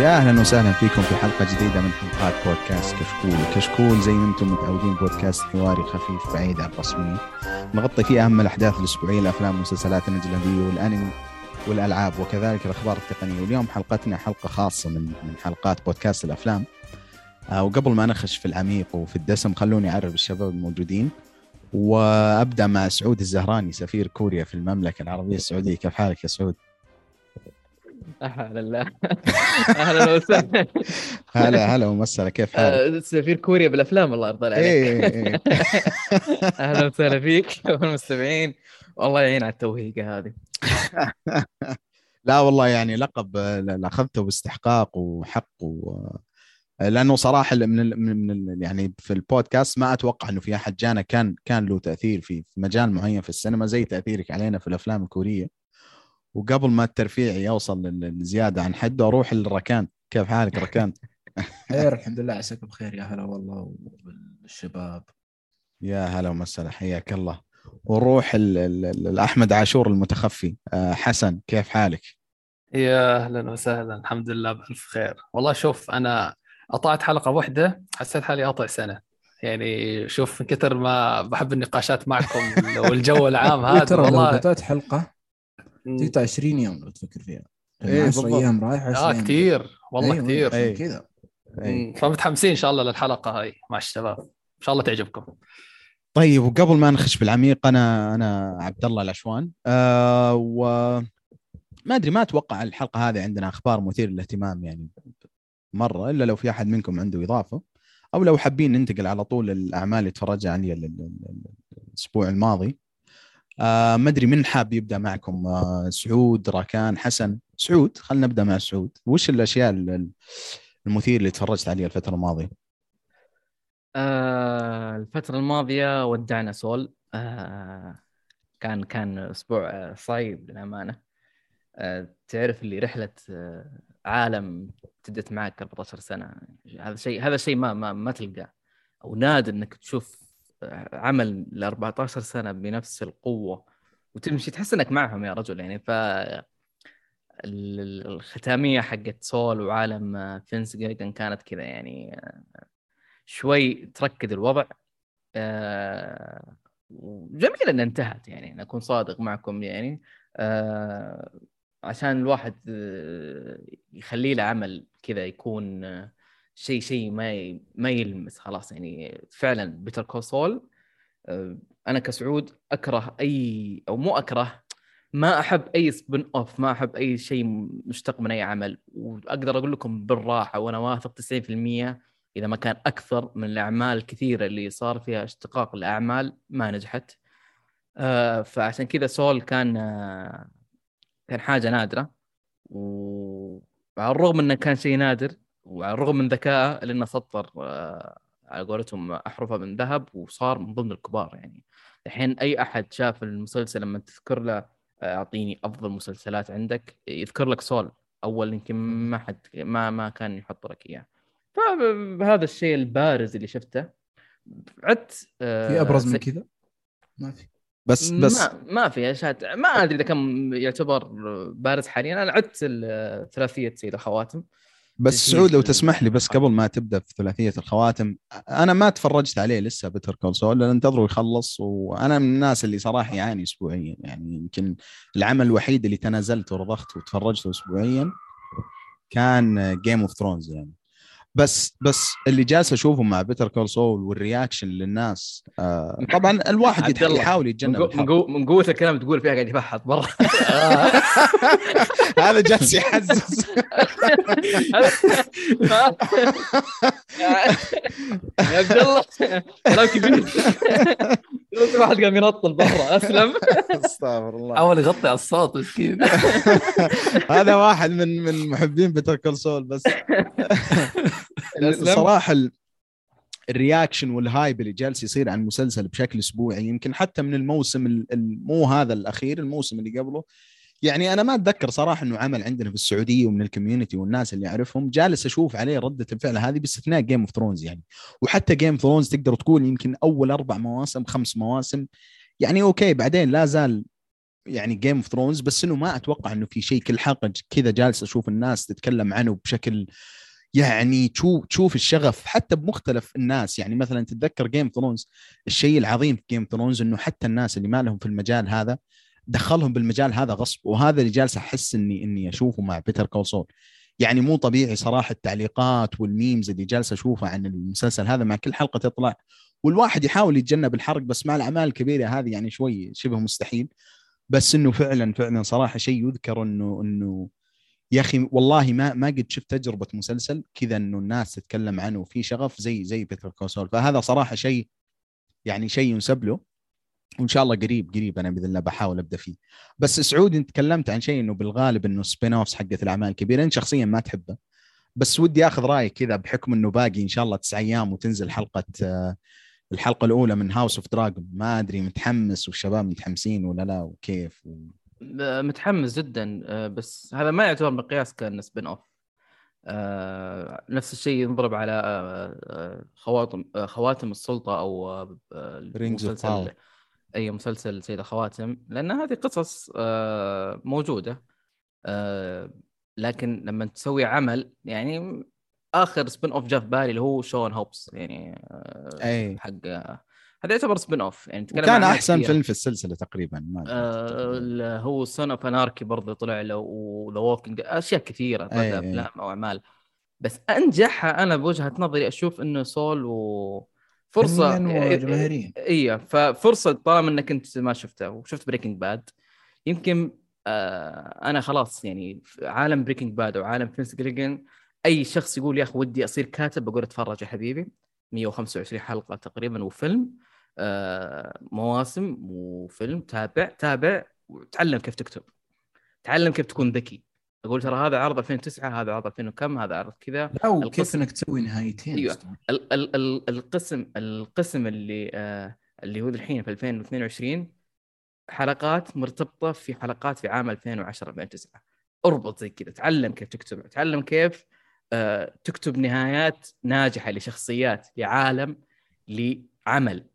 يا أهلا وسهلا فيكم في حلقة جديدة من حلقات بودكاست كشكول، كشكول زي ما أنتم متعودين بودكاست حواري خفيف بعيد عن الرسميه نغطي فيه أهم الأحداث الأسبوعية الأفلام والمسلسلات الاجنبيه والأنمي والألعاب وكذلك الأخبار التقنية. واليوم حلقتنا حلقة خاصة من من حلقات بودكاست الأفلام. آه، وقبل ما نخش في العميق وفي الدسم خلوني أعرف الشباب الموجودين. وأبدأ مع سعود الزهراني سفير كوريا في المملكة العربية السعودية. كيف حالك يا سعود؟ أهلا لا أهلا وسهلا. هلا هلا ومسهلا. كيف حالك؟ آه، سفير كوريا بالأفلام الله يرضى عليك. إيه إيه إيه. أهلا وسهلا فيك والمستمعين. والله يعين على التوهيقه هذه. لا والله يعني لقب أخذته باستحقاق وحق و... آه، لأنه صراحة من ال... من ال... يعني في البودكاست ما أتوقع إنه في أحد جانا كان كان له تأثير في مجال معين في السينما زي تأثيرك علينا في الأفلام الكورية. وقبل ما الترفيع يوصل للزيادة عن حده أروح للركان. كيف حالك ركان؟ خير الحمد لله. عساك بخير. يا هلا والله والشباب. يا هلا ومسهلا. حياك الله. ونروح ال- ال- ال- الأحمد عاشور المتخفي. آه، حسن كيف حالك؟ يا أهلا وسهلا. الحمد لله بألف خير. والله شوف أنا قطعت حلقة واحدة حسيت حالي قاطع سنة. يعني شوف من كثر ما بحب النقاشات معكم والجو العام هذا والله قطعت حلقة؟ تقطع 20 يوم لو تفكر فيها. إيه، 10 بالضبط. أيام رايح 10 آه كثير. والله أيوة، كثير. عشان أي. كذا. أي. فمتحمسين إن شاء الله للحلقة هاي. مع الشباب. إن شاء الله تعجبكم. طيب وقبل ما نخش بالعميق أنا أنا عبد الله العشوان. آه و ما أدري ما أتوقع الحلقة هذه عندنا أخبار مثيرة للاهتمام يعني مرة إلا لو في أحد منكم عنده إضافة أو لو حابين ننتقل على طول الاعمال اللي تفرجها عليها ال- ال- ال- الأسبوع الماضي. آه ما أدري من حاب يبدأ معكم آه سعود راكان حسن. سعود خلينا نبدأ مع سعود. وش الأشياء ال- المثير اللي تفرجت عليها الفترة الماضية؟ آه الفترة الماضية ودعنا سول. آه كان كان أسبوع صعيب للأمانة. آه تعرف اللي رحلة آه عالم ابتدت معك 14 سنة. هذا شيء هذا شيء ما ما ما تلقاه. أو نادر إنك تشوف عمل ل 14 سنة بنفس القوة وتمشي تحس إنك معهم يا رجل يعني. ف ال- الختامية حقت سول وعالم فينس جيجن كانت كذا يعني. شوي تركد الوضع آه، وجميل انها انتهت يعني. أنا أكون صادق معكم يعني. آه، عشان الواحد آه، يخليه له عمل كذا يكون شيء شيء ما ي- ما يلمس خلاص يعني فعلا Better Call Saul أنا كسعود أكره أي أو مو أكره ما أحب أي spin-off ما أحب أي شيء مشتق من أي عمل. وأقدر أقول لكم بالراحة وأنا واثق 90% إذا ما كان أكثر من الأعمال الكثيره اللي صار فيها اشتقاق الأعمال ما نجحت. آه، فعشان كذا سول كان آه، كان حاجة نادرة. وعلى الرغم إنه كان شيء نادر وعلى الرغم من ذكائه الا إنه سطر آه، على قولتهم أحرفه من ذهب وصار من ضمن الكبار يعني. الحين أي أحد شاف المسلسل لما تذكر له آه، أعطيني أفضل مسلسلات عندك يذكر لك سول أول يمكن ما حد ما ما كان يحط لك إياه. فبهذا الشيء البارز اللي شفته. عدت آه، في أبرز من كذا؟ ما في. بس بس. ما ما في اشياء ما أدري إذا كان يعتبر بارز حاليا. أنا عدت ثلاثية سيد الخواتم. بس سعود لو تسمح لي بس قبل ما تبدأ في ثلاثية الخواتم أنا ما تفرجت عليه لسه Better Call Saul لأن انتظروا يخلص وأنا من الناس اللي صراحة يعاني اسبوعيا. يعني يمكن العمل الوحيد اللي تنازلت ورضخت وتفرجته اسبوعيا كان Game of Thrones يعني. بس بس اللي جالس أشوفه مع Better Call Saul وال reaction للناس آه طبعا الواحد يحاول يتجنب من قوة الكلام تقول فيها قاعد يفحط برا. هذا جالس يحزز. يا عبد الله كلام كبير. واحد قام ينطل برا أسلم. استغفر الله. حاول يغطي على الصوت مسكين. هذا واحد من من محبين Better Call Saul بس. الصراحه ال- ال reaction وال hype اللي جالس يصير عن المسلسل بشكل أسبوعي يمكن حتى من الموسم ال- ال- مو هذا الأخير الموسم اللي قبله. يعني أنا ما أتذكر صراحة إنه عمل عندنا في السعودية ومن ال community والناس اللي أعرفهم جالس أشوف عليه ردة الفعل هذه باستثناء Game of Thrones يعني. وحتى Game of Thrones تقدر تقول يمكن أول أربع مواسم خمس مواسم. يعني okay بعدين لا زال يعني Game of Thrones بس إنه ما أتوقع إنه في شيء كل حلقه كذا جالس أشوف الناس تتكلم عنه بشكل يعني تشوف تشوف الشغف حتى بمختلف الناس. يعني مثلا تتذكر Game Thrones الشيء العظيم في Game Thrones إنه حتى الناس اللي ما لهم في المجال هذا دخلهم بالمجال هذا غصب. وهذا اللي جالس أحس إني إني أشوفه مع Better Call Saul يعني مو طبيعي صراحة التعليقات وال memes اللي جالس اشوفها عن المسلسل هذا مع كل حلقة تطلع. والواحد يحاول يتجنب الحرق بس مع الأعمال الكبيرة هذه يعني شوي شبه مستحيل. بس إنه فعلا فعلا صراحة شيء يذكر إنه إنه يا أخي والله ما ما قد شفت تجربة مسلسل كذا إنه الناس تتكلم عنه وفي شغف زي زي Better Call Saul فهذا صراحة شيء يعني شيء ينسب له. وإن شاء الله قريب قريب أنا بإذن الله بحاول أبدأ فيه. بس سعود أنت تكلمت عن شيء إنه بالغالب إنه spin-offs حقت الأعمال الكبيره انت شخصيا ما تحبه بس ودي آخذ رأيك كذا بحكم إنه باقي إن شاء الله تسع أيام وتنزل حلقة الحلقة الأولى من House of the Dragon ما أدري متحمس والشباب متحمسين ولا لا وكيف و... متحمس جدا آه، بس هذا ما يعتبر مقياس كان spin-off آه، نفس الشيء ينضرب على آه، خواتم خواتم السلطة أو Power. أي مسلسل سيد الخواتم لأن هذه قصص موجودة لكن لما تسوي عمل يعني آخر سبين اوف جاء في بالي اللي هو شون هوبس يعني أي حق هذا يعتبر سبين اوف يعني نتكلم كان أحسن. فيلم في السلسلة تقريبا ما. آه، هو سون اوف اناركي برضه طلع له وذا ووكينج أشياء كثيرة أي- أي. أفلام أو أعمال بس انجحها أنا بوجهة نظري أشوف إنه سول و فرصة فنياً وجماهيريا. اي ففرصة طالما إنك أنت ما شفته وشفت بريكنج باد يمكن آه أنا خلاص يعني عالم Breaking Bad أو عالم فينس جيليجان أي شخص يقول يا أخي ودي أصير كاتب بقول اتفرج يا حبيبي 125 حلقة تقريبا وفيلم مواسم وفيلم تابع تابع وتعلم كيف تكتب. تعلم كيف تكون ذكي. أقول ترى هذا عرض 2009 هذا عرض 2000 وكم هذا عرض كذا. لا وكيف القصة- إنك تسوي نهايتين أيوة. أصلاً. ال- ال- ال- القسم القسم اللي آه اللي هو الحين في 2022 حلقات مرتبطة في حلقات في عام 2010 2009 اربط زي كذا تعلم كيف تكتب تعلم كيف آه تكتب نهايات ناجحة لشخصيات لعالم لعمل.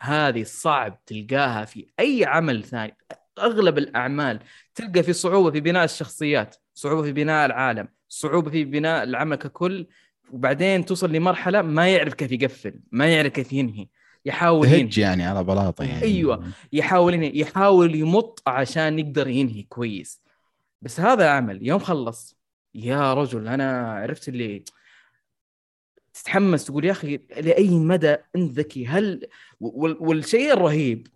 هذه صعب تلقاها في أي عمل ثاني. أغلب الأعمال تلقى في صعوبة في بناء الشخصيات صعوبة في بناء العالم صعوبة في بناء العمل ككل وبعدين توصل لمرحلة ما يعرف كيف يقفل ما يعرف كيف ينهي يحاول هج يعني على بلاطة يعني. أيوة. يحاول ينهي يحاول يمط عشان يقدر ينهي كويس. بس هذا عمل يوم خلص يا رجل أنا عرفت اللي تتحمس تقول يا أخي لأي مدى أنت ذكي؟ هل وال- والشيء الرهيب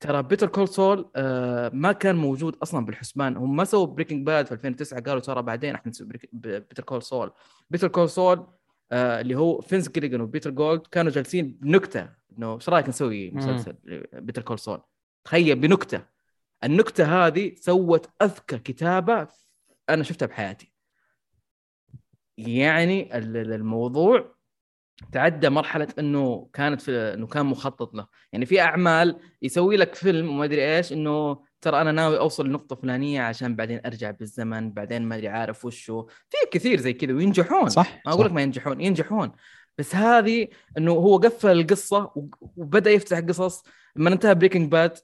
ترى Better Call Saul آه ما كان موجود أصلا بالحسبان. هم ما سووا Breaking Bad في 2009 قالوا ترى بعدين إحنا نسوي Better Call Saul Better Call Saul آه اللي هو فينس جيليجان وبيتر جولد كانوا جالسين بنكته إنه إيش رأيك نسوي. مسلسل Better Call Saul تخيل بنكتة. النكتة هذه سوت أذكى كتابة أنا شفتها بحياتي. يعني ال- ال- الموضوع تعدى مرحلة إنه كانت في إنه كان مخطط له. يعني في أعمال يسوي لك فيلم وما أدري إيش إنه ترى أنا ناوي أوصل لنقطة فلانية عشان بعدين أرجع بالزمن بعدين ما أدري عارف وشو. في كثير زي كذا وينجحون. صح ما أقول لك. ما ينجحون ينجحون. بس هذه إنه هو قفل القصة وبدأ يفتح قصص. لما انتهى Breaking Bad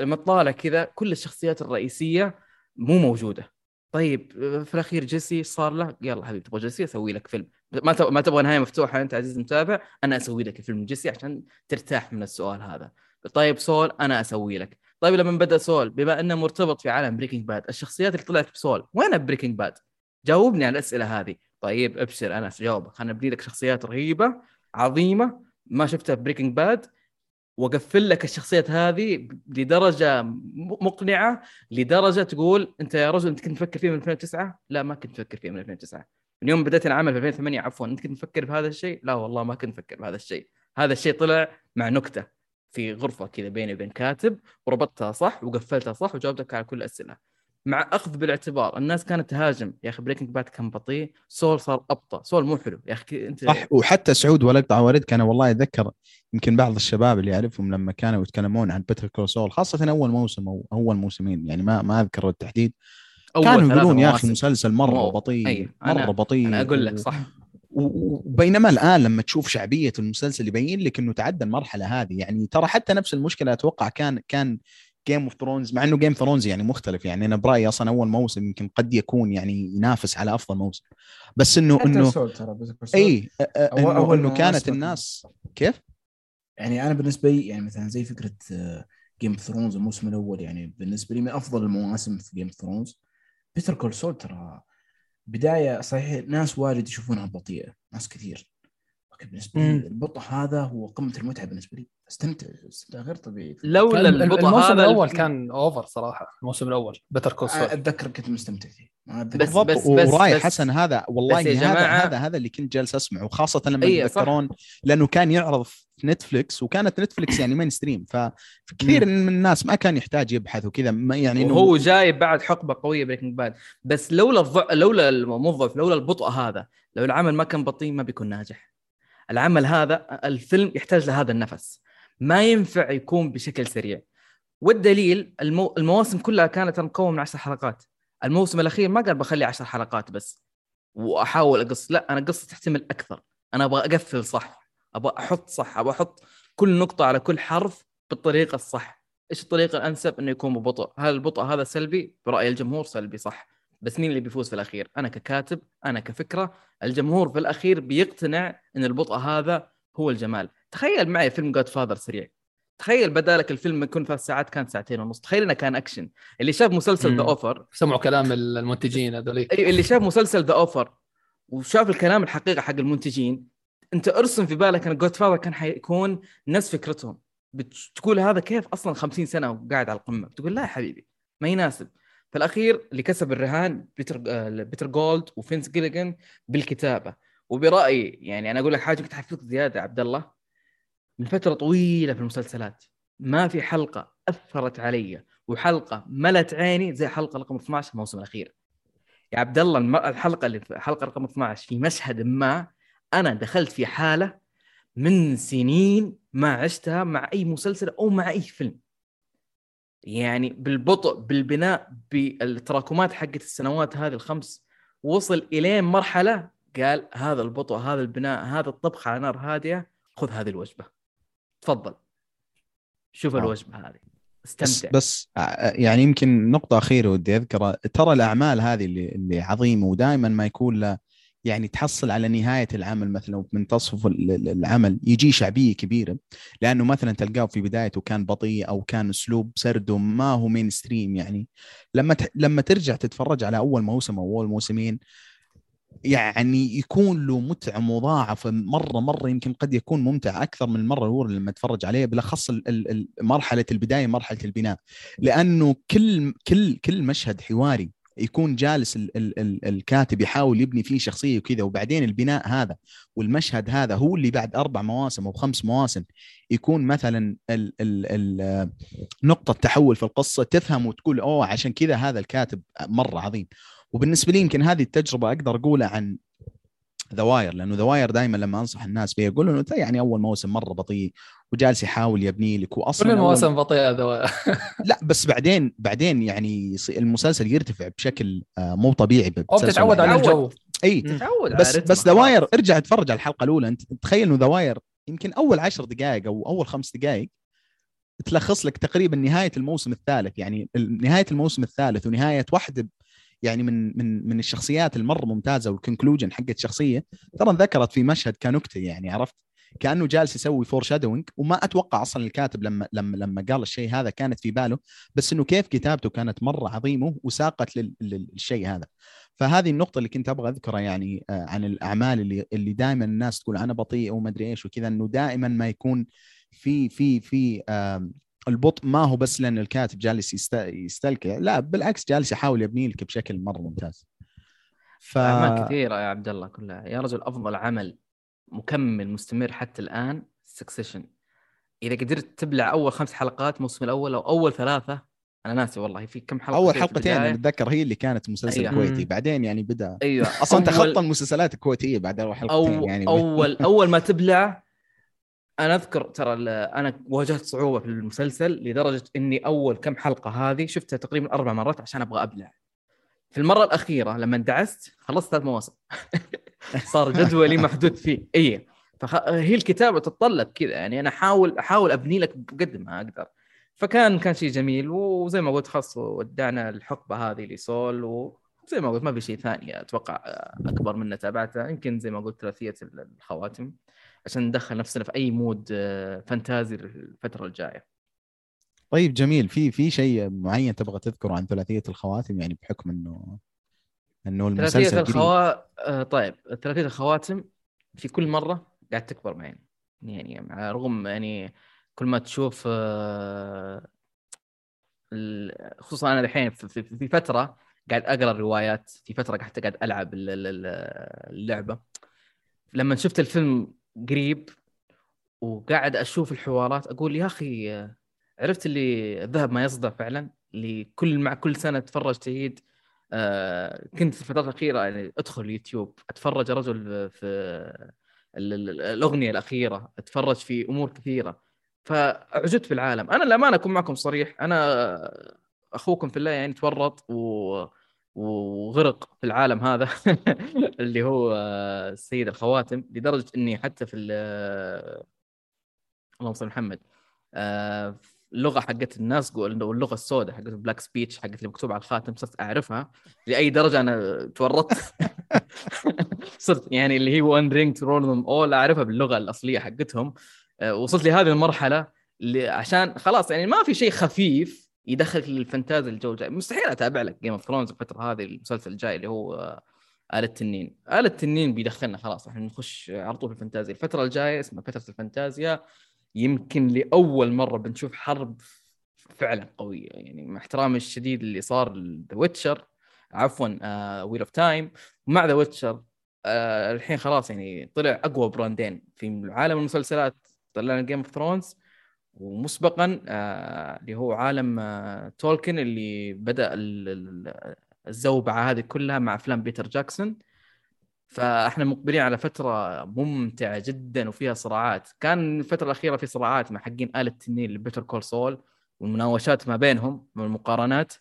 لما تطالع كذا كل الشخصيات الرئيسية مو موجودة. طيب في الأخير جيسي صار له؟ يلا حبيبي تبغى جيسي أسوي لك فيلم. ما ما تبغى نهاية مفتوحة أنت عزيزي المتابع أنا أسوي لك فيلم جيسي عشان ترتاح من السؤال هذا. طيب سول أنا أسوي لك. طيب لما بدأ سول بما أنه مرتبط في عالم Breaking Bad الشخصيات اللي طلعت بسول وين Breaking Bad جاوبني على الأسئلة هذه. طيب أبشر أنا جاوبك خلينا نبني لك شخصيات رهيبة عظيمة ما شفتها في Breaking Bad وأقفل لك الشخصيات هذه لدرجة مقنعة لدرجة تقول أنت يا رجل أنت كنت تفكر فيه من 2009 لا ما كنت أفكر فيه من 2009 من يوم بديت العمل في 2008 عفوا أنت كنت تفكر بهذا الشيء؟ لا والله ما كنت أفكر بهذا الشيء. هذا الشيء طلع مع نكتة في غرفة كذا بيني وبين كاتب وربطتها صح وقفلتها صح وجاوبتك على كل الأسئلة. مع أخذ بالاعتبار الناس كانت تهاجم يا أخي Breaking Bad كان بطيء سول صار أبطأ سول مو حلو. يا أخي أنت صح وحتى سعود ولا اقطع واردك أنا والله أتذكر يمكن بعض الشباب اللي أعرفهم لما كانوا يتكلمون عن Better Call خاصة أول موسم أو أول موسمين يعني ما ما أذكر التحديد. أول كانوا يقولون يا أخي. مسلسل مرة بطيء أنا- مرة بطيء أنا أقول لك صح. وبينما الآن لما تشوف شعبية المسلسل يبين لك إنه تعدى المرحلة هذه. يعني ترى حتى نفس المشكلة أتوقع كان كان Game of Thrones مع إنه Game Thrones يعني مختلف. يعني أنا برأيي أصلا أول موسم يمكن قد يكون يعني ينافس على أفضل موسم. بس انه انه. إي انه أول انه ما كانت الناس كيف؟ يعني أنا بالنسبة لي يعني مثلا زي فكرة Game of Thrones الموسم الأول يعني بالنسبة لي من أفضل المواسم في Game of Thrones Better Call Saul ترى بداية صحيح ناس واجد يشوفونها بطيئة ناس كثير. لكن بالنسبة لي. البطء هذا هو قمة المتعة بالنسبة لي. استمتع استمتع غير طبيعي. لولا البطء الموسم هذا الأول الفيلم- كان اوفر صراحة الموسم الأول بتر كول سول أتذكر كنت مستمتع فيه. بس- بالضبط. بس- وراي بس- حسن هذا والله بس يا هذا جماعة- هذا هذا اللي كنت جالس أسمعه وخاصه لما إيه،. يتذكرون لأنه كان يعرض في نتفلكس وكانت نتفلكس يعني مين ستريم فكثير من الناس ما كان يحتاج يبحث وكذا ما- يعني انه وهو جاي بعد حقبة قوية بريكنج باد بس لولا الضع... لولا الموظف لولا البطء هذا لو العمل ما كان بطيء ما بيكون ناجح. العمل هذا الفيلم يحتاج لهذا النفس. ما ينفع يكون بشكل سريع. والدليل المو... المواسم كلها كانت مكونه من عشر حلقات. الموسم الأخير ما قال بخلي عشر حلقات بس. وأحاول أقص لا أنا قصه تحتمل أكثر. أنا أبغى أقفل صح. أبغى أحط صح. أبغى أحط كل نقطة على كل حرف بالطريقة الصح. إيش الطريقة الأنسب إنه يكون ببطء؟ هل البطء هذا سلبي؟ برأي الجمهور سلبي صح. بس مين اللي بيفوز في الأخير؟ أنا ككاتب أنا كفكرة الجمهور في الأخير بيقتنع إن البطء هذا هو الجمال. تخيل معي فيلم Godfather سريع. تخيل بدالك الفيلم يكون ثلاث ساعات كان ساعتين ونص. تخيل إنه كان أكشن. اللي شاف مسلسل The. Offer سمعوا كلام المنتجين هذوليك. اللي شاف مسلسل The Offer وشاف الكلام الحقيقة حق المنتجين أنت ارسم في بالك إن Godfather كان حيكون نفس فكرتهم. بتقول هذا كيف أصلا 50 سنة وقاعد على القمة؟ تقول لا يا حبيبي ما يناسب. في الأخير اللي كسب الرهان بيتر آه، بيتر جولد وفينس جيليجان بالكتابة. وبرأيي يعني أنا أقول لك حاجة كنت حفظك زيادة يا عبد الله من فترة طويلة في المسلسلات ما في حلقة أثرت علي وحلقة ملت عيني زي حلقة رقم 12 الموسم الأخير. يا عبد الله الحلقة اللي في حلقة رقم 12 في مشهد ما أنا دخلت في حالة من سنين ما عشتها مع أي مسلسل أو مع أي فيلم. يعني بالبطء بالبناء بالتراكمات حقت السنوات هذه الخمس وصل الين مرحلة قال هذا البطء هذا البناء هذا الطبخ على نار هادية خذ هذه الوجبة. تفضل. شوف واو. الوجبة هذه. بس استمتع. بس آه، يعني يمكن نقطة أخيرة ودي أذكرها. ترى الأعمال هذه اللي اللي عظيمة ودائما ما يكون له يعني تحصل على نهاية العمل مثلا منتصف ال- ال- العمل يجي شعبية كبيرة. لأنه مثلا تلقاه في بدايته كان بطيء أو كان أسلوب سرده ما هو مين ستريم يعني. لما ت- لما ترجع تتفرج على أول موسم أو أول موسمين يعني يكون له متعة مضاعفة مرة مرة يمكن قد يكون ممتع أكثر من المرة الأولى لما تتفرج عليه بالأخص ال- ال- ال- مرحلة البداية مرحلة البناء. لأنه كل كل كل مشهد حواري يكون جالس ال ال ال الكاتب يحاول يبني فيه شخصية وكذا وبعدين البناء هذا والمشهد هذا هو اللي بعد أربع مواسم أو خمس مواسم يكون مثلا ال ال ال نقطة تحول في القصة تفهم وتقول أوه عشان كذا هذا الكاتب مرة عظيم. وبالنسبة لي يمكن هذه التجربة أقدر أقولها عن The Wire لأنه The Wire دائما لما أنصح الناس فيه أقول أنه يعني أول موسم مرة بطيء وجالس يحاول يبني لك. واصلا كل المواسم بطيئة ذو لا بس بعدين بعدين يعني المسلسل يرتفع بشكل آه، مو طبيعي أو بتتعود على. الجو. إي. مم. تعود على بس بس The خلاص. Wire ارجع اتفرج على الحلقة الأولى. أنت تخيل إنه The Wire يمكن أول عشر دقائق أو أول خمس دقائق تلخص لك تقريبا نهاية الموسم الثالث. يعني نهاية الموسم الثالث ونهاية واحدة يعني من من من الشخصيات المرة ممتازة وال conclusion حقت شخصية. ترى ذكرت في مشهد كنكتة يعني عرفت؟ كأنه جالس يسوي foreshadowing وما أتوقع أصلا الكاتب لما لما لما قال الشيء هذا كانت في باله بس إنه كيف كتابته كانت مرة عظيمة وساقت لل- لل- للشيء هذا. فهذه النقطة اللي كنت أبغى أذكرها يعني آه، عن الأعمال اللي اللي دائما الناس تقول أنا بطيء أو ما أدري إيش وكذا إنه دائما ما يكون في في في البطء ما هو بس لأن الكاتب جالس يست... يستلكع لا بالعكس جالس يحاول يبني لك بشكل مرة ممتاز. ف أعمال كثيرة يا عبد الله كلها يا رجل أفضل عمل. مكمل مستمر حتى الآن Succession إذا قدرت تبلع أول خمس حلقات الموسم الأول أو أول ثلاثة أنا ناسي والله في كم حلقة أول حلقتين. أنا أتذكر هي اللي كانت مسلسل أيوة. كويتي. بعدين يعني بدأ أيوه أصلا أول- تخطى المسلسلات الكويتية بعد أول حلقتين أو يعني أول أول ما تبلع أنا أذكر ترى ال- أنا واجهت صعوبة في المسلسل لدرجة إني أول كم حلقة هذه شفتها تقريبا أربع مرات عشان أبغى أبلع في المرة الأخيرة لما دعست خلصت ثلاث مواسم. صار جدولي محدود فيه. إي. فهي الكتابة تتطلب كذا. يعني أنا أحاول أحاول أبني لك بقد ما أقدر. فكان كان شيء جميل. وزي ما قلت خلاص ودعنا الحقبة هذه لسول. وزي ما قلت ما في شيء ثاني أتوقع أكبر منه تابعته. يمكن زي ما قلت ثلاثية الخواتم. عشان ندخل نفسنا في أي مود آه، فانتازي الفترة الجاية. طيب جميل. في في شيء معين تبغى تذكره عن ثلاثية الخواتم؟ يعني بحكم إنه إنه المسلسل ثلاثية قريب الخوا... آه، طيب. ثلاثية الخواتم في كل مرة قاعد تكبر معي يعني مع رغم يعني كل ما تشوف آه، خصوصا أنا الحين في- في في فترة قاعد أقرأ الروايات في فترة قاعد قاعد ألعب ال- ال- ال- اللعبة. لما شفت الفيلم قريب وقاعد أشوف الحوارات أقول يا أخي آه، عرفت اللي الذهب ما يصدع فعلا؟ اللي كل مع كل سنة أتفرج تعيد آه، كنت في الفترات الأخيرة يعني أدخل اليوتيوب أتفرج رجل في ال- ال- الأغنية الأخيرة أتفرج في أمور كثيرة. فأعجبت بالعالم. أنا للأمانة أكون معكم صريح أنا أخوكم في الله يعني تورط و وغرق في العالم هذا اللي هو سيد الخواتم لدرجة إني حتى في ال- اللهم صل محمد آه، اللغة حقت الناس واللغة السوداء حقت ال Black Speech حقت اللي مكتوب على الخاتم صرت أعرفها. لأي درجة أنا تورطت. صرت يعني اللي هي One Ring to rule them all أعرفها باللغة الأصلية حقتهم. آه، وصلت لهذه المرحلة اللي عشان خلاص يعني ما في شيء خفيف يدخلك للفانتازيا الجو الجاي مستحيل أتابع لك Game of Thrones الفترة هذه المسلسل الجاي اللي هو آل التنين. آل التنين بيدخلنا خلاص إحنا نخش على طول في الفانتازيا. الفترة الجاية اسمها فترة الفانتازيا. يمكن لأول مرة بنشوف حرب فعلا قوية. يعني مع احترامي الشديد اللي صار The Witcher عفوا Wheel of Time ومع The Witcher الحين خلاص يعني طلع أقوى brand ين في عالم المسلسلات. طلعنا Game of Thrones ومسبقا آه، اللي هو عالم آه، تولكين اللي بدأ ال- ال- الزوبعة هذه كلها مع أفلام بيتر جاكسون فاحنا مقبلين على فترة ممتعة جدا وفيها صراعات. كان الفترة الأخيرة في صراعات مع حقين آل التنين Better Call Saul والمناوشات ما بينهم والمقارنات.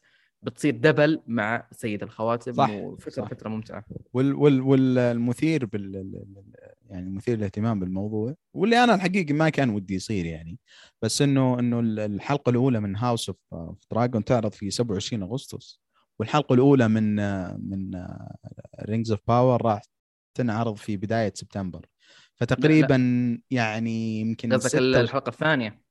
بتصير double مع سيد الخواتم صح، وفتره صح. فترة ممتعة. وال وال والمثير بال ال- ال- يعني مثير الاهتمام بالموضوع واللي أنا الحقيقة ما كان ودي يصير يعني. بس إنه إنه ال- الحلقة الأولى من House of Dragon تعرض في 27 أغسطس والحلقة الأولى من من Rings of Power راح تنعرض في بداية سبتمبر. فتقريبا يعني يمكن قصدك الحلقة الثانية؟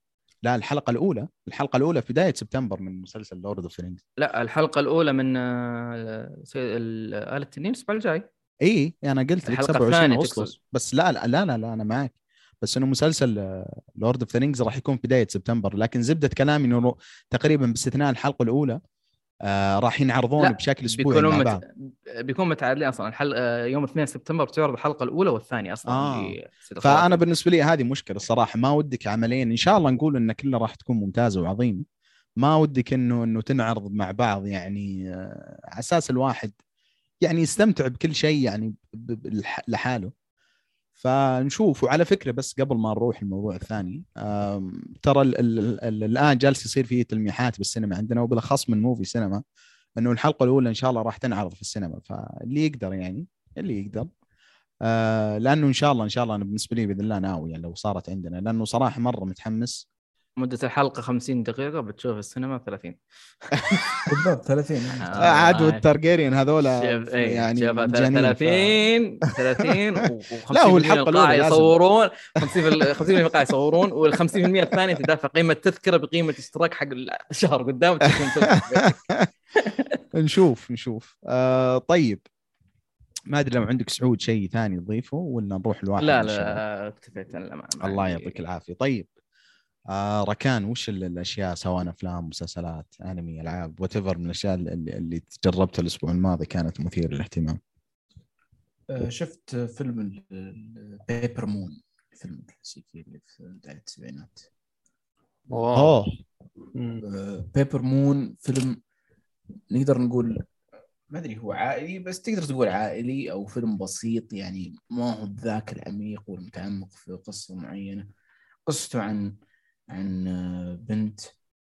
لا الحلقة الأولى. الحلقة الأولى في بداية سبتمبر من مسلسل Lord of Rings لا الحلقة الأولى من آه، سي- ال- آل التنين الأسبوع الجاي. إي أنا قلت لك الحلقة 27 الثانية أغسطس. بس لا لا لا لا, لا أنا معك. بس إنه مسلسل Lord of the Rings راح يكون في بداية سبتمبر. لكن زبدة كلامي إنه تقريبا باستثناء الحلقة الأولى آه راح ينعرضون بشكل أسبوعي بيكونوا مع مت... بعض بيكون متعادلين أصلا. الحل... آه، يوم 2 سبتمبر تعرض الحلقة الأولى والثانية أصلا آه. فأنا. بالنسبة لي هذه مشكلة الصراحة. ما ودك عمليا إن شاء الله نقول إن كلها راح تكون ممتازة وعظيمة. ما ودك انه إنه تنعرض مع بعض يعني آه، على أساس الواحد يعني يستمتع بكل شيء يعني لحاله. فنشوف. وعلى فكرة بس قبل ما نروح الموضوع الثاني ترى ال ال ال الآن جالس يصير فيه تلميحات بالسينما عندنا وبالأخص من موفي سينما إنه الحلقة الأولى إن شاء الله راح تنعرض في السينما. فاللي يقدر يعني اللي يقدر. آه لأنه إن شاء الله إن شاء الله أنا بالنسبة لي بإذن الله ناوي يعني لو صارت عندنا لأنه صراحة مرة متحمس مدة الحلقة 50 دقيقة بتشوف السينما 30 بالضبط 30 آه. آه عاد والترجيريان هذولا اي يعني شوف مجانين ف- 30 30 و50 لا، هو الحلقة الأولى. يصورون 50 50% القاعه يصورون وال 50% الثانية تدافع قيمة تذكرة بقيمة اشتراك حق الشهر قدام. نشوف نشوف آه طيب ما أدري لو عندك سعود شيء ثاني تضيفه ولا نروح لواحد لا؟ لا اكتفيت أنا الله يعطيك العافية طيب آه ركان وش ال- الأشياء سواء أفلام مسلسلات أنمي ألعاب what من الأشياء اللي, اللي جربتها الأسبوع الماضي كانت مثيرة للاهتمام. آه، شفت فيلم Paper Moon فيلم كلاسيكي اللي في بدايه السبعينات أوه. Paper Moon فيلم نقدر نقول ما أدري هو عائلي بس تقدر تقول عائلي أو فيلم بسيط يعني ما هو بذاك العميق والمتعمق في قصة معينة. قصته عن عن آه، بنت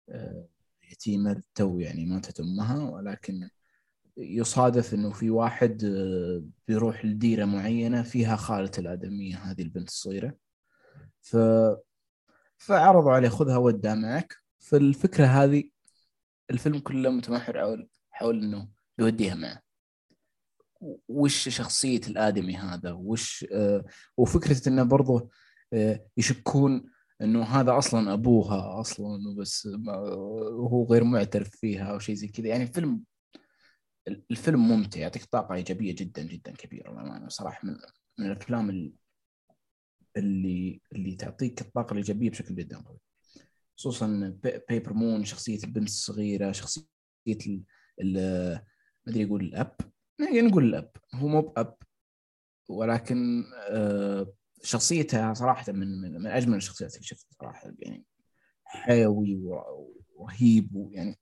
آه، يتيمة تو يعني ماتت أمها ولكن يصادف إنه في واحد آه، بيروح لديرة معينة فيها خالة الآدمية هذه البنت الصغيرة. ف فعرضوا عليه خذها ودها معك. فالفكرة هذه الفيلم كله متمحور حول حول إنه بيوديها معه. وش شخصية الآدمي هذا؟ وش آه وفكرة إنه برضه آه يشكون إنه هذا أصلا أبوها أصلا بس وهو غير معترف فيها أو شيء زي كذا. يعني الفيلم الفيلم ممتع يعطيك طاقة إيجابية جدا جدا كبيرة للامانه صراحة. من من الأفلام اللي اللي تعطيك الطاقة الإيجابية بشكل جدا قوي. خصوصا بيبر مون شخصية البنت الصغيرة شخصية ما أدري يقول الأب؟ يعني نقول الأب هو مو بأب ولكن آه، شخصيتها صراحة من من, من أجمل الشخصيات اللي شفتها صراحة يعني حيوي ورهيب ويعني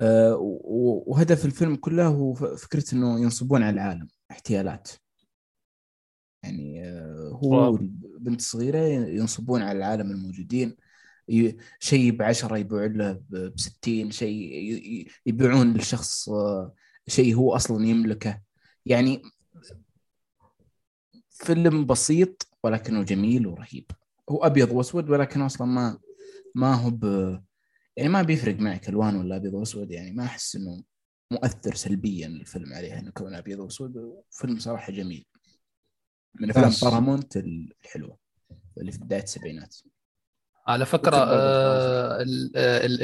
آه، وهدف الفيلم كله هو فكرة إنه ينصبون على العالم احتيالات. يعني آه، هو البنت الصغيره ينصبون على العالم الموجودين شيء ب 10 يبيعون له ب 60 شيء يبيعون للشخص آه، شيء هو أصلا يملكه. يعني فيلم بسيط ولكنه جميل ورهيب. هو أبيض وأسود ولكن أصلا ما ما هو ب يعني ما بيفرق معك الوان ولا أبيض وأسود. يعني ما أحس إنه مؤثر سلبيا الفيلم عليه إنه كونه أبيض وأسود. فيلم صراحة جميل. من أفلام بارامونت الحلوة اللي في بداية السبعينات. على فكرة آه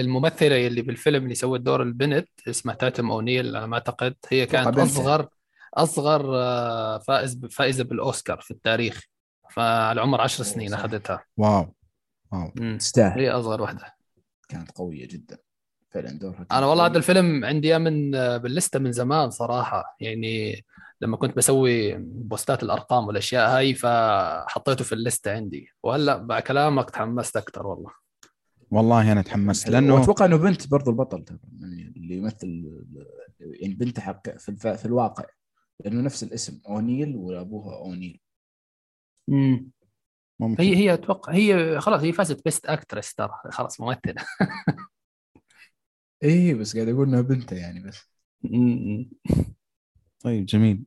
الممثلة اللي بالفيلم اللي سوت دور البنت اسمها تاتم أونيل على ما أعتقد هي كانت أصغر أصغر آه، فائز فائزة بالأوسكار في التاريخ. فعلى عمر 10 سنين أخذتها. wow واو. تستاهل. هي أصغر واحدة. كانت قوية جدا. فعلا دورها أنا والله هذا الفيلم عندي من آه، بال list ة من زمان صراحة. يعني لما كنت بسوي post ات الأرقام والأشياء هاي فحطيته في ال list ه عندي. وهلأ بعد كلامك تحمست أكثر والله. والله أنا تحمست لأنه أتوقع إنه بنت برضو البطل يعني اللي يمثل يعني بنتها حق في, في الواقع. لأنه نفس الاسم أونيل وأبوها أونيل. امم ممكن. هي هي أتوقع هي خلاص هي فازت Best Actress ترى. خلاص ممثلة. إيه بس قاعد أقول إنها بنته يعني بس. طيب جميل.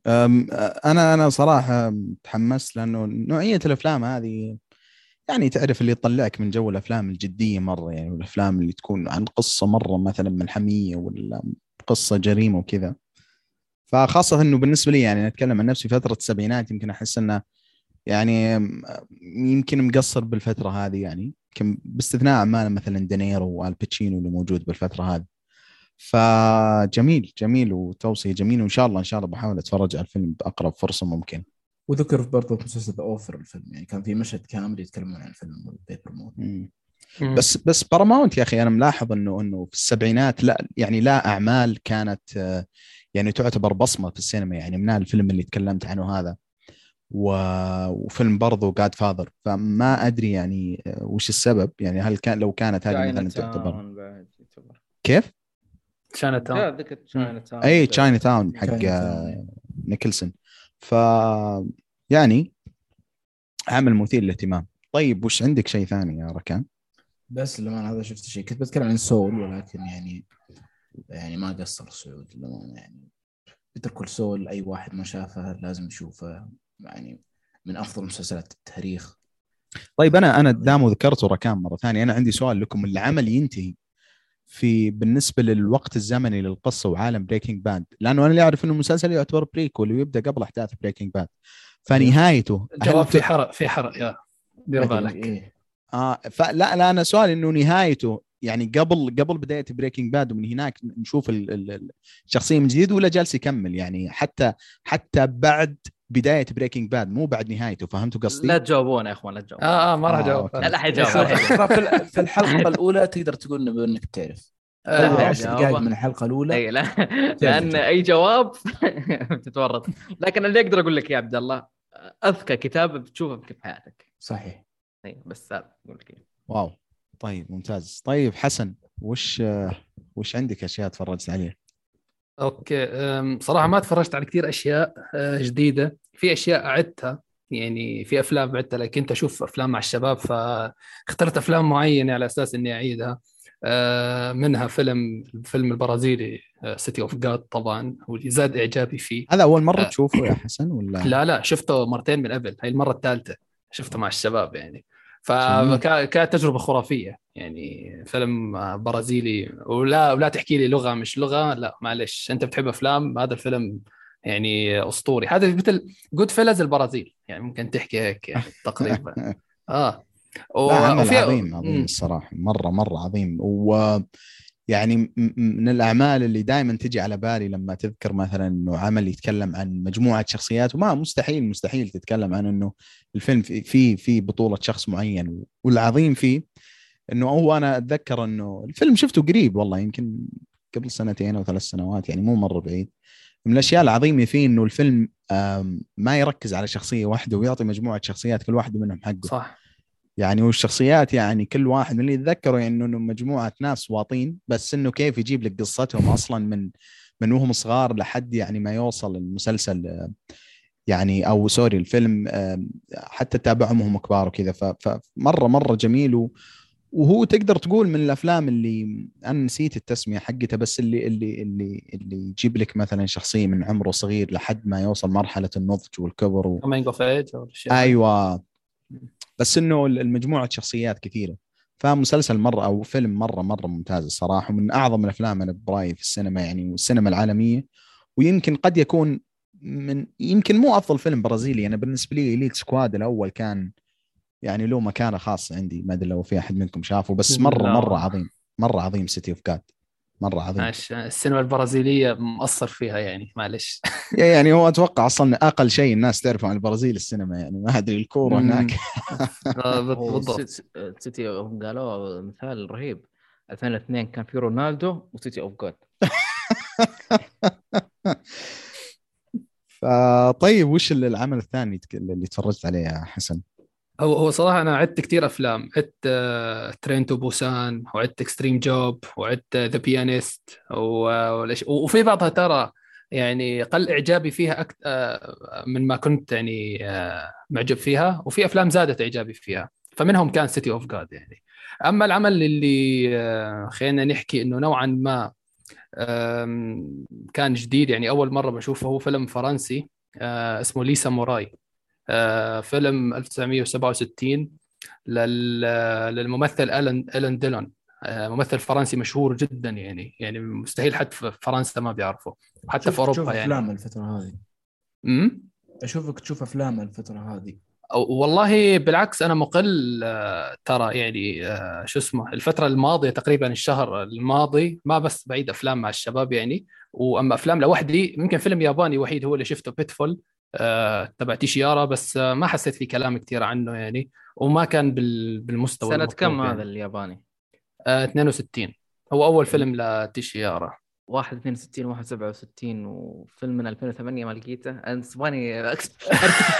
أنا أنا صراحة تحمست لأنه نوعية الأفلام هذه يعني تعرف اللي يطلعك من جو الأفلام الجدية مرة يعني والأفلام اللي تكون عن قصة مرة مثلا ملحمية ولا قصة جريمة وكذا. فخاصة إنه بالنسبة لي يعني أتكلم عن نفسي فترة السبعينات يمكن أحس إنه يعني يمكن مقصر بالفترة هذه يعني يمكن باستثناء اعمال مثلا دينيرو وآل باتشينو اللي موجود بالفترة هذه. فجميل جميل وتوصية جميل وإن شاء الله إن شاء الله بحاول أتفرج على الفيلم بأقرب فرصة ممكن. وذكر برضه في مسلسل The Offer الفيلم يعني كان في مشهد كامل يتكلمون عن الفيلم بيبر مون بس بس باراماونت يا أخي أنا ملاحظ إنه إنه في السبعينات لا يعني لا أعمال كانت يعني تعتبر بصمة في السينما يعني من الفيلم اللي تكلمت عنه هذا. وفيلم برضو Godfather فما أدري يعني وش السبب؟ يعني هل كان لو كانت هذه مثلا تعتبر كيف؟ Chinatown China اي China town حق نيكلسون ف يعني عمل مثير للاهتمام. طيب وش عندك شيء ثاني يا ركان؟ بس لما هذا شفت شيء. كنت بتكلم عن Saul ولكن يعني يعني ما قصر سعود يعني Better Call Saul أي واحد ما شافه لازم يشوفه يعني من أفضل مسلسلات التاريخ. طيب أنا أنا دام ذكرته ركان مرة ثانية أنا عندي سؤال لكم العمل ينتهي في بالنسبة للوقت الزمني للقصة وعالم Breaking Bad لأنه أنا اللي أعرف إنه المسلسل يعتبر prequel ويبدأ قبل أحداث Breaking Bad فنهايته الجواب في حرق في حرق يا دير بالك إيه. آه فلا لا أنا سؤالي إنه نهايته يعني قبل قبل بداية Breaking Bad ومن هناك نشوف الشخصيه من جديد ولا جالس يكمل. يعني حتى حتى بعد بداية Breaking Bad مو بعد نهايته فهمتوا قصدي؟ لا تجاوبون يا إخوان لا تجاوبون آه آه ما راح أجاوب. لا لا حيجاوب. في الحلقة الأولى تقدر تقول انك بتعرف دقائق من الحلقة الأولى. اي لا. لأن أي جواب بتتورط لكن اللي أقدر أقول لك يا عبد الله أذكى كتاب بتشوفه في حياتك. صحيح. اي بس هذا أقول لك wow. طيب ممتاز. طيب حسن وش وش عندك أشياء تفرجت عليها؟ okay صراحة ما تفرجت على كثير أشياء أه، جديدة. في أشياء أعدتها يعني في أفلام عدتها لكن كنت أشوف أفلام مع الشباب فاخترت أفلام معينة على أساس إني أعيدها. أه، منها فيلم الفيلم البرازيلي City of God طبعا واللي زاد إعجابي فيه. هذا أول مرة أه تشوفه يا حسن ولا؟ لا لا شفته مرتين من قبل هاي المرة الثالثة شفته مع الشباب يعني. فكانت تجربة خرافية. يعني فيلم برازيلي ولا ولا تحكي لي لغة مش لغة لا معلش. أنت بتحب أفلام هذا الفيلم يعني أسطوري. هذا مثل Goodfellas البرازيل. يعني ممكن تحكي هيك يعني تقريبا. آه. و... لا عمل عظيم عظيم الصراحة. مرة مرة عظيم. و يعني من الأعمال اللي دائما تجي على بالي لما تذكر مثلا إنه عمل يتكلم عن مجموعة شخصيات وما مستحيل مستحيل تتكلم عن إنه الفيلم في في بطولة شخص معين. والعظيم فيه إنه هو أنا أتذكر إنه الفيلم شفته قريب والله يمكن قبل سنتين أو ثلاث سنوات يعني مو مرة بعيد. من الأشياء العظيمة فيه إنه الفيلم ما يركز على شخصية واحدة ويعطي مجموعة شخصيات كل واحدة منهم حقه. صح. يعني والشخصيات يعني كل واحد من اللي يتذكروا يعني إنه مجموعة ناس واطين بس إنه كيف يجيب لك قصتهم أصلا من من وهم صغار لحد يعني ما يوصل المسلسل يعني أو سوري الفيلم حتى تابعهم وهم كبار وكذا. فمره مرة جميل وهو تقدر تقول من الأفلام اللي أنا نسيت التسمية حقتها بس اللي اللي اللي اللي يجيب لك مثلا شخصية من عمره صغير لحد ما يوصل مرحلة النضج والكبر و... أيوه. بس إنه المجموعة شخصيات كثيرة. فمسلسل مرة أو فيلم مرة مرة ممتاز الصراحة ومن أعظم الأفلام أنا برأيي في السينما يعني والسينما العالمية. ويمكن قد يكون من يمكن مو أفضل فيلم برازيلي. أنا بالنسبة لي Elite Squad الأول كان يعني له مكانة خاصة عندي. ما أدري لو في أحد منكم شافه بس مره مرة عظيم. مرة عظيم City of God مرة عظيم. السينما البرازيلية مؤثر فيها يعني معلش. يعني هو أتوقع أصلا أقل شيء الناس تعرفه عن البرازيل السينما يعني ما أدري الكورة هناك. آه، بالضبط. City of God مثال رهيب. 2002 كان في رونالدو و City of God فطيب وش العمل الثاني اللي تفرجت عليه يا حسن؟ هو هو صراحة أنا عدت كثير أفلام عدت Train to Busan وعدت Extreme Job وعدت The Pianist وفي بعضها ترى يعني قل إعجابي فيها أكت... آه، من ما كنت يعني آه، معجب فيها وفي أفلام زادت إعجابي فيها فمنهم كان City of God يعني. أما العمل اللي آه، خلينا نحكي إنه نوعا ما كان جديد يعني أول مرة بشوفه هو فيلم فرنسي اسمه ليسا موراي آه، فيلم 1967 للممثل الن الن ديلون. آه، ممثل فرنسي مشهور جدا يعني يعني مستحيل حتى في فرنسا ما بيعرفه حتى في أوروبا يعني. أفلام الفترة هذه. امم أشوفك تشوف أفلام الفترة هذه. والله بالعكس أنا مقل آه، ترى يعني شو اسمه الفترة الماضية تقريبا الشهر الماضي ما بس بعيد أفلام مع الشباب يعني وأما أفلام لوحدي يمكن فيلم ياباني وحيد هو اللي شفته بيتفول آه، تبع تيشيارا بس آه، ما حسيت في كلام كثير عنه يعني وما كان بالمستوى سنة كم يعني. هذا الياباني؟ 62 آه، هو أول فيلم لتيشيارا واحد 62 واحد 67 وفيلم من 2008 ما لقيته تبغاني ارتكب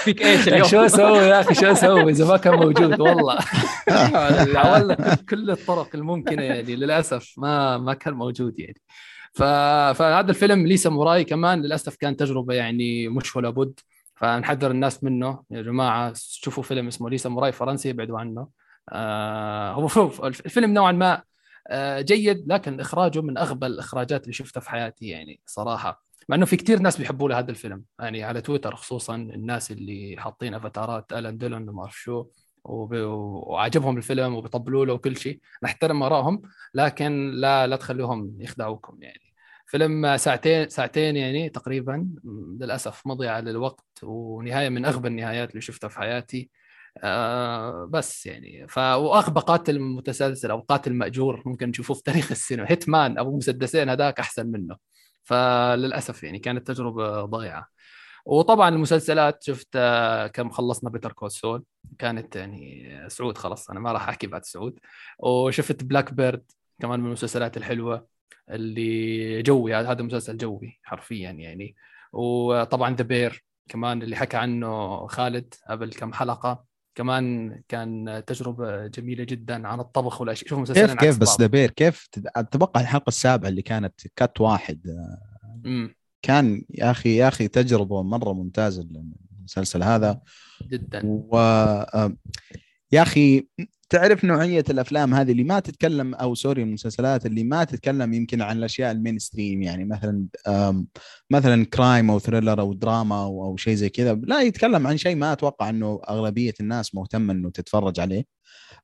فيك إيش اليوم شو أسوي يا أخي؟ شو أسوي؟ إذا ما كان موجود والله. حاولنا. كل الطرق الممكنة يعني للأسف ما ما كان موجود يعني. ف... فهذا الفيلم لي ساموراي كمان للأسف كان تجربة يعني مش ولا بد فنحذر الناس منه. يا جماعة شوفوا فيلم اسمه لي ساموراي فرنسي ابعدوا عنه. آه هو شوف الفيلم نوعا ما آه جيد لكن إخراجه من أغبى الإخراجات اللي شفتها في حياتي يعني صراحة. مع إنه في كثير ناس بيحبوا له هذا الفيلم. يعني على تويتر خصوصا الناس اللي حاطين أفاتارات ألان ديلون وما أعرف شو وعجبهم الفيلم وبيطبلوا له وكل شيء. نحترم آرائهم لكن لا لا تخلوهم يخدعوكم يعني. فيلم ساعتين ساعتين يعني تقريبا للأسف مضيعة للوقت ونهاية من أغبى النهايات اللي شفتها في حياتي. آه بس يعني ف وأغبى قاتل متسلسل أو قاتل مأجور ممكن تشوفوه في تاريخ السينما. Hitman ابو مسدسين هذاك أحسن منه. فللأسف يعني كانت تجربة ضايعة. وطبعا المسلسلات شفت آه، كم خلصنا Better Call Saul كانت يعني سعود خلاص أنا ما راح أحكي بعد سعود. وشفت Black Bird كمان من المسلسلات الحلوة. اللي جوي هذا مسلسل جوي حرفيا يعني. وطبعا The Bear كمان اللي حكى عنه خالد قبل كم حلقة. كمان كان تجربة جميلة جدا عن الطبخ والاشياء شوف كيف كيف بس The Bear كيف أتوقع الحلقة السابعة اللي كانت cut واحد مم. كان يا أخي يا أخي تجربة مرة ممتازة المسلسل هذا. جدا. و يا أخي تعرف نوعية الأفلام هذه اللي ما تتكلم أو sorry المسلسلات اللي ما تتكلم يمكن عن الأشياء ال mainstream يعني مثلا مثلا crime أو thriller أو دراما أو, أو شيء زي كذا لا يتكلم عن شيء ما أتوقع إنه أغلبية الناس مهتمة إنه تتفرج عليه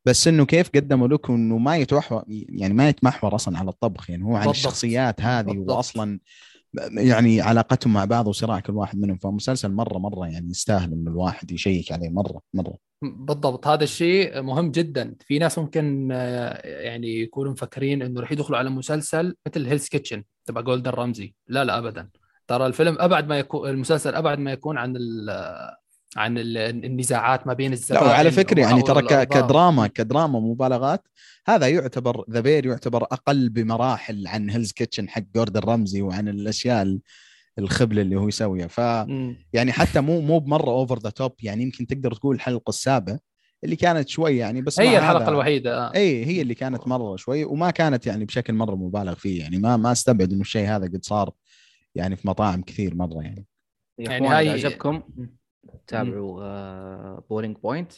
بس إنه كيف قدموا لك إنه ما يتوحور يعني ما يتمحور أصلا على الطبخ يعني هو عن. الشخصيات هذه. واصلا يعني علاقتهم مع بعض وصراع كل واحد منهم. فمسلسل مرة مرة يعني يستاهل إنه الواحد يشيك عليه مرة مرة. بالضبط. هذا الشيء مهم جدا. في ناس ممكن آه، يعني يكونوا مفكرين إنه راح يدخلوا على مسلسل مثل Hell's Kitchen تبع جوردن رمزي لا لا ابدا. ترى الفيلم أبعد ما يكون المسلسل أبعد ما يكون عن ال عن ال- النزاعات ما بين لا الزبائن وعلى فكرة يعني ترى. كدراما كدراما مبالغات هذا يعتبر The Bear يعتبر أقل بمراحل عن Hell's Kitchen حق جوردن رمزي وعن الأشياء ال- الخبل اللي هو يسويها ف. يعني حتى مو مو بمرة over the top يعني يمكن تقدر تقول الحلقة السابعه اللي كانت شوي يعني بس هي الحلقة هذا- الوحيدة آه. إي هي اللي كانت مرة شوي وما كانت يعني بشكل مرة مبالغ فيه يعني ما ما أستبعد إنه الشيء هذا قد صار يعني في مطاعم كثير مرة يعني يعني هاي- عجبكم تابعوا آه، Boiling Point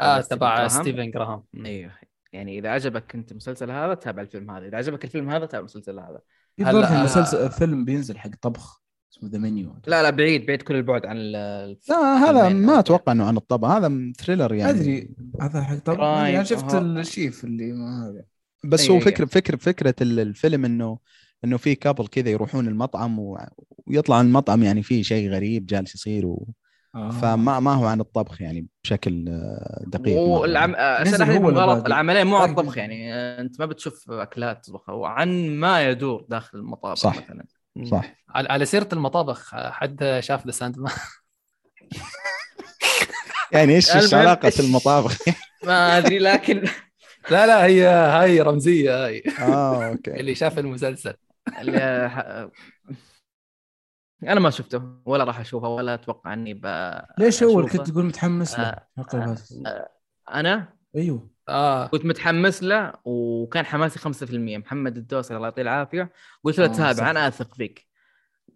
آه ستيفن تبع. ستيفن جراهام. أيوه يعني إذا عجبك انت المسلسل هذا تابع الفيلم هذا إذا عجبك الفيلم هذا تابع المسلسل هذا. في هلا- في مسلسل فيلم بينزل حق طبخ اسمه The Menu لا لا بعيد بعيد كل البعد عن لا هذا ما أتوقع إنه عن الطبخ هذا thriller يعني. أدري هذا حق طبخ. أنا شفت ها. الشيف اللي ما هذا بس أي- هو أي. فكره فكره فكرة ال- الفيلم إنه إنه في couple كذا يروحون المطعم و... ويطلع المطعم يعني فيه شيء غريب جالس يصير و... آه. فما ما هو عن الطبخ يعني بشكل آه، دقيق. والعم... آه، هو اللي غلط. العملية مو باقي الطبخ. يعني آه، أنت ما بتشوف أكلات تطبخها هو عن ما يدور داخل المطابخ صح. مثلا. صح على على سيرة المطابخ حد شاف The Sand يعني إيش إيش علاقة المطابخ ما أدري لكن لا لا هي هاي رمزية هاي آه okay اللي شاف المسلسل اللي ح- أنا ما شفته ولا راح أشوفه ولا أتوقع إني ب... ليش أول. كنت تقول متحمس له؟ آه، اللي فاتت. أنا؟ أيوه. آه. كنت متحمس له وكان حماسي 5% محمد الدوسري الله يعطيه العافية. قلت له آه، تابع صح. أنا أثق فيك.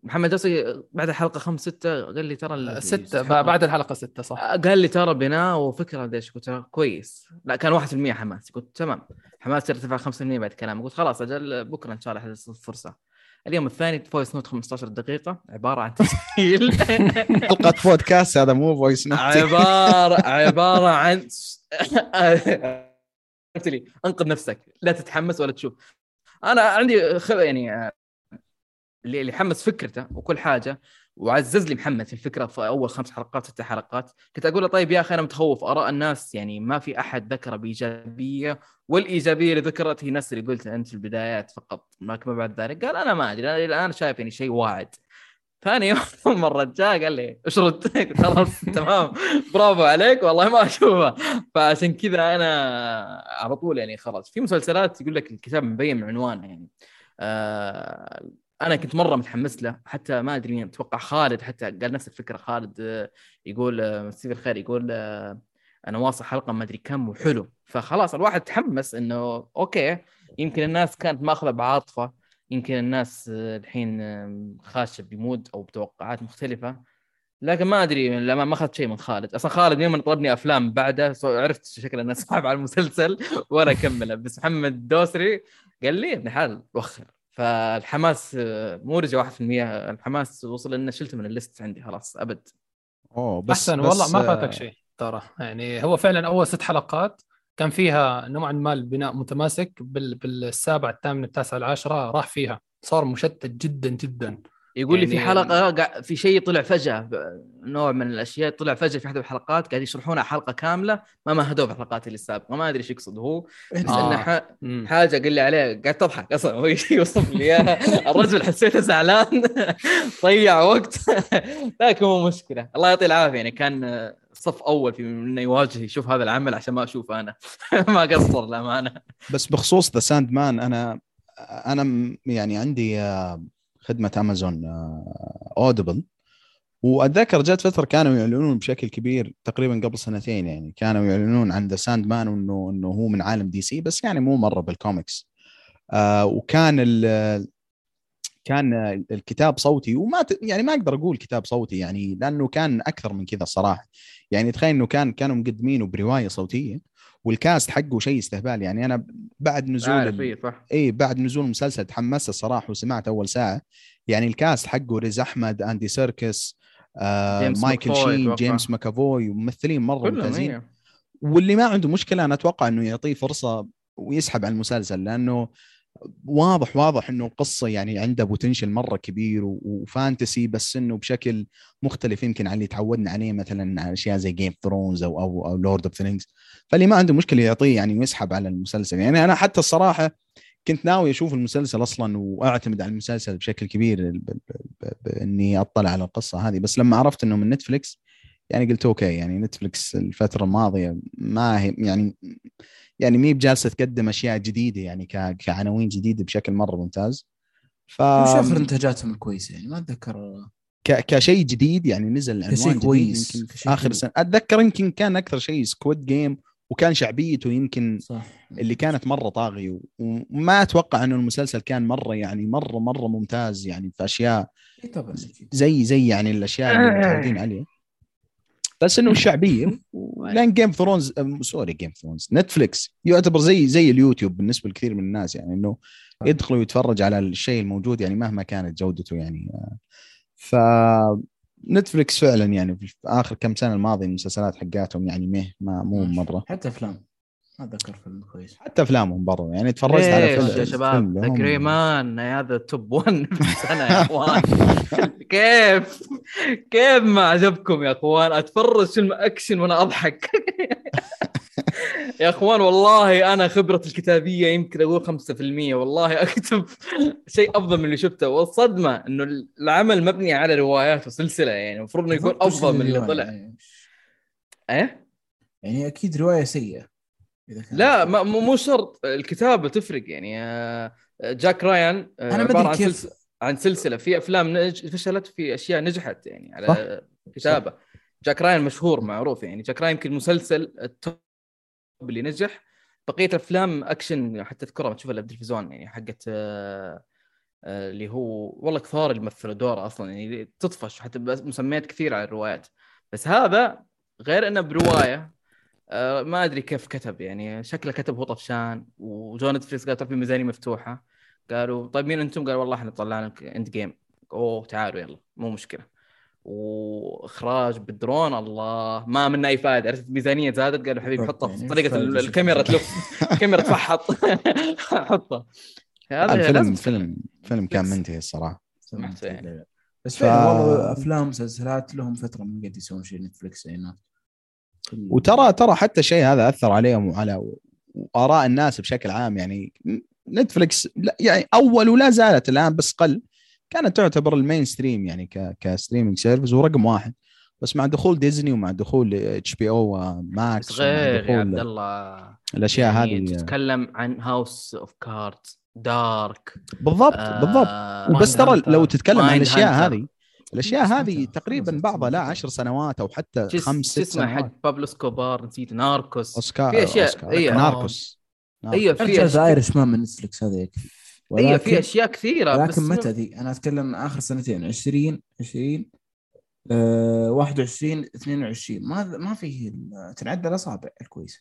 محمد الدوسري بعد الحلقة 5 6 قال لي ترى ال- ستة يستحق- بعد الحلقة ستة صح. قال لي ترى بناء وفكرة ليش قلت له كويس. لا كان 1% حماسي. قلت تمام. حماسي ارتفع 5% بعد كلامه. قلت خلاص أجل بكرة إن شاء الله حتصير فرصه اليوم الثاني voice note 15 دقيقة عبارة عن تسجيل. حلقه بودكاست هذا مو voice note. عباره عبارة عن قلت لي انقذ نفسك لا تتحمس ولا تشوف. أنا عندي خ... يعني آه، اللي اللي حمس فكرته وكل حاجة وعزز لي محمد في الفكرة في أول خمس حلقات ست حلقات. كنت أقول له طيب يا أخي أنا متخوف أراء الناس يعني ما في أحد ذكر بإيجابية والإيجابية اللي ذكرت هي نفس اللي قلتها أنت في البدايات فقط ما بعد ذلك؟ قال أنا ما أدري أنا الآن شايف يعني شيء واعد. ثاني يوم الرجال قال لي اشرد قلت خلاص تمام برافو عليك والله ما اشوفها فعشان كذا أنا على طول يعني خلاص. في مسلسلات يقول لك الكتاب مبين من عنوانه يعني. آه أنا كنت مرة متحمس له حتى ما أدري مين أتوقع خالد حتى قال نفس الفكرة خالد آه، يقول آه، مسيه الخير يقول آه، أنا واصل حلقة ما أدري كم وحلو. فخلاص الواحد تحمس إنه أوكي يمكن الناس كانت ماخذة بعاطفة يمكن الناس الحين خاشة ب mood أو بتوقعات مختلفة. لكن ما أدري لما ما أخذت شيء من خالد. أصلا خالد يوم طلبني أفلام بعده عرفت شكل الناس صعب على المسلسل وأنا أكمله. بس محمد الدوسري قال لي ابن حال وخر. فالحماس مو رجع 1% الحماس وصل إنه شلته من ال list عندي خلاص أبد. أوه بس أحسن بس والله ما آه، فاتك شيء ترى. يعني هو فعلا أول ست حلقات كان فيها نوعا ما البناء متماسك بال... بالسابع الثامن التاسع العاشرة راح فيها صار مشتت جدا جدا. يقول لي في يعني- حلقة في شيء طلع فجأة نوع من الأشياء طلع فجأة في أحد الحلقات قاعد يشرحونها حلقه كاملة ما مهدوه في الحلقات اللي السابقه ما أدري إيش يقصد هو بس آه. انه ح... حاجة قال لي عليه قاعد تضحك أصلا هو يوصف لي إياها. الرجل حسيته زعلان. ضيع وقت. لكن مو مشكلة. الله يعطيه العافية. يعني كان صف أول في إنه يواجه يشوف هذا العمل عشان ما أشوفه أنا. ما قصر للامانه بس بخصوص The Sandman أنا أنا يعني عندي آه، خدمة Amazon Audible وأتذكر جت فترة كانوا يعلنون بشكل كبير تقريبا قبل سنتين يعني كانوا يعلنون عن The Sandman وإنه إنه هو من عالم DC بس يعني مو مرة بالكوميكس آه وكان ال كان الكتاب صوتي وما ت... يعني ما أقدر أقول كتاب صوتي يعني لأنه كان أكثر من كذا الصراحه يعني تخيل إنه كان كانوا مقدمينه برواية صوتية. وال cast حقه شيء استهبال يعني أنا بعد نزول إيه صح اي بعد نزول المسلسل تحمست الصراحة وسمعت أول ساعة يعني ال cast حقه ريز أحمد أندي سيركس آه مايكل شين. جيمس ماكافوي وممثلين مرة ممتازين إيه. واللي ما عنده مشكلة أنا أتوقع إنه يعطيه فرصة ويسحب على المسلسل لأنه واضح واضح إنه القصة يعني عنده potential مرة كبير و fantasy بس إنه بشكل مختلف يمكن عن اللي تعودنا عليه مثلا على أشياء زي Game Thrones أو أو, أو Lord of Rings فاللي ما عنده مشكلة يعطيه يعني ويسحب على المسلسل. يعني أنا حتى الصراحة كنت ناوي أشوف المسلسل أصلا وأعتمد على المسلسل بشكل كبير باني أطلع على القصة هذه. بس لما عرفت إنه من نتفلكس يعني قلت okay يعني نتفلكس الفترة الماضية ما هي يعني يعني مي بجالسة تقدم أشياء جديدة يعني كعناوين جديدة بشكل مرة ممتاز. ف وش اخر إنتاجاتهم الكويسه يعني ما أتذكر. ك... كشيء جديد يعني نزل عنوان كويس، يمكن كشيء آخر. سنة. أتذكر يمكن كان أكثر شيء Squid Game وكان شعبيته يمكن صح. اللي كانت مرة طاغية. و- وما أتوقع إنه المسلسل كان مرة يعني مرة مرة ممتاز يعني في أشياء إيه طبعا. زي زي يعني الأشياء اللي متعودين عليها. بس إنه الشعبيه لأن Game Thrones sorry Game Thrones نتفليكس يعتبر زي زي اليوتيوب بالنسبة لكثير من الناس يعني إنه يدخل ويتفرج على الشيء الموجود يعني مهما كانت جودته يعني ف نتفليكس فعلا يعني في آخر كم سنة الماضية المسلسلات حقاتهم يعني مه ما مو مرة. حتى أفلام. أتذكر فيلم كويس. حتى أفلامهم برضو يعني تفرجت على فيلم يا شباب. تقريبا هذا توب 1 في السنة يا أخوان. كيف؟ كيف ما عجبكم يا أخوان؟ أتفرج فيلم أكشن وأنا أضحك. يا أخوان والله أنا خبرتي الكتابية يمكن أقول 5% والله أكتب شيء أفضل من اللي شفته. والصدمة إنه العمل مبني على روايات وسلسلة يعني المفروض إنه يكون أفضل من اللي؟ طلع. إيه؟ يعني أكيد رواية سيئة. لا ما مو شرط. الكتابة تفرق يعني آه، جاك رايان آه، أنا ما أدري كيف. عن سلسلة. في أفلام نج... فشلت في أشياء نجحت يعني على صح. كتابة. جاك رايان مشهور معروف يعني. جاك رايان يمكن مسلسل ال top اللي نجح. بقية افلام أكشن حتى تذكرها ما تشوفها إلا بالتلفزيون يعني حقت آه، اللي هو والله كثار اللي مثلوا دوره أصلا يعني تطفش. حتى مسميات كثير على الروايات. بس هذا غير إنه برواية. ما أدري كيف كتب يعني شكله كتب هو طفشان وجو نتفلكس قال ترى في ميزانية مفتوحة. قالوا طيب مين أنتم؟ قالوا والله إحنا طلعنا لك Endgame أوه تعالوا يلا مو مشكلة. وإخراج بالدرون الله ما منه أي فائده عرفت الميزانيه زادت؟ قالوا حبيبي حطها في يعني طريقة الكاميرا. تلف. الكاميرا تفحط. حطها. هذا الفيلم فيلم فيلم كان. منتهي الصراحة. سمحت يعني. بس ف- فعلا والله أفلام مسلسلات لهم فترة من قد يسوون شيء نتفلكس هنا وترى ترى حتى الشيء هذا أثر عليهم وعلى اراء الناس بشكل عام. يعني نتفلكس يعني أول ولا زالت الآن بس قل. كانت تعتبر ال mainstream يعني ك ك streaming service ورقم واحد. بس مع دخول ديزني ومع دخول HBO Max بس غير يا عبد الله. الأشياء يعني هذه. تتكلم عن House of Cards Dark بالضبط آه، بالضبط وبس ترى Hunter. لو تتكلم عن الأشياء. هذه الأشياء بس هذه. تقريبا بعضها لا. عشر سنوات أو حتى خمس ست اسمه سنوات حق بابلو سكوبار نسيت Narcos أوسكار في أشياء- أوسكار. إيه. Narcos أيوه في اشياء Irish man من Netflix هذا يكفي أيوه ولكن في أشياء كثيرة بس لكن متى ذي؟ أنا أتكلم آخر سنتين 20 20 آه 21 22 ما ما فيه ال- تنعد الأصابع الكويسة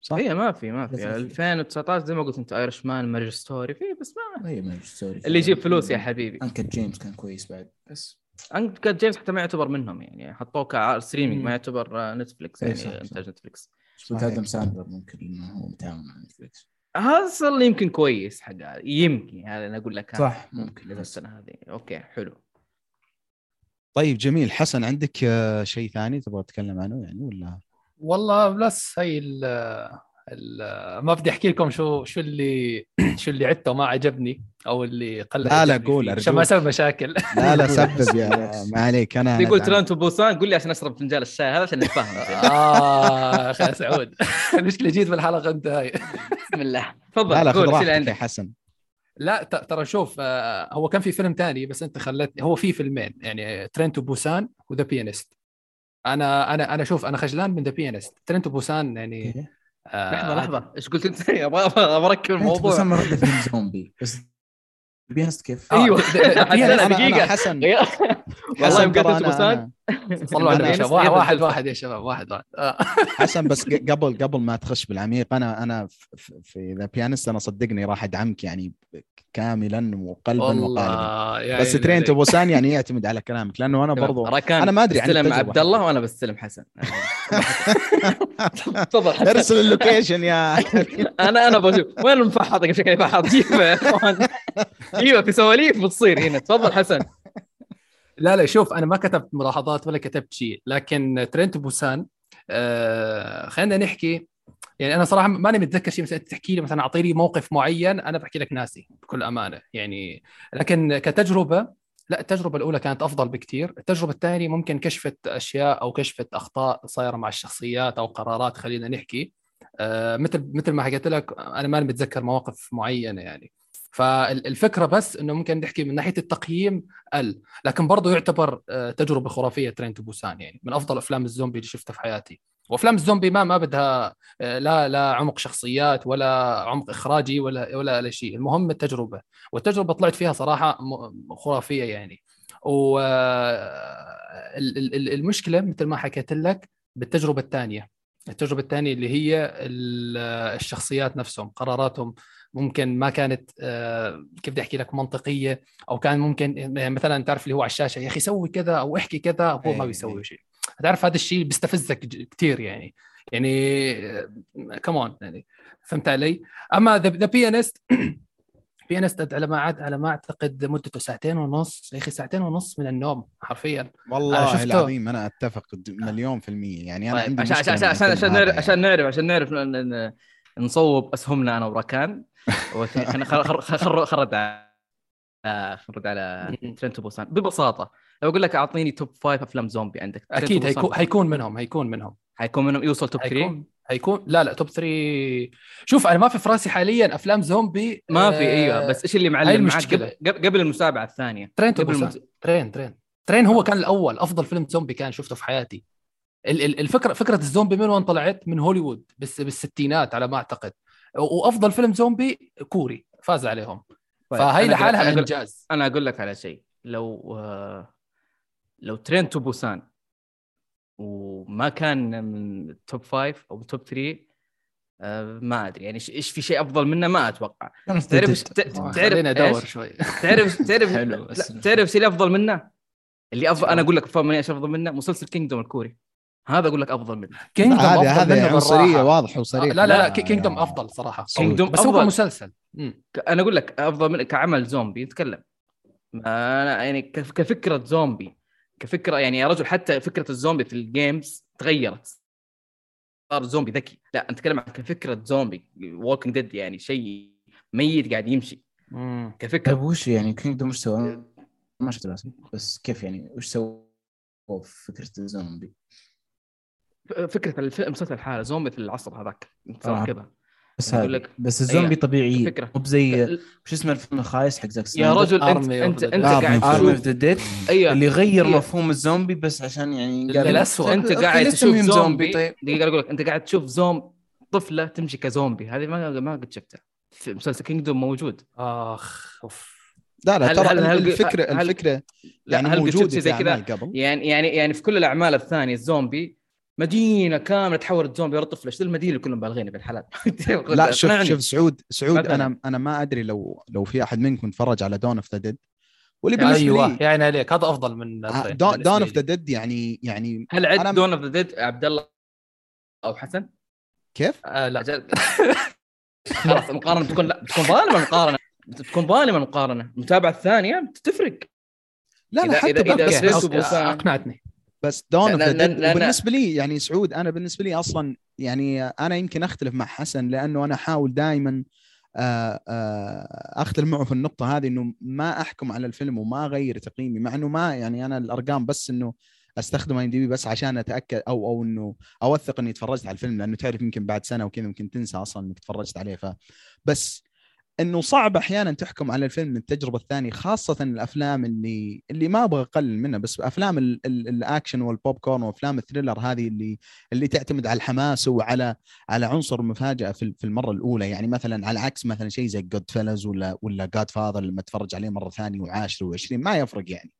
صح؟ اي ما في ما في. لا في. 2019 زي ما قلت أنت Irishman Marriage Story في بس ما اي ما سوري اللي يجيب فلوس يا حبيبي. Uncut Gems كان كويس بعد بس Uncut Gems حتى ما يعتبر منهم يعني حطوه ك streaming. ما يعتبر آه، Netflix إيه، يعني صح، صح. إنتاج Netflix اسمه آدم ساندلر ممكن إنه هو متعاون مع Netflix هذا يمكن كويس حق يمكن هذا أنا أقول لك. صح ممكن بس. السنة هذه. okay حلو. طيب جميل. حسن عندك آه، شيء ثاني تبغى تتكلم عنه يعني ولا؟ والله بس هي ال ال ما بدي أحكي لكم شو شو اللي شو اللي عدته وما عجبني أو اللي قل لا، لا، قول،. عشان ما أسوي مشاكل. لا لا سبب يا. ما عليك أنا يقول أتعامل. Train to Busan قول لي عشان أشرب فنجان الشاي هذا عشان نتفاهم آه أخي سعود. المشكلة جيت بالحلقة أنت هاي. بسم الله. تفضل لا لا خذ قول إيش اللي راحتك يا عندك. حسن. لا ت- ترى شوف آه، هو كان في فيلم تاني بس أنت خليت هو في فيلمين يعني Train to Busan و The Pianist. أنا أنا أنا شوف أنا خجلان من The Pianist Train to Busan يعني آه، لحظة لحظة. إيش قلت أنت؟ أبغى أركب الموضوع. ما رد فيلم زومبي. بس Pianist كيف؟ أيوه. دقيقه حسن. والله حسن يوم ترى قلت أنا- Busan أنا- صلوا على النبي شباب. واحد واحد يا شباب واحد واحد. حسن بس قبل قبل ما تخش بالعميق أنا أنا في- The Pianist أنا صدقني راح أدعمك يعني كاملا وقلبا وقالبا. بس عيني Train عليك. to Busan يعني يعتمد على كلامك لأنه أنا برضو ركان أنا ما أدري عن التجربة. عبد الله. وأنا بستلم حسن. تفضل حسن. ارسل ال location يا أنا أنا بشوف. وين المفحط؟ قبل شكل يفحط جيبه جيبه في سواليف بتصير هنا. تفضل حسن. لا لا شوف أنا ما كتبت ملاحظات ولا كتبت شيء لكن Train to Busan آه خلينا نحكي يعني أنا صراحة ماني متذكر شيء مثلا تحكي لي مثلا أعطيني موقف معين أنا بحكي لك ناسي بكل أمانة يعني لكن كتجربة لا التجربة الأولى كانت أفضل بكثير التجربة الثانية ممكن كشفت أشياء أو كشفت أخطاء صايرة مع الشخصيات أو قرارات خلينا نحكي آه مثل مثل ما حكيت لك أنا ماني متذكر مواقف معينة يعني. فالفكرة بس إنه ممكن نحكي من ناحية التقييم قل لكن برضه يعتبر آه، تجربة خرافية ترين تو بوسان يعني من أفضل أفلام الزومبي اللي شفتها في حياتي. وأفلام الزومبي ما ما بدها آه، لا لا عمق شخصيات ولا عمق إخراجي ولا ولا لا شيء. المهم التجربة. والتجربة طلعت فيها صراحة خرافية يعني. و آه، ال- ال- ال- المشكلة مثل ما حكيت لك بالتجربة الثانية. التجربة الثانية اللي هي ال- الشخصيات نفسهم قراراتهم ممكن ما كانت آه، كيف بدي أحكي لك منطقية أو كان ممكن يعني مثلا تعرف اللي هو على الشاشة يا أخي سوي كذا أو احكي كذا هو ما إيه، بيسوي إيه. شيء تعرف هذا الشيء بيستفزك كثير يعني يعني كمان يعني فهمت علي؟ أما The Pianist Pianist على ما عاد على ما أعتقد مدته ساعتين ونص يا أخي ساعتين ونص من النوم حرفيا والله شفته. العظيم أنا أتفق مليون في المية يعني أنا طيب عندي عشان عشان عشان عشان نعرف. عشان نعرف عشان نعرف نصوب أسهمنا أنا وركان خلينا خرد على خرد على Train to Busan ببساطة لو أقول لك أعطيني top five أفلام زومبي عندك. أكيد هيكون هيكون منهم هيكون منهم. حيكون منهم. يوصل top 3 هيكون لا لا top 3 شوف أنا ما في في راسي حاليا أفلام زومبي ما في آه، إيوه بس إيش اللي معلم معك. قبل, قبل المتابعة الثانية. Train قبل. المس... Train Train. Train هو كان الأول أفضل فيلم زومبي كان شفته في حياتي. ال- ال- الفكرة فكرة الزومبي من وين طلعت؟ من هوليوود بس بالستينات على ما أعتقد. وأفضل فيلم زومبي كوري فاز عليهم. طيب، فهي أنا أقول- لحالها أنا أقول- انجاز أنا أقول لك على شيء. لو آه، لو Train to Busan وما كان من top five أو top 3 آه، ما أدري. يعني إيش- إيش في شيء أفضل منه؟ ما أتوقع. تعرف تعرف أدور؟ شوي. تعرف تعرف تعرف إيش اللي أفضل منه؟ اللي افضل أنا أقول لك إيش أفضل منه؟ مسلسل Kingdom الكوري. هذا أقول لك أفضل منه. Kingdom منه هذه عنصريه بالراحه واضحه وصريحه لا لا لا Kingdom يا- أفضل صراحة. Kingdom بس هو. كمسلسل أنا أقول لك أفضل من كعمل زومبي نتكلم أنا يعني كف- كفكرة زومبي كفكرة يعني يا رجل حتى فكرة الزومبي في ال games تغيرت. صار زومبي ذكي. لا نتكلم عن كفكرة زومبي ووكينج ديد يعني شيء ميت قاعد يمشي. مم. كفكرة. طيب وش يعني كينجدوم وش سوى؟ ما شفت راسي. بس كيف يعني وش سوى في فكرة الزومبي؟ فكرة الف- المسلسل الحالة زومبي في العصر هذاك صار آه. كذا بس لك- بس الزومبي أيوة. طبيعي. مو بزي وش اسمه الفيلم الخايس حق زاك يا رجل انت أنت انت. قاعد ارمي اوف تشوف ذا ديد اللي غير هي. مفهوم الزومبي بس عشان يعني قال للأسوأ. أنت قاعد تشوف زومبي طيب دقيقة أقول لك أنت قاعد تشوف زوم طفلة تمشي كزومبي هذه ما ما قد شفتها في مسلسل Kingdom موجود آخ أوف لا لا هل- ترى هل- هل- الفكرة هل- الفكرة لا يعني هل موجودة زي كذا يعني يعني يعني في كل الأعمال الثانية الزومبي مدينة كاملة تحولت زومبي ورا طفله إيش المدينة اللي كلهم بالغين بالحلال لا شوف. شوف سعود سعود. أنا أنا ما أدري لو لو في أحد منكم تفرج على Dawn of the Dead واللي بالنسبة أيوه لي يا عيني عليك هذا أفضل من Dawn of the. Dead يعني يعني هل عد أنا- Dawn of the Dead عبد الله أو حسن؟ كيف؟ آه لا أجل. خلاص المقارنه بتكون لا بتكون ظالمة المقارنه بتكون ظالمة المقارنه المتابعة الثانية تفرق لا لا حتى إذا- إذا okay، okay. أقنعتني بس Dawn لأن- Dead لأن- وبالنسبة لي يعني سعود أنا بالنسبة لي أصلا يعني أنا يمكن أختلف مع حسن لأنه أنا أحاول دائما أختلف معه في النقطة هذه إنه ما أحكم على الفيلم وما أغير تقييمي مع إنه ما يعني أنا الأرقام بس إنه أستخدم IMDb بس عشان أتأكد أو أو إنه أوثق إني تفرجت على الفيلم لأنه تعرف يمكن بعد سنة وكذا ممكن تنسى أصلا إنك تفرجت عليه. ف بس إنه صعب أحيانا تحكم على الفيلم من التجربة الثانية خاصة الأفلام اللي اللي ما أبغى أقلل منها بس أفلام ال ال الأكشن والبوب كورن وأفلام ال thriller هذه اللي اللي تعتمد على الحماس وعلى على عنصر المفاجاه في في المرة الأولى. يعني مثلا على عكس مثلا شيء زي Goodfellas ولا ولا Godfather لما تفرج عليه مرة ثانية وعاشره وعشرين ما يفرق يعني.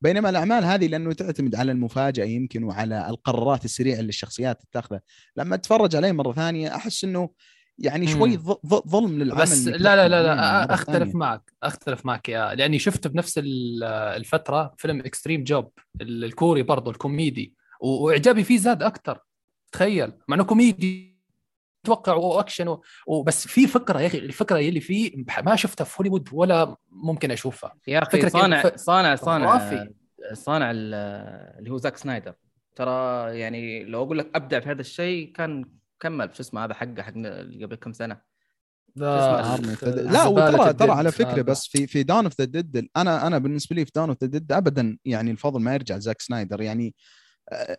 بينما الأعمال هذه لأنه تعتمد على المفاجأة يمكن وعلى القرارات السريعة اللي الشخصيات تتخذها. لما اتفرج عليه مرة ثانية أحس إنه يعني شوي مم. ظ- ظ- ظلم للعمل بس لا لا لا, لا أختلف ثانية. معك أختلف معك يا لأني شفت بنفس ال- الفترة فيلم Extreme Job الكوري برضه الكوميدي وإعجابي فيه زاد أكثر تخيل مع إنه كوميدي أتوقع وأكشن و- وبس في فكرة يا أخي الفكرة اللي فيه ما شفتها في هوليوود ولا ممكن أشوفها يا أخي فكرة صانع كيف- صانع صانع خرافي. صانع ال- اللي هو زاك سنايدر ترى يعني لو أقول لك أبدع في هذا الشيء كان كمل شو اسمه هذا حقه حق قبل كم سنة لا وترى ترى على فكرة. بس في في Dawn of the Dead أنا أنا بالنسبة لي في Dawn of the Dead ابدا يعني الفضل ما يرجع لزاك سنايدر يعني آه،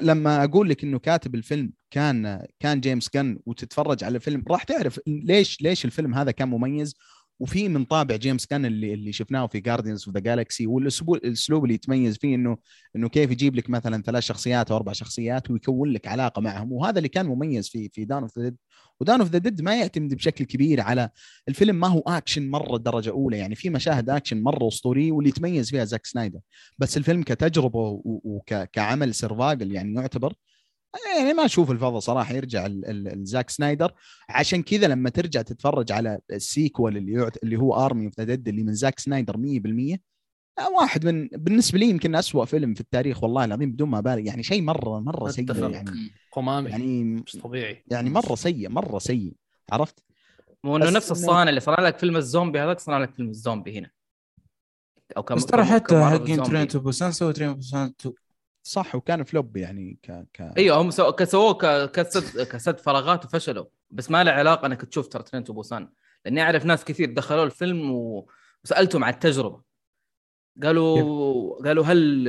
لما أقول لك إنه كاتب الفيلم كان كان جيمس قان وتتفرج على الفيلم راح تعرف ليش ليش الفيلم هذا كان مميز وفي من طابع جيمس قان اللي اللي شفناه في Guardians of the Galaxy والاسلوب الأسلوب اللي يتميز فيه انه إنه كيف يجيب لك مثلا ثلاث شخصيات أو أربع شخصيات ويكون لك علاقة معهم. وهذا اللي كان مميز في في Dawn of the Dead و Dawn of the Dead ما يعتمد بشكل كبير على الفيلم ما هو اكشن مرة درجة أولى. يعني في مشاهد اكشن مرة أسطورية واللي يتميز فيها زاك سنايدر. بس الفيلم كتجربة وكعمل survival يعني يعتبر يعني ما أشوف الفضل صراحة يرجع ال- ال- لزاك سنايدر. عشان كذا لما ترجع تتفرج على ال sequel اللي يعت... اللي هو Army of the Dead اللي من زاك سنايدر 100% آه، واحد من بالنسبة لي يمكن أسوأ فيلم في التاريخ والله العظيم بدون ما بالغ يعني شيء مره مرة سيء. يعني. قمامي. يعني مش طبيعي. يعني مرة سيء مرة سيء. عرفت؟ مو إنه نفس الصانع اللي صنع لك فيلم الزومبي هذاك صنع لك فيلم الزومبي هنا. أو كم بس ترى حتى الزومبي. ترين تو بوسان سووا Train to Busan 2 صح وكان flop يعني ك ك أيوه هم سو... سووه ك- كسد كسد فراغات وفشلوا. بس ما له علاقة إنك تشوف ترى Train to Busan لأني أعرف ناس كثير دخلوا الفيلم و... وسألتهم عن التجربة. قالوا قالوا هل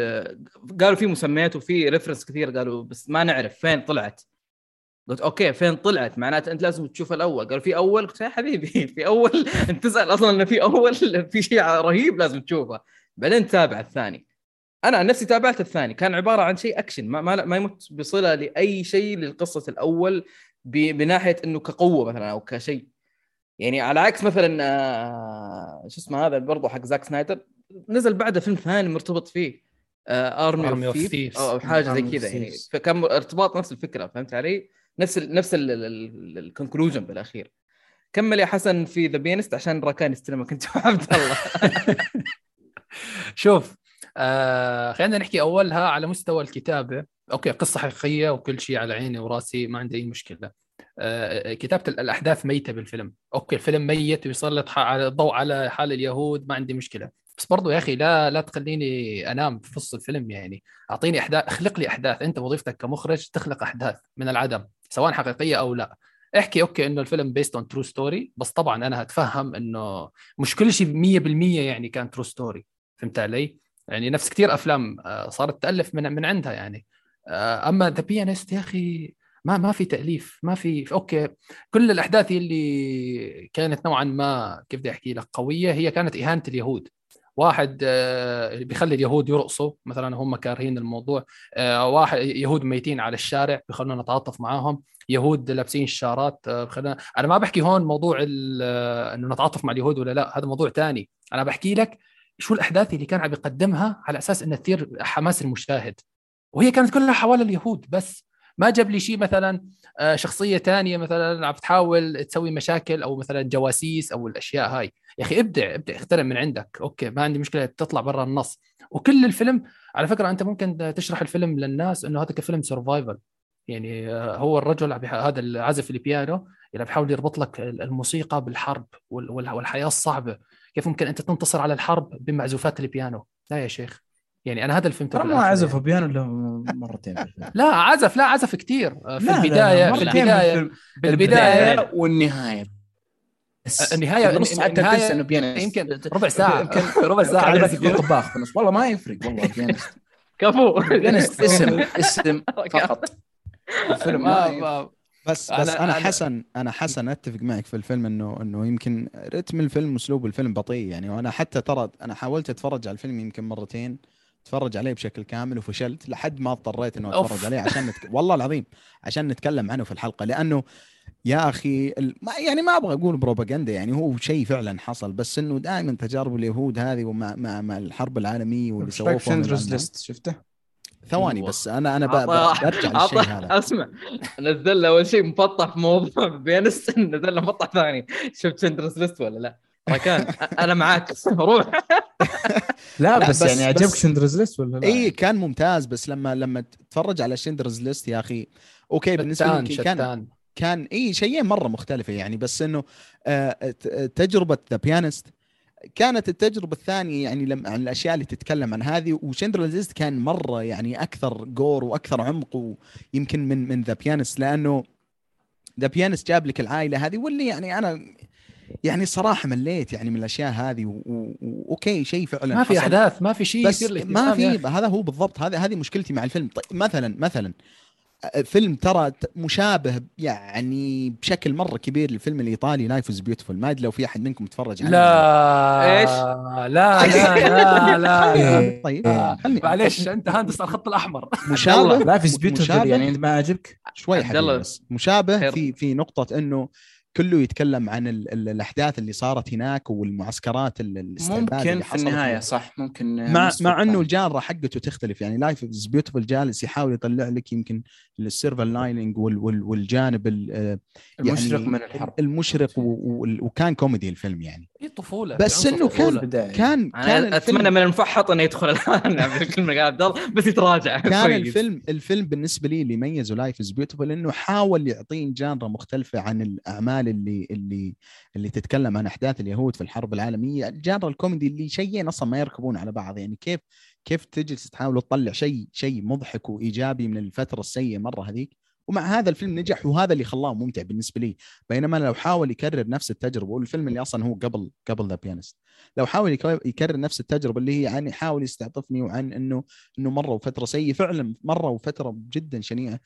قالوا في مسميات وفي reference كثير. قالوا بس ما نعرف فين طلعت. قلت okay فين طلعت؟ معناته أنت لازم تشوف الأول. قالوا في أول؟ قلت يا حبيبي في أول. أنت تسأل أصلا إنه في أول في شيء رهيب لازم تشوفه. بعدين تابع الثاني. أنا عن نفسي تابعت الثاني. كان عبارة عن شيء اكشن ما ما, ما يمت بصلة لأي شيء للقصة الأول بناحية إنه كقوة مثلا أو كشيء. يعني على عكس مثلا آه، شو اسمه هذا برضه حق زاك سنايدر. نزل بعده فيلم ثاني مرتبط فيه ارمي Army اوف. أو حاجة زي كذا يعني. فكان ارتباط نفس الفكرة فهمت علي؟ نفس ال نفس ال conclusion بالأخير. كمل يا حسن في The Pianist عشان راكان يستلمك انت وعبد الله. شوف آه خلينا نحكي أولها على مستوى الكتابة. okay قصة حقيقية وكل شيء على عيني وراسي ما عندي أي مشكلة. آه كتابة الأحداث ميتة بالفيلم. okay الفيلم ميت ويسلط على الضوء على حال اليهود ما عندي مشكلة. بس برضو يا أخي لا لا تخليني أنام في نص الفيلم يعني. أعطيني أحداث اخلق لي أحداث. أنت وظيفتك كمخرج تخلق أحداث من العدم سواء حقيقية أو لا. احكي okay إنه الفيلم based on true story بس طبعا أنا هتفهم إنه مش كل شيء 100% يعني كان true story فهمت علي؟ يعني نفس كثير أفلام آه، صارت تألف من من عندها يعني. آه، أما The Pianist يا أخي ما ما في تأليف ما في okay كل الأحداث اللي كانت نوعا ما كيف بدي أحكي لك قوية هي كانت إهانة اليهود. واحد آه، بيخلي اليهود يرقصوا مثلا هم كارهين الموضوع واحد يهود ميتين على الشارع بيخلونا نتعاطف معاهم. يهود لابسين شارات آه، بخلونا أنا ما بحكي هون موضوع إنه نتعاطف مع اليهود ولا لا هذا موضوع تاني. أنا بحكي لك شو الأحداث اللي كان عم يقدمها على أساس انها تثير حماس المشاهد وهي كانت كلها حوالي اليهود بس. ما جاب لي شيء مثلا آه، شخصية تانية مثلا عم تحاول تسوي مشاكل أو مثلا جواسيس أو الأشياء هاي. يا أخي ابدع ابدع اخترع من عندك. okay ما عندي مشكلة تطلع برا النص. وكل الفيلم على فكرة أنت ممكن تشرح الفيلم للناس إنه هذا كفيلم survival يعني آه، هو الرجل هذا العازف البيانو اللي بيحاول يربط لك الموسيقى بالحرب وال- وال- والحياة الصعبة. كيف ممكن أنت تنتصر على الحرب بمعزوفات البيانو؟ لا يا شيخ. يعني أنا هذا اللي فهمته ترى ما بالآخر عزف يعني. بيانو إلا مرتين في الفيلم. لا عزف لا عزف كثير في لا، لا، لا، البداية في البداية الفيلم. بالبدايه البداية. والنهاية. بس النهاية- النص حتى تنسى إنه بيانست يمكن ربع ساعة. يمكن ربع ساعة. على طباخ في النص. والله ما يفرق والله بيانست كفو. بيانست اسم اسم فقط. الفيلم. ما بس أنا- بس أنا, أنا- حسن أنا حسن أتفق معك في الفيلم إنه إنه يمكن رتم الفيلم اسلوب الفيلم بطيء يعني وأنا حتى ترى أنا حاولت أتفرج على الفيلم يمكن مرتين أتفرج عليه بشكل كامل وفشلت لحد ما اضطريت إنه أوف. أتفرج عليه عشان نتك... والله العظيم عشان نتكلم عنه في الحلقة لأنه يا أخي ال- ما يعني ما أبغى أقول بروباغندا يعني هو شيء فعلا حصل بس إنه دائما تجارب اليهود هذه ومع مع, مع الحرب العالمية واللي إيش رايك سووه في فيهم شندرز الألمان. ليست شفته؟ ثواني أيوة. بس أنا أنا برجع للشيء هذا. أسمع. نزل له أول شيء مقطع في موضوع Pianist نزل له مقطع ثاني. شفت Schindler's List ولا لا؟ ركان أنا معاك. روح. لا, لا، بس, بس- يعني عجبك Schindler's List ولا لا؟ إي كان ممتاز بس لما لما تتفرج على Schindler's List يا أخي okay بالنسبة لي كان كان إي شيئين مرة مختلفة يعني بس إنه آه، ت- تجربة The Pianist كانت التجربة الثانية يعني لما عن الأشياء اللي تتكلم عن هذه و Schindler's List كان مرة يعني أكثر gore وأكثر عمق ويمكن من من The Pianist لأنه The Pianist جاب لك العائلة هذه واللي يعني أنا يعني صراحة مليت يعني من الأشياء هذه و okay شيء فعلا ما في. أحداث ما في شيء بس يصير لك ما في. هذا هو بالضبط هذا هذه مشكلتي مع الفيلم طيب مثلا مثلا آه، فيلم ترى مشابه يعني بشكل مرة كبير للفيلم الإيطالي Life Is Beautiful ما أدري لو في أحد منكم تفرج عليه لا إيش؟ لا لا لا, لا. إيه. طيب آه. خلني معليش أنت هندس على الخط الأحمر مشابه لا في بيوتيفول. يعني ما عجبك؟ شوي حبيبي. بس مشابه. في في نقطة إنه كله يتكلم عن ال ال الأحداث اللي صارت هناك والمعسكرات ممكن في النهاية هناك. صح ممكن مع مع إنه. الجانرا حقته تختلف يعني لايف از بيوتيفول جالس يحاول يطلع لك يمكن السيرفر لايننج وال وال والجانب ال- آه، المشرق يعني من الحرب المشرق وكان كوميدي الفيلم يعني في طفولة بس إنه كان- كان كان أنا أتمنى من المفحط انه يدخل الآن الفيلم قاعد عبد الله بس يتراجع كان. الفيلم الفيلم بالنسبة لي اللي يميزه Life Is Beautiful إنه حاول يعطين genre مختلفة عن الأعمال اللي اللي اللي تتكلم عن أحداث اليهود في الحرب العالمية. ال genre الكوميدي اللي شيئين أصلا ما يركبون على بعض. يعني كيف كيف تجلس تحاول تطلع شيء شيء مضحك وإيجابي من الفترة السيئة مرة هذيك. ومع هذا الفيلم نجح وهذا اللي خلاه ممتع بالنسبة لي. بينما لو حاول يكرر نفس التجربة والفيلم اللي أصلا هو قبل قبل The Pianist لو حاول يك- يكرر نفس التجربة اللي هي عن يحاول يستعطفني وعن إنه إنه مرة وفترة سيئة. فعلا مرة وفترة جدا شنيعة.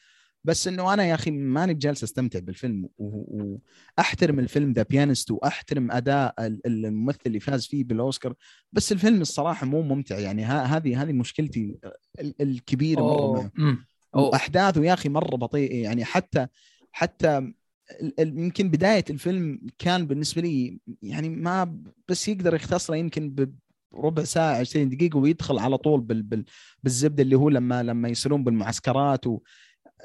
بس إنه أنا يا أخي ماني بجالس أستمتع بالفيلم و- وأحترم الفيلم The Pianist وأحترم أداء ال- الممثل اللي فاز فيه بالأوسكار بس الفيلم الصراحة مو ممتع. يعني هذه هذه مشكلتي ال- الكبيرة مرة. وأحداثه يا أخي مرة بطيئه يعني حتى حتى يمكن بداية الفيلم كان بالنسبة لي يعني ما بس يقدر يختصره يمكن بربع ساعة 20 دقيقة ويدخل على طول بال بال بالزبدة اللي هو لما لما يصيرون بالمعسكرات و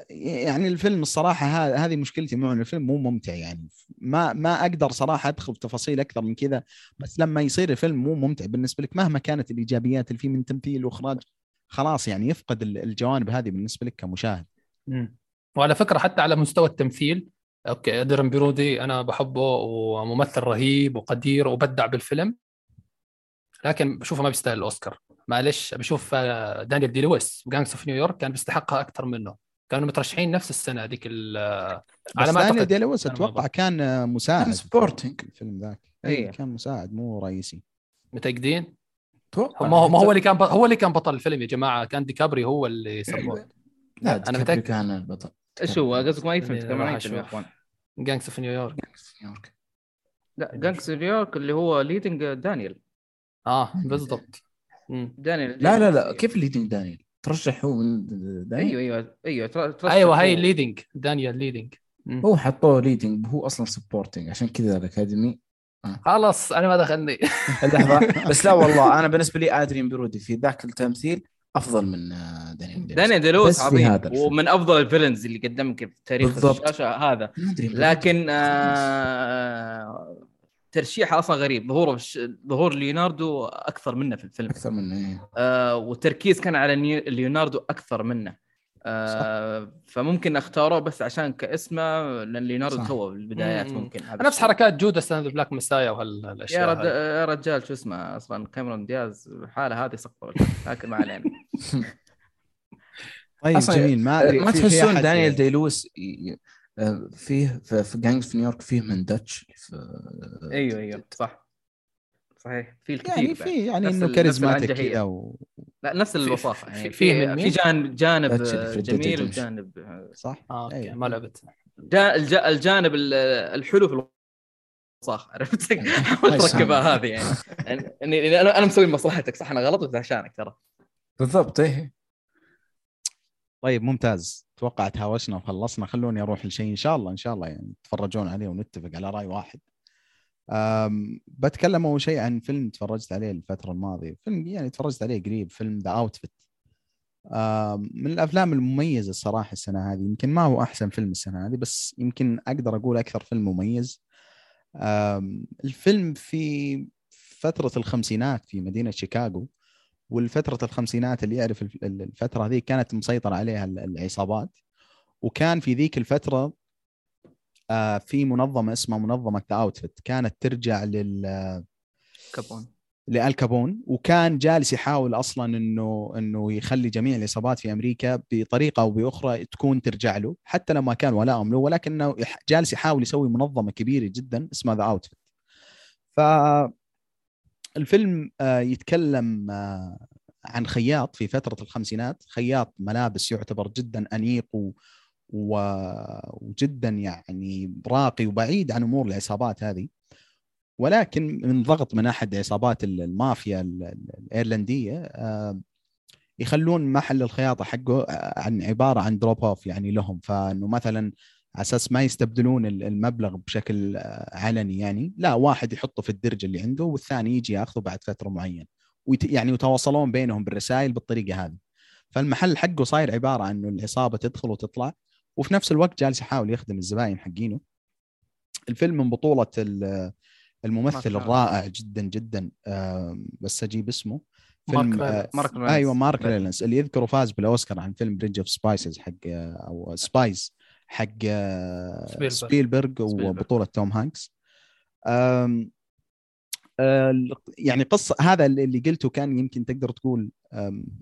يعني الفيلم الصراحة هذه مشكلتي معه الفيلم مو ممتع يعني. ما ما أقدر صراحة أدخل في تفاصيل أكثر من كذا بس لما يصير الفيلم مو ممتع بالنسبة لك مهما كانت الإيجابيات اللي فيه من تمثيل وإخراج خلاص يعني يفقد ال- الجوانب هذه بالنسبة لك كمشاهد. مم. وعلى فكرة حتى على مستوى التمثيل okay أدريان برودي أنا بحبه وممثل رهيب وقدير وبدع بالفيلم لكن بشوفه ما بيستاهل الأوسكار. معلش بشوف آه، دانيال دي لويس Gangs of New York كان بيستحقها أكثر منه. كانوا مترشحين نفس السنة هذيك ال- على بس ما دانيال أعتقد. دي لويس أتوقع كان مساعد كان supporting في الفيلم ذاك. إيه. اي كان مساعد مو رئيسي. متاكدين أتوقع ما هو ما هو اللي كان. هو اللي كان بطل الفيلم يا جماعة. كان ديكابريو هو اللي support لا أنا أنا متأكد. كان البطل. إيش هو؟ قصدك ما يفهم. اخوان جانجس اوف نيويورك في نيويورك لا جانكس نيويورك اللي هو ليدنج دانيال آه بالضبط. دانيال لا لا لا كيف الليدنج دانيال ترشح هو من أيوه أيوه أيوه ترشح أيوه هاي هو- ليدنج دانيال ليدنج هو حطوه ليدنج هو أصلا سبورتنج عشان كذا الاكاديمي خلاص أنا ما دخلني. لحظه بس لا والله أنا بالنسبة لي ادريان برودي في ذاك التمثيل أفضل من آه، دانيال دي لويس. دانيال دي لويس عظيم. ومن أفضل ال villains اللي قدمك في تاريخ بالضبط. الشاشة هذا. لكن. آه ترشيحه أصلا غريب. ظهوره في الش- ظهور ليوناردو أكثر منه في الفيلم. أكثر من إيه. آه والتركيز كان على ليوناردو أكثر منه. آه فممكن اختاروه بس عشان كاسمه لأن ليوناردو صح. تو بالبدايات مم. ممكن. هذا نفس. حركات Judas and Black Messiah وهالأشياء يا رد... يا رجال شو اسمه أصلا كاميرون دياز الحاله هذه سقطوا لكن ما علينا. طيب جميل. ما ما تحسون دانيال دي لويس ي- فيه في, في جانجز في نيويورك فيه من داتش في أيوه أيوه صح صحيح في الكثير يعني. في يعني إنه كاريزماتيك. كذا و... لا نفس في- يعني في في؟ جانب جانب Dead جميل. وجانب صح آه أوكي أيوة. ما لعبت جا الج- الجانب ال- الحلو في الوصاخ عرفت؟ حاول. تركبها هذه يعني يعني- يعني أنا أنا مسوي مصلحتك صح أنا غلط بس عشانك ترى بالضبط إيه طيب ممتاز. أتوقع تهاوشنا وخلصنا. خلوني أروح لشيء إن شاء الله إن شاء الله يعني تتفرجون عليه ونتفق على رأي واحد. بتكلم أول شيء عن فيلم تفرجت عليه الفترة الماضية. فيلم يعني تفرجت عليه قريب فيلم The Outfit من الأفلام المميزة الصراحة السنة هذه. يمكن ما هو أحسن فيلم السنة هذه بس يمكن أقدر أقول أكثر فيلم مميز. الفيلم في فترة الخمسينات في مدينة شيكاغو. والفترة الخمسينات اللي يعرف الف- الفترة هذه كانت مسيطر عليها ال- العصابات. وكان في ذيك الفترة آه، في منظمة اسمها منظمة The Outfit كانت ترجع لل كابون. لالكابون وكان جالس يحاول أصلا إنه إنه يخلي جميع العصابات في أمريكا بطريقة أو بأخرى تكون ترجع له حتى لما كان ولاءهم له. ولكنه جالس يحاول يسوي منظمة كبيرة جدا اسمها The Outfit ف الفيلم آه، يتكلم آه، عن خياط في فترة الخمسينات. خياط ملابس يعتبر جدا أنيق و... و... وجدا يعني راقي وبعيد عن أمور العصابات هذه. ولكن من ضغط من أحد عصابات ال- المافيا ال- ال- الإيرلندية آه، يخلون محل الخياطة حقه عن عبارة عن drop off يعني لهم. فإنه مثلا على أساس ما يستبدلون ال- المبلغ بشكل آه، علني يعني. لا واحد يحطه في الدرج اللي عنده والثاني يجي ياخذه بعد فترة معينة. ويت يعني يتواصلون بينهم بالرسائل بالطريقة هذه. فالمحل حقه صاير عبارة عن إنه العصابة تدخل وتطلع وفي نفس الوقت جالس يحاول يخدم الزباين حقينه. الفيلم من بطولة ال- الممثل مارك الرائع جدا جدا آم، بس أجيب اسمه. مارك فيلم ريلانس. آه، مارك ريلانس. أيوه مارك لا. ريلانس اللي يذكره فاز بالأوسكار عن فيلم Bridge of Spies حق آه، أو Spies حق آه، سبيلبرغ. سبيلبرغ. وبطولة توم هانكس آه، يعني قصة هذا اللي قلته كان يمكن تقدر تقول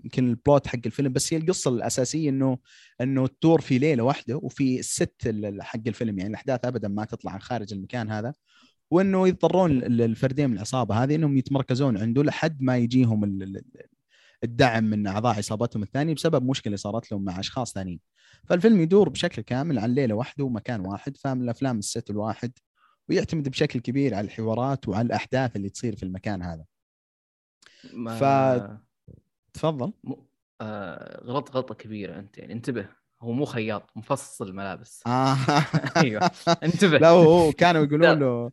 يمكن ال plot حق الفيلم بس هي القصة الأساسية إنه إنه تدور في ليلة واحدة وفي ال set ال- حق الفيلم يعني الأحداث ابدا ما تطلع عن خارج المكان هذا وإنه يضطرون ال- الفردين من العصابة هذه إنهم يتمركزون عنده لحد ما يجيهم الدعم من أعضاء عصابتهم الثانية بسبب مشكلة صارت لهم مع أشخاص ثانيين. فالفيلم يدور بشكل كامل عن ليلة واحدة ومكان واحد فمن الأفلام الست الواحد ويعتمد بشكل كبير على الحوارات وعلى الأحداث اللي تصير في المكان هذا. ما- ف- تفضل. م- آه غلط غلطة كبيرة أنت يعني انتبه هو مو خياط مفصل ملابس آه. أيوه. انتبه. لا هو كانوا يقولون له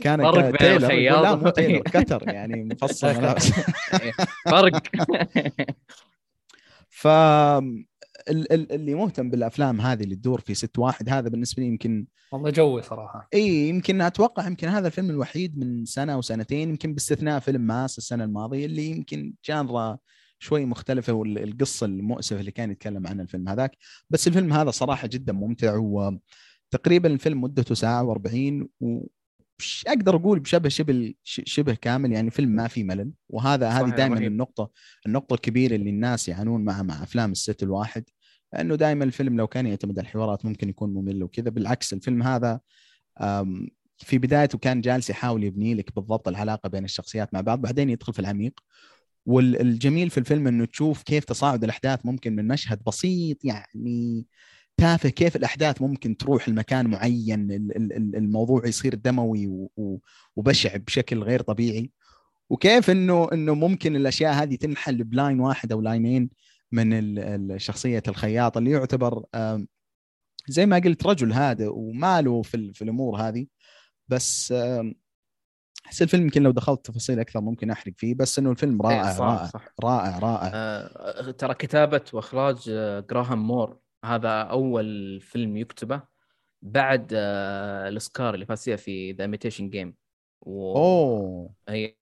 كان فرق بين الخياط لا مو و- tailor cutter يعني مفصل ملابس فرق. ف ال- ال- اللي مهتم بالأفلام هذه اللي تدور في set واحد هذا بالنسبة لي يمكن والله قوي صراحة. إي يمكن أتوقع يمكن هذا الفيلم الوحيد من سنة أو سنتين يمكن باستثناء فيلم Mass السنة الماضية اللي يمكن genre شوي مختلفة والقصة المؤسفة اللي كان يتكلم عنها الفيلم هذاك. بس الفيلم هذا صراحة جدا ممتع وتقريبا الفيلم مدته ساعة و40 و أقدر أقول بشبه شبه شبه كامل يعني فيلم ما في ملل. وهذا هذه دائما. النقطة النقطة الكبيرة اللي الناس يعانون معها مع أفلام الست الواحد إنه دائما الفيلم لو كان يعتمد على الحوارات ممكن يكون ممل وكذا. بالعكس الفيلم هذا في بدايته كان جالس يحاول يبني لك بالضبط العلاقة بين الشخصيات مع بعض بعدين يدخل في العميق. والجميل في الفيلم إنه تشوف كيف تصاعد الأحداث ممكن من مشهد بسيط يعني تافه كيف الأحداث ممكن تروح لمكان معين ال- ال- ال- الموضوع يصير دموي وبشع بشكل غير طبيعي. وكيف إنه إنه ممكن الأشياء هذه تنحل ب line واحد أو line ين من شخصية الخياط اللي يعتبر زي ما قلت رجل هادئ وماله في ال- في الأمور هذه. بس أحس الفيلم يمكن لو دخلت تفاصيل أكثر ممكن أحرق فيه بس إنه الفيلم رائع إيه، صح رائع صح. رائع رائع. آه، ترى كتابة وإخراج آه، جراهام مور هذا أول فيلم يكتبه بعد آه، الأوسكار اللي فاز فيها في The Imitation Game و... أوه. هي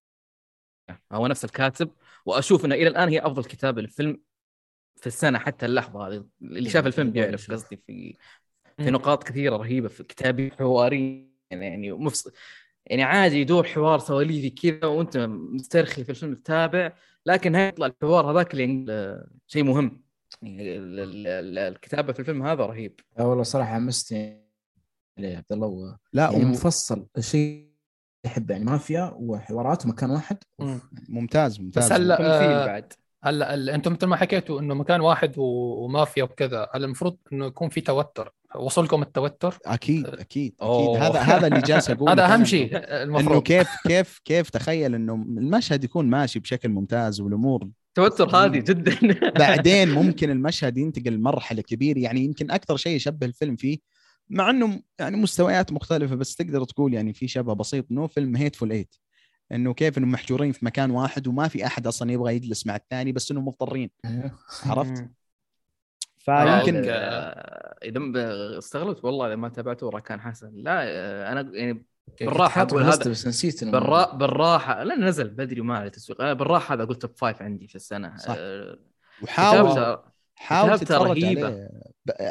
هو نفس الكاتب وأشوف أنه إلى الآن هي أفضل كتابة للفيلم في السنة حتى اللحظة هذه. اللي شاف الفيلم بيعرف قصدي في في نقاط كثيرة رهيبة في كتابي حواري يعني مفصل يعني عادي يدور حوار سواليفي كذا وانت مسترخي في الفيلم تتابع لكن هاي يطلع الحوار هذاك اللي آه، شيء مهم. يعني ال- ال- ال- الكتابة في الفيلم هذا رهيب. لا والله صراحة حمستني يا عبد الله و- لا يعني مفصل. الشيء يحب يعني مافيا وحوارات مكان واحد. مم. ممتاز ممتاز. بس هلا آه، بعد؟ هلا ال- أنتم مثل ما حكيتوا إنه مكان واحد و- ومافيا وكذا هلا المفروض إنه يكون في توتر؟ وصلكم التوتر؟ أكيد أكيد أكيد. أوه. هذا هذا اللي جالس أقوله. هذا أهم إنه- شيء أنه المفروض. كيف كيف كيف تخيل إنه المشهد يكون ماشي بشكل ممتاز والأمور توتر هذه جدا. بعدين ممكن المشهد ينتقل لمرحلة كبيرة. يعني يمكن أكثر شيء يشبه الفيلم فيه مع إنه يعني مستويات مختلفة بس تقدر تقول يعني في شبه بسيط إنه فيلم هيتفول ايت إنه كيف إنهم محجورين في مكان واحد وما في أحد أصلا يبغى يجلس مع الثاني بس إنهم مضطرين. عرفت؟ فيمكن آه، إذا استغربت والله لما تابعته ورا كان حسن لا آه، أنا يعني بالراحة أقول هذا بس نسيت بالرا... بالراحة لا نزل بدري وما عليه تسويق أنا بالراحة هذا أقول top five عندي في السنة صح. آه، وحاول حاول تتفرج رهيبة. عليه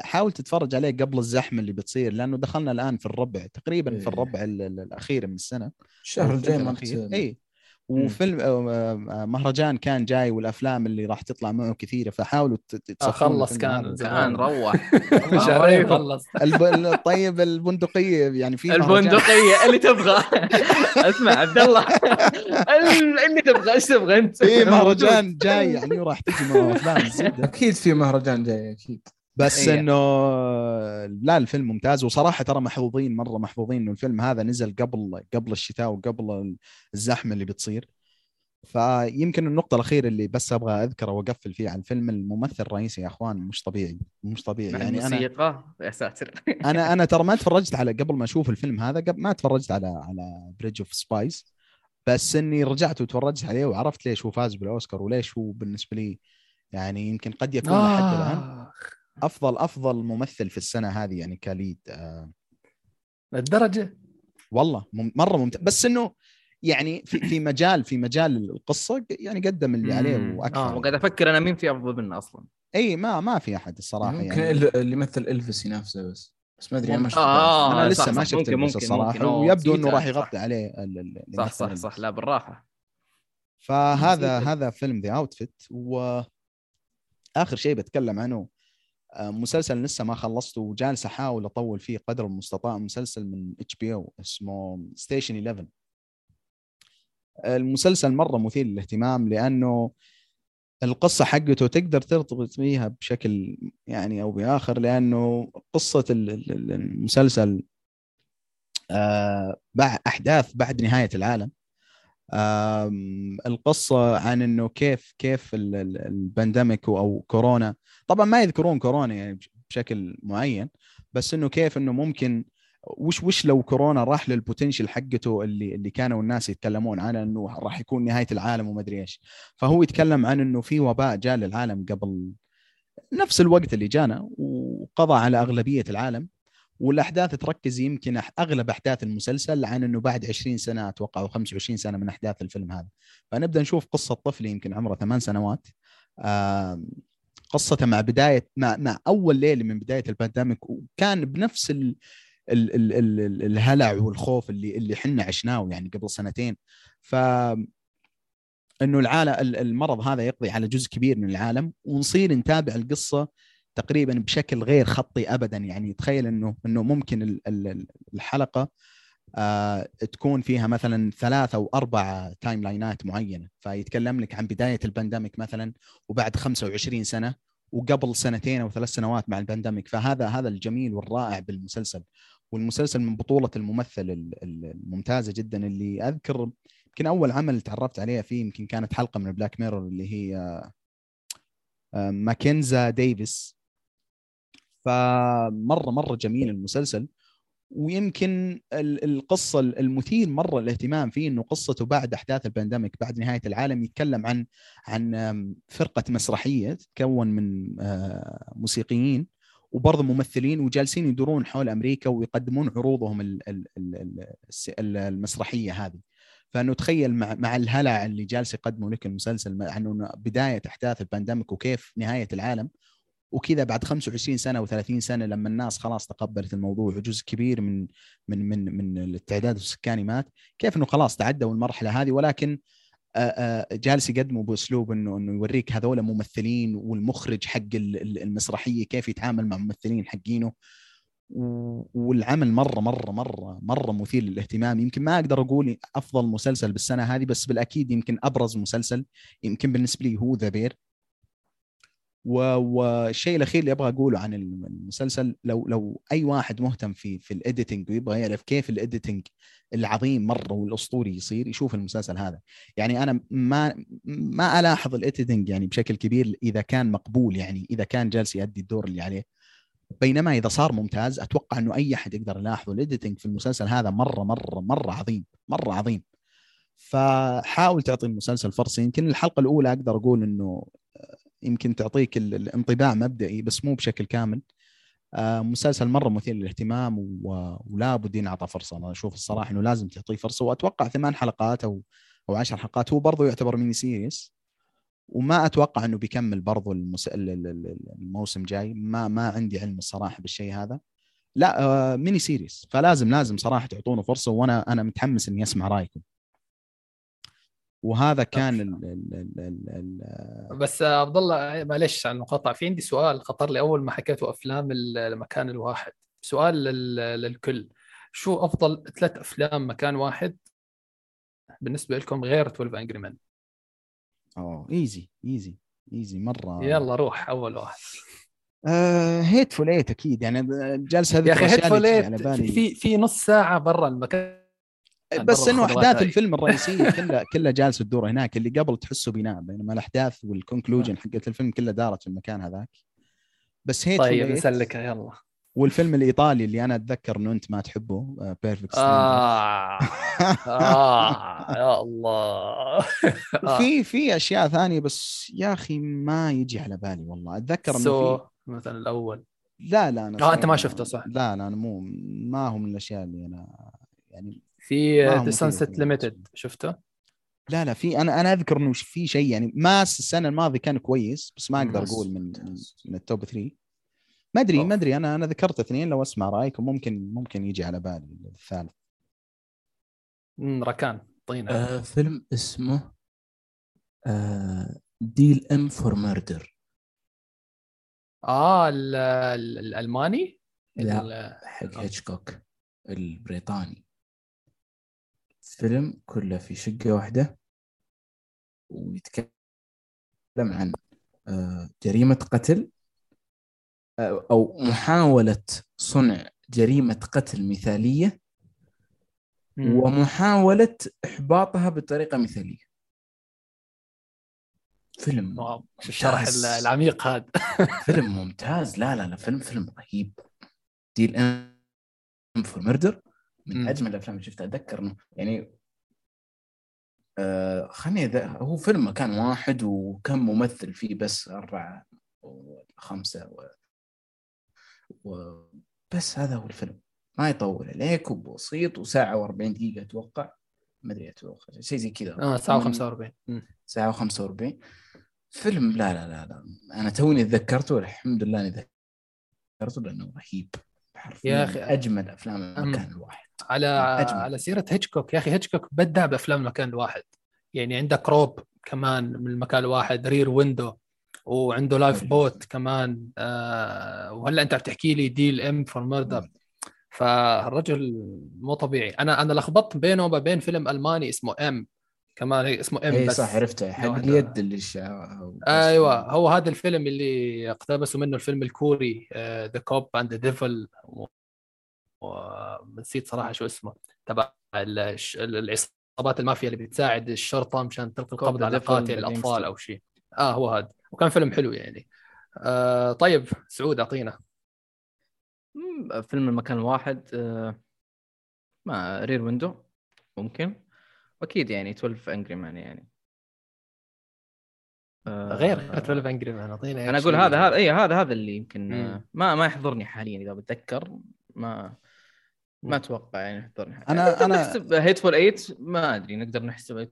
حاول تتفرج عليه قبل الزحمة اللي بتصير لأنه دخلنا الآن في الربع تقريبا في إيه. الربع ال- ال- الأخير من السنة الشهر الجاي. اي وفيلم آه، آه، مهرجان كان جاي والأفلام اللي راح تطلع معه كثيرة فحاولوا آه، خلص كان. كان روح. شهرين خلص. الب... طيب البندقية يعني في البندقية اللي تبغى. اسمع عبد الله. ال- اللي تبغى إيش تبغى أنت؟ في مهرجان جاي يعني وراح تجي معه افلام أكيد في مهرجان جاي أكيد. بس إيه. إنه لا الفيلم ممتاز. وصراحة ترى محظوظين مرة محظوظين إنه الفيلم هذا نزل قبل قبل الشتاء وقبل الزحمة اللي بتصير. فيمكن النقطة الأخيرة اللي بس أبغى أذكرها وأقفل فيها على الفيلم الممثل الرئيسي يا أخوان مش طبيعي مش طبيعي. يعني الموسيقى؟ يا ساتر. أنا أنا ترى ما تفرجت على قبل ما أشوف الفيلم هذا قبل ما تفرجت على على Bridge of Spies بس إني رجعت وتفرجت عليه وعرفت ليش هو فاز بالأوسكار وليش هو بالنسبة لي يعني يمكن قد يكون لحد الآن. آه. أفضل أفضل ممثل في السنة هذه يعني ك lead آه للدرجة والله مم مرة ممتاز بس إنه يعني في في مجال في مجال القصة يعني قدم اللي عليه مم. وأكثر آه وقاعد أفكر أنا مين في أفضل منه أصلا إي ما ما في أحد الصراحة ممكن يعني إل- اللي يمثل إلفيس ينافسه بس بس ما أدري أنا ما شفت آه، أنا صح، لسه ما صح. شفت ممكن- الصراحة ممكن. ويبدو إنه. راح صح. يغطي عليه ال- ال- اللي صح صح ال buzz. صح لا بالراحة فهذا. هذا فيلم The Outfit و آخر شيء بتكلم عنه آه، مسلسل لسه ما خلصته وجالس أحاول أطول فيه قدر المستطاع مسلسل من HBO اسمه Station 11 المسلسل مرة مثير للاهتمام لأنه القصة حقته تقدر ترتبط بيها بشكل يعني قصة ال- ال- ال- المسلسل آه، بعد أحداث بعد نهاية العالم. القصة عن إنه كيف كيف ال- ال- ال pandemic أو كورونا طبعا ما يذكرون كورونا يعني بشكل معين بس إنه كيف إنه ممكن وش وش لو كورونا راح للبوتنشل حقته اللي اللي كانوا الناس يتكلمون عنه إنه راح يكون نهاية العالم وما أدري إيش. فهو يتكلم عن إنه في وباء جاء للعالم قبل نفس الوقت اللي جانا وقضى على أغلبية العالم. والأحداث تركز يمكن أغلب أحداث المسلسل عن إنه بعد 20 سنة أتوقع أو 25 سنة من أحداث الفيلم هذا. فنبدأ نشوف قصة طفل يمكن عمره ثمان سنوات. قصته مع بداية مع, مع أول ليلة من بداية البانديميك وكان بنفس ال ال ال ال ال الهلع والخوف اللي اللي إحنا عشناه يعني قبل سنتين. ف إنه العالم ال- المرض هذا يقضي على جزء كبير من العالم ونصير نتابع القصة تقريبا بشكل غير خطي ابدا. يعني تخيل إنه إنه ممكن ال- ال- الحلقة آه تكون فيها مثلا ثلاث أو أربع timeline ات معينة. فيتكلم لك عن بداية ال pandemic مثلا وبعد 25 سنة وقبل سنتين أو ثلاث سنوات مع ال pandemic. فهذا هذا الجميل والرائع بالمسلسل. والمسلسل من بطولة الممثل ال- ال- الممتازة جدا اللي أذكر يمكن أول عمل تعرفت عليها فيه يمكن كانت حلقة من Black Mirror اللي هي آه، ماكنزي ديفيس. فمرة مرة جميل المسلسل ويمكن ال- القصة المثير مرة الاهتمام فيه إنه قصته بعد أحداث ال pandemic بعد نهاية العالم يتكلم عن عن فرقة مسرحية تتكون من آه، موسيقيين وبرضه ممثلين وجالسين يدورون حول أمريكا ويقدمون عروضهم المسرحية هذه. فإنه تخيل مع الهلع اللي جالس يقدمه لك المسلسل إنه بداية أحداث ال pandemic وكيف نهاية العالم وكذا بعد 25 سنة و30 سنة لما الناس خلاص تقبلت الموضوع وجزء كبير من من من من التعداد السكاني مات كيف إنه خلاص تعدوا المرحلة هذه؟ ولكن آه، آه، جالس يقدمه بأسلوب إنه إنه يوريك هذول ممثلين والمخرج حق ال- ال- المسرحية كيف يتعامل مع ممثلين حقينه. والعمل مرة مرة مرة مرة مثير للاهتمام. يمكن ما أقدر أقول أفضل مسلسل بالسنة هذه بس بالأكيد يمكن أبرز مسلسل يمكن بالنسبة لي هو The Bear والشيء الأخير اللي أبغى أقوله عن المسلسل لو لو أي واحد مهتم في في ال editing ويبغى يعرف كيف ال editing العظيم مرة والأسطوري يصير يشوف المسلسل هذا. يعني أنا ما ما ألاحظ ال editing يعني بشكل كبير إذا كان مقبول يعني إذا كان جالس يؤدي الدور اللي عليه. بينما إذا صار ممتاز أتوقع إنه أي أحد يقدر يلاحظه ال editing في المسلسل هذا مرة مرة مرة عظيم مرة عظيم. فحاول تعطي المسلسل فرصة. يمكن الحلقة الأولى أقدر أقول إنه يمكن تعطيك ال- الانطباع مبدئي بس مو بشكل كامل. آه، مسلسل مرة مثير للاهتمام و- ولا بد ينعطى فرصة. أنا أشوف الصراحة إنه لازم تعطيه فرصة وأتوقع ثمان حلقات أو أو عشر حلقات. هو برضه يعتبر mini series وما أتوقع إنه بيكمل برضه المس... ال- ال- ال- الموسم جاي. ما ما عندي علم الصراحة بالشيء هذا. لا آه، mini series فلازم لازم صراحة تعطونه فرصة وأنا أنا متحمس إني أسمع رأيكم. وهذا كان ال ال ال ال بس عبد الله معلش على المقاطعة في عندي سؤال خطر لي. أول ما حكيتوا أفلام ال- المكان الواحد سؤال لل- للكل. شو أفضل ثلاث أفلام مكان واحد بالنسبة لكم غير 12 Angry Men أوه easy easy easy مرة. يلا روح أول واحد. آه Hateful Eight أكيد يعني جالس هذه يا أخي تجي على بالي. في في نص ساعة برا المكان. بس إنه أحداث. الفيلم الرئيسية كلها كلها جالسة تدور هناك اللي قبل تحسه بناء بينما الأحداث وال conclusion حقت الفيلم كلها دارت في المكان هذاك بس هيت طيب نسلكها يلا والفيلم الإيطالي اللي أنا أتذكر إنه أنت ما تحبه Perfect آه. آه يا الله آه. في في أشياء ثانية بس يا أخي ما يجي على بالي والله أتذكر إنه في مثلا الأول لا لا أنا آه، أنت ما شفته، صح. لا لا أنا مو ما هو من الأشياء اللي أنا يعني في The Sunset في Limited شفته؟ لا لا في أنا أنا أذكر إنه في شيء يعني Mass السنة الماضية كان كويس بس ما أقدر أقول من من, ال top 3 ما أدري. ما أدري أنا أنا ذكرت اثنين لو أسمع رايكم ممكن ممكن يجي على بالي الثالث ركان عطينا آه فيلم اسمه آه Dial M for Murder آه ال- ال- الألماني؟ لا. حق آه. هيتشكوك البريطاني فيلم كله في شقة واحدة ويتكلم عن آه، جريمة قتل آه، أو محاولة صنع جريمة قتل مثالية. ومحاولة إحباطها بطريقة مثالية. فيلم واو، الشرح العميق هذا. فيلم ممتاز. لا لا لا فيلم فيلم رهيب. Dial M for Murder. من. أجمل الأفلام اللي شفتها. أتذكر إنه يعني آه خليني ذا هو فيلم مكان واحد وكم ممثل فيه بس أربعة وخمسة و... و... بس هذا هو الفيلم. ما يطول عليك وبسيط وساعة و40 دقيقة أتوقع. ما أدري أتوقع شيء زي كذا. آه ساعة من- و45 ساعة و45 فيلم لا لا لا لا. أنا توني تذكرته الحمد لله إني ذكرته لأنه رهيب. حرفيا يا أجمل أفلام أم. المكان الواحد على أجمل. على سيرة هيتشكوك يا أخي هيتشكوك بدع بأفلام المكان الواحد يعني عندك Rope كمان من المكان الواحد Rear Window وعنده Life حلو. boat كمان آه وهلأ أنت عم تحكي لي Dial M for Murder فالرجل مو طبيعي أنا أنا لخبطت بينه وبين فيلم ألماني اسمه M كمان هي اسمه M اي بس صح عرفته. حق. اليد اللي شا... أيوه. هو هذا الفيلم اللي اقتبسوا منه الفيلم الكوري The Cop and the Devil ونسيت صراحة شو اسمه. تبع الش- العصابات المافيا اللي بتساعد الشرطة مشان تلقي القبض على قاتل الأطفال. أو شيء. آه هو هذا. وكان فيلم حلو يعني. آه طيب سعود أعطينا. فيلم المكان الواحد آه، ما Rear Window ممكن. واكيد يعني 12 Angry Men يعني. آه، غير 12 Angry Men اعطينا أنا أقول. هذا هذا اي هذا هذا اللي يمكن آه، مم. ما ما يحضرني حاليا إذا بتذكر. ما ما أتوقع يعني يحضرني حاليا. أنا- نقدر أنا- نحسب Hateful 8 ما أدري نقدر نحسب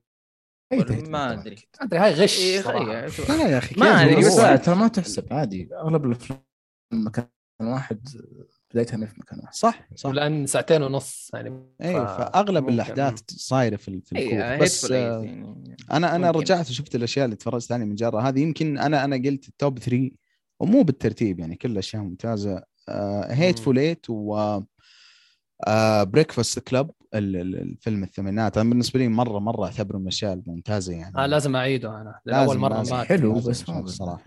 ما أدري. أدري هاي غش إيه، صراحة. لا لا يا أخي ما هو- بس- ترى ما تحسب. عادي أغلب الأفلام مكان واحد بدايتها ما في مكان واحد صح صح. لأن ساعتين ونص يعني اي ف- فأغلب ممكن. الأحداث صايرة في في اي الكوخ بس Hateful 8 آه، يعني أنا أنا ممكن. رجعت وشفت الأشياء اللي تفرجت عليها من جرة. هذه يمكن أنا أنا قلت ال top 3 ومو بالترتيب يعني كل اشياء ممتازة. Hateful Eight و Breakfast Club الفيلم الثمانينات. أنا بالنسبة لي مرة مرة اعتبره من الاشياء الممتازه يعني. آه لازم أعيده أنا لازم- لاول مره. ما حلو بس ما الصراحة.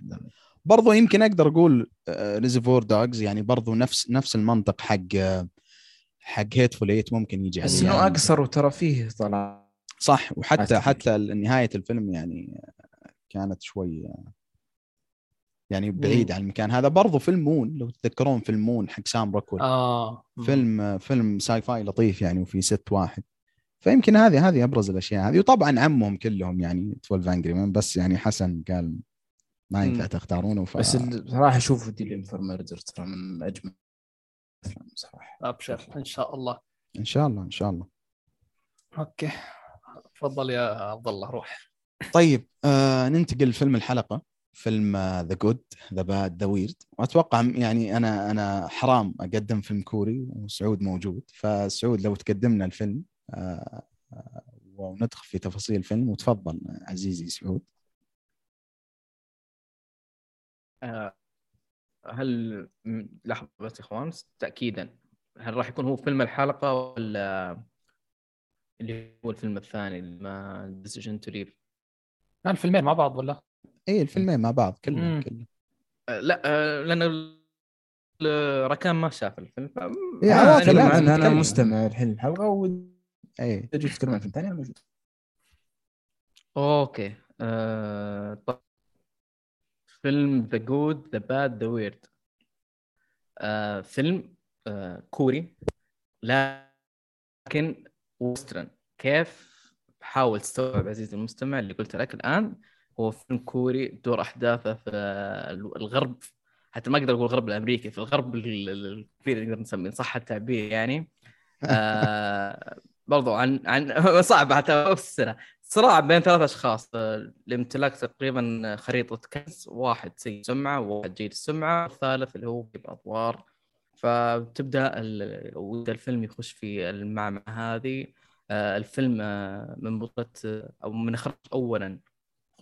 برضو يمكن أقدر أقول Reservoir Dogs يعني برضو نفس نفس المنطق حق آه، حق Hateful Eight ممكن يجي بس إنه يعني. أقصر وترى فيه طلع. صح وحتى. حتى نهاية الفيلم يعني كانت شوي يعني بعيد عن المكان. هذا برضو فيلم Moon لو تتذكرون فيلم Moon حق سام روكويل آه. فيلم فيلم sci-fi لطيف يعني وفي set واحد. فيمكن هذه هذه أبرز الأشياء هذه. وطبعا عمهم كلهم يعني 12 Angry بس يعني حسن قال ما ينفع. تختارونه ف... بس بصراحة أشوف Dial M for Murder ترى من اجمل صراحة ابشر إن شاء الله. إن شاء الله إن شاء الله. okay. تفضل يا عبد الله روح. طيب آه ننتقل لفيلم الحلقة. فيلم The Good the Bad the Weird وأتوقع يعني أنا أنا حرام أقدم فيلم كوري وسعود موجود. فسعود لو تقدمنا الفيلم آه آه، وندخل في تفاصيل الفيلم وتفضل عزيزي سعود. هل م- لحظة بس يا اخوان تاكيدا هل راح يكون هو فيلم الحلقة ولا اللي هو الفيلم الثاني ما Decision to Leave الفيلمين مع بعض ولا؟ اي الفيلمين مع بعض كلهم. كلهم لا آه، لأن ركان ما شاف الفيلم ف... إيه، آه، عوافي، اتكلم لا، عن أنا نتكلم. مستمع الحين الحلقة واذا اي جيت تتكلم عن فيلم ثاني أنا موجود أوكي آه... طب فيلم The Good the Bad the Weird فيلم آه... كوري لكن Western كيف؟ حاول تستوعب عزيزي المستمع اللي قلت لك الآن هو فيلم كوري دور أحداثه في الغرب. حتى ما أقدر أقول الغرب الأمريكي في الغرب ال- ال- الكبير نقدر نسميه صح التعبير يعني. آه برضو عن عن صعب حتى صراع بين ثلاث أشخاص لامتلاك تقريبا خريطة كنز واحد سيء السمعة وواحد جيد السمعة والثالث اللي هو بادوار فتبدأ الفيلم يخش في المعمعة هذه آه، الفيلم آه، من بطولة أو من اخراج اولا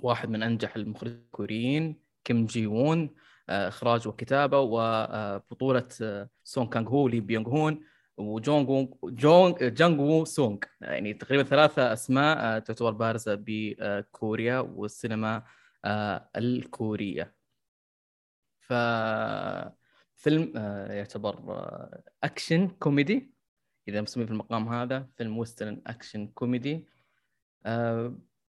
واحد من أنجح المخرجين الكوريين كيم جي وون آه، إخراج وكتابة وبطولة آه، سون كانغ هو لي بيونغ هون. وجونغ وو- جونغ جانغ وو سونغ. يعني تقريبا ثلاثة أسماء آه، تعتبر بارزة بكوريا والسينما آه، الكورية. ف فيلم آه، يعتبر أكشن كوميدي. إذا مسميه في المقام هذا فيلم Western أكشن كوميدي.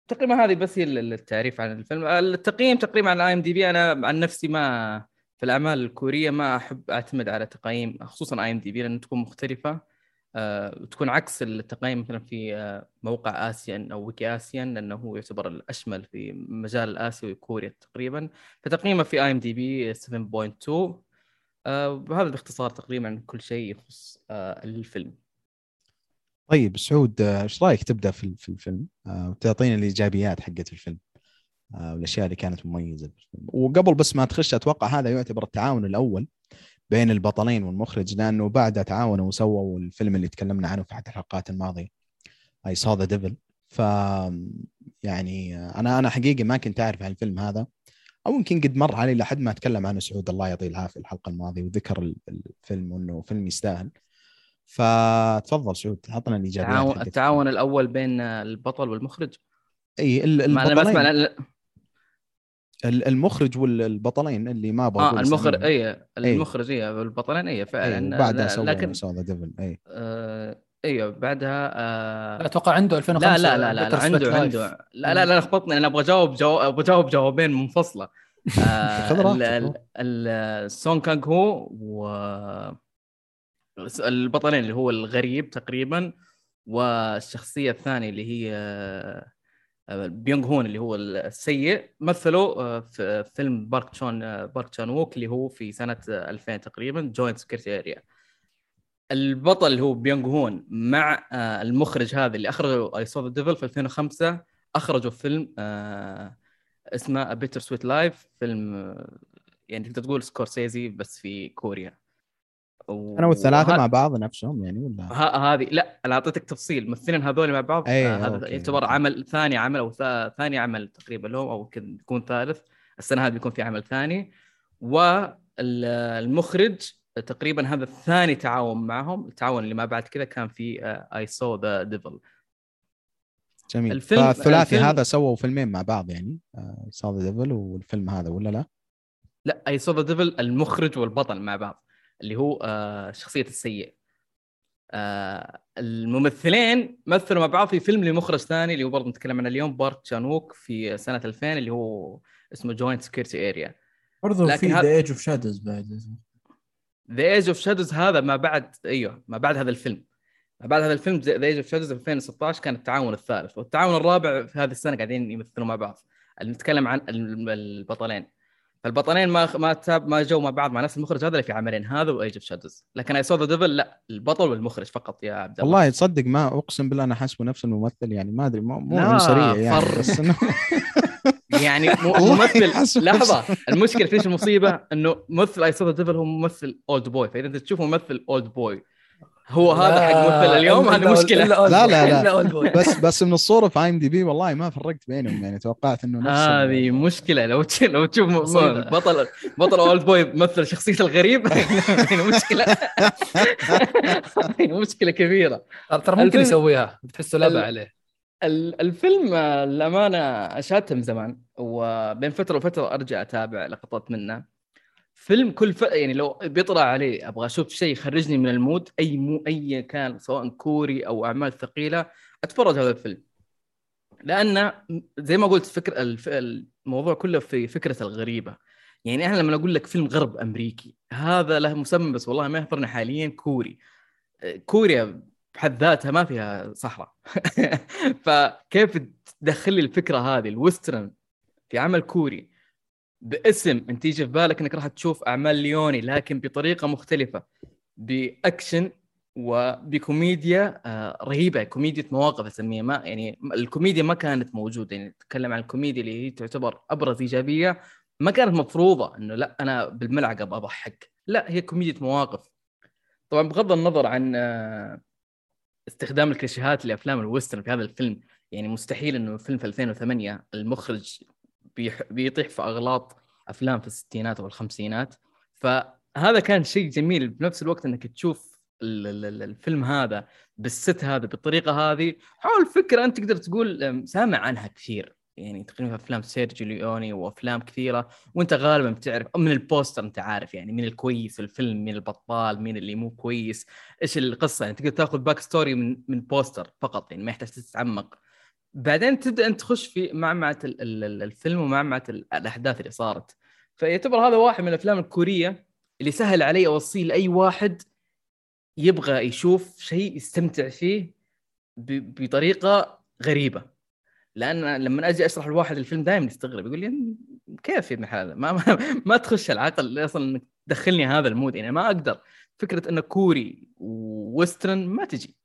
تقريبا هذه بس هي ال- التعريف عن الفيلم. التقييم تقريبا على IMDb. أنا عن نفسي ما في الأعمال الكورية ما أحب أعتمد على تقييم خصوصا IMDb لأن تكون مختلفة آه، وتكون عكس التقييم مثلا في آه، موقع Asian أو Wiki Asian لأنه هو يعتبر الأشمل في مجال الاسيوي كوريا تقريبا. فتقييمه في IMDb 7.2 آه، وهذا باختصار تقريبا كل شيء يخص آه، الفيلم. طيب سعود إيش رأيك تبدأ في في الفيلم؟ وتعطينا الإيجابيات حقت الفيلم. والأشياء اللي كانت مميزة. وقبل بس ما تخش أتوقع هذا يعتبر التعاون الأول بين البطلين والمخرج لأنه بعدها تعاونوا وسووا الفيلم اللي تكلمنا عنه في احد الحلقات الماضية I Saw the Devil ف يعني آه، أنا أنا حقيقي ما كنت أعرف عن الفيلم هذا أو يمكن قد مر علي لحد ما أتكلم عنه سعود الله يعطيه العافيه الحلقة الماضية وذكر ال- الفيلم وانه فيلم يستاهل. فتفضل سعود عطنا الإيجابيات التعاون, الأول بين آه، البطل والمخرج؟ إي ال- ما أنا بسمع البطلين. المخرج والبطلين اللي ما أبغى آه المخرج. أي المخرج أي البطلين أي فعلا وبعدها لا- سوى لكن Saw the Devil أي آه أيوه بعدها آه أتوقع عنده 2005 لا لا لا لا, لا عنده. عنده لا لا لا لخبطني أنا أبغى أجاوب جو... أبغى أجاوب جوابين منفصلة آه خذ راحتك، ال- ال- روح. ال- سون كانغ هو و البطلين اللي هو الغريب تقريبا والشخصية الثانية اللي هي آه، بيونغ هون اللي هو السيء مثلوا آه، في فيلم بارك تشون آه، بارك تشان ووك اللي هو في سنة آه، 2000 تقريبا Joint Security Area البطل اللي هو بيونغ هون مع آه، المخرج هذا اللي اخرجوا I Saw the Devil في 2005 أخرجوا فيلم آه، اسمه Bittersweet Life فيلم آه، يعني تقدر تقول سكورسيزي بس في كوريا. و- أنا والثلاثة وه- مع بعض نفسهم يعني ولا؟ ه- هذه لا أنا أعطيتك تفصيل. الممثلين هذول مع بعض أي، آه، هذا أوكي، يعتبر. عمل ثاني عمل أو ثا- ثاني عمل تقريبا لهم أو يمكن يكون ثالث. السنة هذه بيكون في عمل ثاني. والمخرج تقريبا هذا الثاني تعاون معهم. التعاون اللي ما بعد كذا كان في I Saw the Devil جميل. الفيلم- فالثلاثي الفيلم- هذا سووا فيلمين مع بعض يعني Saw the Devil والفيلم هذا ولا لا؟ I Saw the Devil المخرج والبطل مع بعض. اللي هو آه شخصية السيء. آه الممثلين مثلوا مع بعض في فيلم لمخرج ثاني اللي هو برضه نتكلم عنه اليوم بارك تشانوك في سنة 2000 اللي هو اسمه Joint Security Area برضه في The Age of Shadows بعد. The Age of Shadows هذا ما بعد أيوه ما بعد هذا الفيلم. ما بعد هذا الفيلم The Age of Shadows 2016 كان التعاون الثالث والتعاون الرابع في هذه السنة قاعدين يمثلوا مع بعض. نتكلم عن ال- البطلين. فالبطلين ما ما تاب ما جو مع بعض مع نفس المخرج هذا اللي في عملين هذا و Age of Shadows لكن I Saw the Devil لا البطل والمخرج فقط يا عبد الله. والله تصدق ما أقسم بالله أنا حاسبه نفس الممثل يعني ما أدري مو مو عنصريه يعني فر. بس إنه يعني ممثل لحظة المشكلة في إيش المصيبة؟ إنه ممثل I Saw the Devil هو ممثل Oldboy فإذا أنت تشوف ممثل اولد بوي هو هذا حق ممثل اليوم هذه مشكلة. لا، لا، لا. لا بس بس من الصورة في IMDb والله ما فرقت بينهم يعني توقعت إنه نفس هذه مشكلة. لو تش- لو تشوف بطل بطل Oldboy مثل شخصية الغريب هنا مشكلة. هنا مشكلة كبيرة. ترى ممكن يسويها بتحسه لعبة عليه. ال- الفيلم للامانه اشاهدته من زمان وبين فترة وفترة أرجع أتابع لقطات منه. فيلم كل ف... يعني لو بيطلع عليه أبغى أشوف شيء يخرجني من المود أي مو أي كان سواء كوري أو أعمال ثقيلة أتفرج هذا الفيلم. لأن زي ما قلت فكر الف... الموضوع كله في فكرة الغريبة. يعني إحنا لما أقول لك فيلم غرب أمريكي هذا له مسمى بس والله ما يحضرني حاليا كوري. كوريا بحد ذاتها ما فيها صحراء. فكيف تدخل لي الفكرة هذه ال Western في عمل كوري باسم انت يجي في بالك انك راح تشوف اعمال ليوني لكن بطريقة مختلفة بأكشن وبكوميديا آه، رهيبة كوميديا مواقف أسميها. ما يعني الكوميديا ما كانت موجودة يعني نتكلم عن الكوميديا اللي هي تعتبر أبرز إيجابية. ما كانت مفروضة إنه لا أنا بالملعقة أبغى أضحك. لا هي كوميديا مواقف. طبعا بغض النظر عن آه، استخدام الكليشيهات لأفلام ال Western في هذا الفيلم يعني مستحيل إنه فيلم في 2008 المخرج بيح... بيطيح في أغلاط أفلام في الستينات والخمسينات. فهذا كان شيء جميل. بنفس الوقت إنك تشوف ال- ال- ال- الفيلم هذا بالست هذا بالطريقة هذه حول فكرة أنت تقدر تقول سامع عنها كثير. يعني تقريبا أفلام سيرجيو ليوني وأفلام كثيرة وأنت غالبا بتعرف من ال poster أنت عارف يعني مين الكويس في الفيلم مين البطال مين اللي مو كويس إيش القصة. يعني تقدر تاخذ back story من من poster فقط يعني ما يحتاج تتعمق. بعدين تبدأ أنت تخش في معمعه ال- ال- ال- الفيلم ومعمعه ال- الأحداث اللي صارت. فيعتبر هذا واحد من الأفلام الكورية اللي سهل علي أوصيه لأي واحد يبغى يشوف شيء يستمتع فيه بطريقة غريبة. لأن لما أجي أشرح لواحد الفيلم دائما يستغرب يقول لي كيف يا ابن هذا ما, ما, ما تخش العقل أصلا إنك تدخلني هذا ال mood يعني ما أقدر. فكرة إنه كوري و western ما تجي.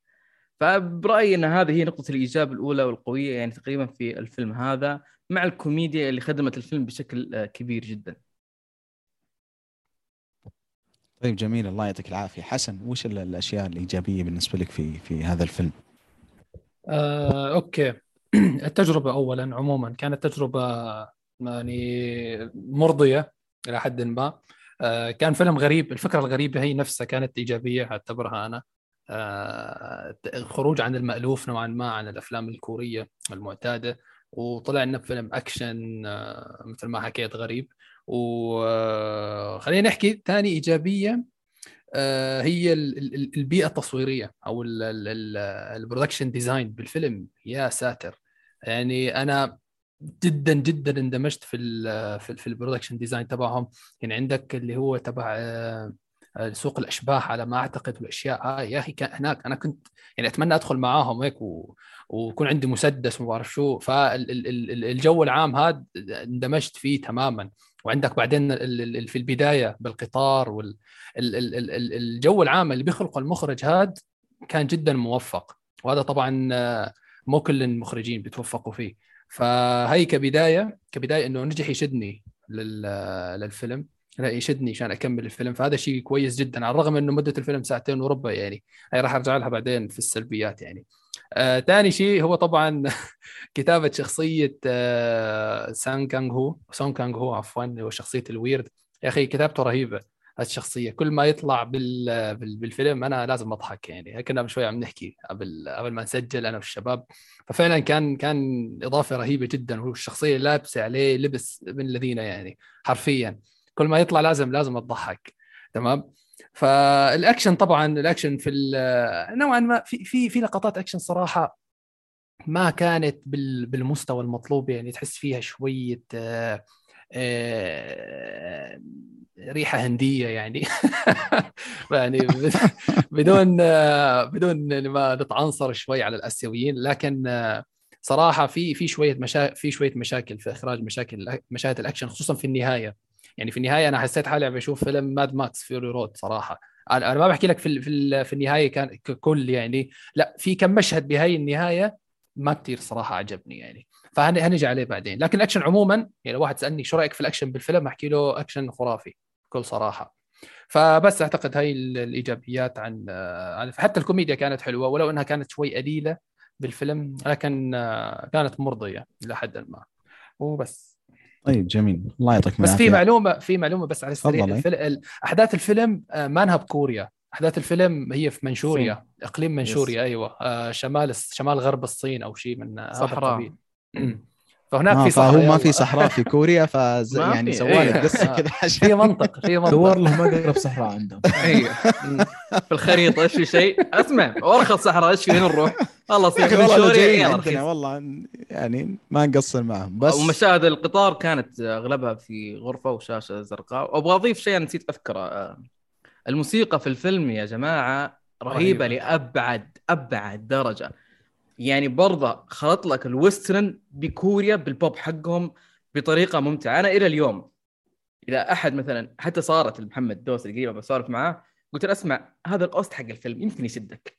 فبرأيي إن هذه هي نقطة الإيجاب الأولى والقوية يعني تقريبا في الفيلم هذا مع الكوميديا اللي خدمت الفيلم بشكل آه، كبير جدا. طيب جميل. الله يعطيك العافية. حسن وش ال- الأشياء الإيجابية بالنسبة لك في في هذا الفيلم؟ آه، أوكي. التجربة اولا عموما كانت تجربة يعني مرضية إلى حد ما. آه، كان فيلم غريب. الفكرة الغريبة هي نفسها كانت إيجابية أعتبرها أنا. الخروج عن المألوف نوعا ما عن الأفلام الكورية المعتادة. وطلع لنا فيلم أكشن آه، مثل ما حكيت غريب. وخلينا نحكي ثاني إيجابية آه، هي ال- ال- البيئة التصويرية أو ال production design بالفيلم. يا ساتر! يعني أنا جدا جدا اندمجت في ال في, في ال production design تبعهم. يعني عندك اللي هو تبع آه، آه، سوق الأشباح على ما أعتقد والأشياء هاي. يا أخي كان هناك أنا كنت يعني أتمنى أدخل معاهم هيك و... ويكون عندي مسدس وما بعرف شو. فالجو العام هذا اندمجت فيه تماما. وعندك بعدين في البداية بالقطار والجو العام اللي بيخلقه المخرج هذا كان جدا موفق. وهذا طبعا مو كل المخرجين بيتوفقوا فيه. فهي كبداية كبداية إنه نجح يشدني لل- للفيلم. لا يشدني عشان أكمل الفيلم. فهذا شيء كويس جدا على الرغم إنه مدة الفيلم ساعتين وربع يعني. هي راح أرجع لها بعدين في السلبيات يعني. آه، ثاني شيء هو طبعا كتابة شخصية آه، سان كانغ هو سون كانغ هو عفوا هو شخصية ال weird. يا أخي كتابته رهيبة الشخصية. كل ما يطلع بال... بال... بالفيلم أنا لازم أضحك يعني. كنا شوي عم نحكي قبل قبل ما نسجل أنا والشباب. ففعلا كان كان إضافة رهيبة جدا. والشخصية لابسة عليه لبس من الزين يعني حرفيا. كل ما يطلع لازم لازم تضحك تمام؟ فالأكشن طبعا الأكشن في نوعا ما في في في لقطات أكشن صراحة ما كانت بال- بالمستوى المطلوب يعني تحس فيها شوية آه، ريحة هندية يعني. يعني بدون بدون ما نتعنصر شوي على الآسيويين لكن صراحة في في شوية مشا... في شوية مشاكل في إخراج مشاكل مشاهد الأكشن خصوصا في النهاية. يعني في النهاية أنا حسيت حالي عم بشوف فيلم Mad Max Fury Road صراحة. أنا ما بحكي لك في في في النهاية كان ككل يعني. لا في كم مشهد بهاي النهاية ما كثير صراحة عجبني يعني. فهنجي عليه بعدين. لكن الاكشن عموما يعني لو واحد سألني شو رأيك في الأكشن بالفيلم أحكي له اكشن خرافي بكل صراحة. فبس أعتقد هاي ال- الإيجابيات عن عن- حتى الكوميديا كانت حلوة ولو إنها كانت شوي قليلة بالفيلم لكن آه، كانت مرضية إلى حد ما. وبس. طيب جميل. الله يعطيك بس في. معلومة في معلومة بس على السريع. تفضل، أي. الفيلم ال- أحداث الفيلم آه، ما انها بكوريا. أحداث الفيلم هي في منشوريا. إقليم منشوريا أيوه. آه، شمال شمال غرب الصين أو شيء من هذا صحراء. فهناك آه في صحراء فهو ما. في صحراء في كوريا ما يعني في. سوالف إيه. قصة كذا عشان في منطق في منطق. دور لهم اقرب صحراء عندهم. أيوه في الخريطة إيش في شيء؟ اسمع ارخص صحراء إيش في؟ وين نروح والله عندنا رخيص والله يعني ما نقصر معهم. بس ومشاهد القطار كانت أغلبها في غرفة وشاشة زرقاء. وأبغى أضيف شيء أنا نسيت أذكره. الموسيقى في الفيلم يا جماعة رهيبة رهيبة. لأبعد أبعد درجة. يعني برضه خلط لك الويسترن بكوريا بالبوب حقهم بطريقة ممتعة. أنا إلى اليوم إذا أحد مثلا حتى صارت محمد دوس القريبة بسولف معاه قلت له أسمع هذا الأوست حق الفيلم يمكن يشدك.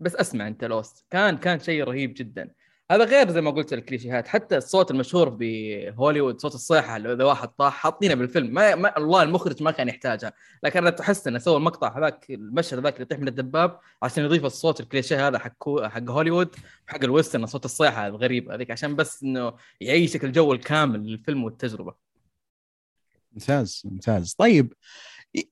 بس أسمع أنت الأوست. كان كان شيء رهيب جدا. هذا غير زي ما قلت الكليشيهات حتى الصوت المشهور بهوليوود صوت الصيحة اللي إذا واحد طاح حاطينه بالفيلم ما, ما الله المخرج ما كان يحتاجها لكن أنا تحس إنه سوى المقطع هذاك المشهد هذاك اللي يطيح من الدباب عشان يضيف الصوت الكليشيه هذا حق حق هوليوود حق الويسترن صوت الصيحة الغريب هذيك عشان بس إنه يعيشك الجو الكامل للفيلم والتجربة. ممتاز ممتاز. طيب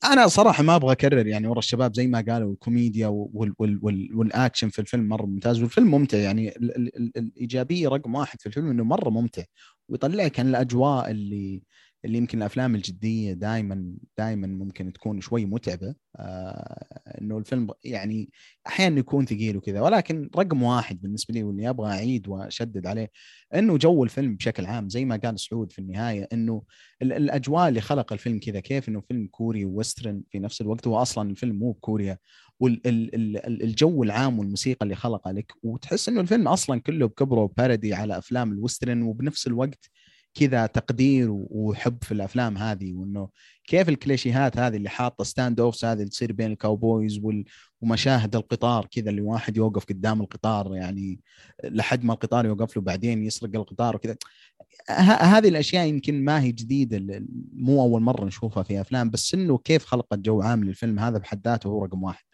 أنا صراحة ما أبغى أكرر يعني ورا الشباب زي ما قالوا الكوميديا وال وال وال والأكشن في الفيلم مرة ممتاز والفيلم ممتع يعني ال ال ال الإيجابية رقم واحد في الفيلم إنه مرة ممتع ويطلعك عن الأجواء اللي اللي يمكن الأفلام الجدية دائما دائما ممكن تكون شوي متعبة. آه إنه الفيلم يعني أحيانا يكون ثقيل وكذا ولكن رقم واحد بالنسبة لي واللي أبغى أعيد وأشدد عليه إنه جو الفيلم بشكل عام زي ما قال سعود في النهاية إنه ال- الأجواء اللي خلق الفيلم كذا كيف إنه فيلم كوري و western في نفس الوقت هو أصلا الفيلم مو بكوريا. والجو العام والموسيقى اللي خلقها لك وتحس إنه الفيلم أصلا كله بكبره parody على أفلام ال western وبنفس الوقت كذا تقدير وحب في الأفلام هذه وإنه كيف الكليشيهات هذه اللي حاطة stand offs هذه اللي تصير بين ال cowboys ومشاهد القطار كذا اللي واحد يوقف قدام القطار يعني لحد ما القطار يوقف له بعدين يسرق القطار وكذا. هذه الأشياء يمكن ما هي جديدة مو أول مرة نشوفها في أفلام بس إنه كيف خلقت جو عام للفيلم هذا بحد ذاته هو رقم واحد.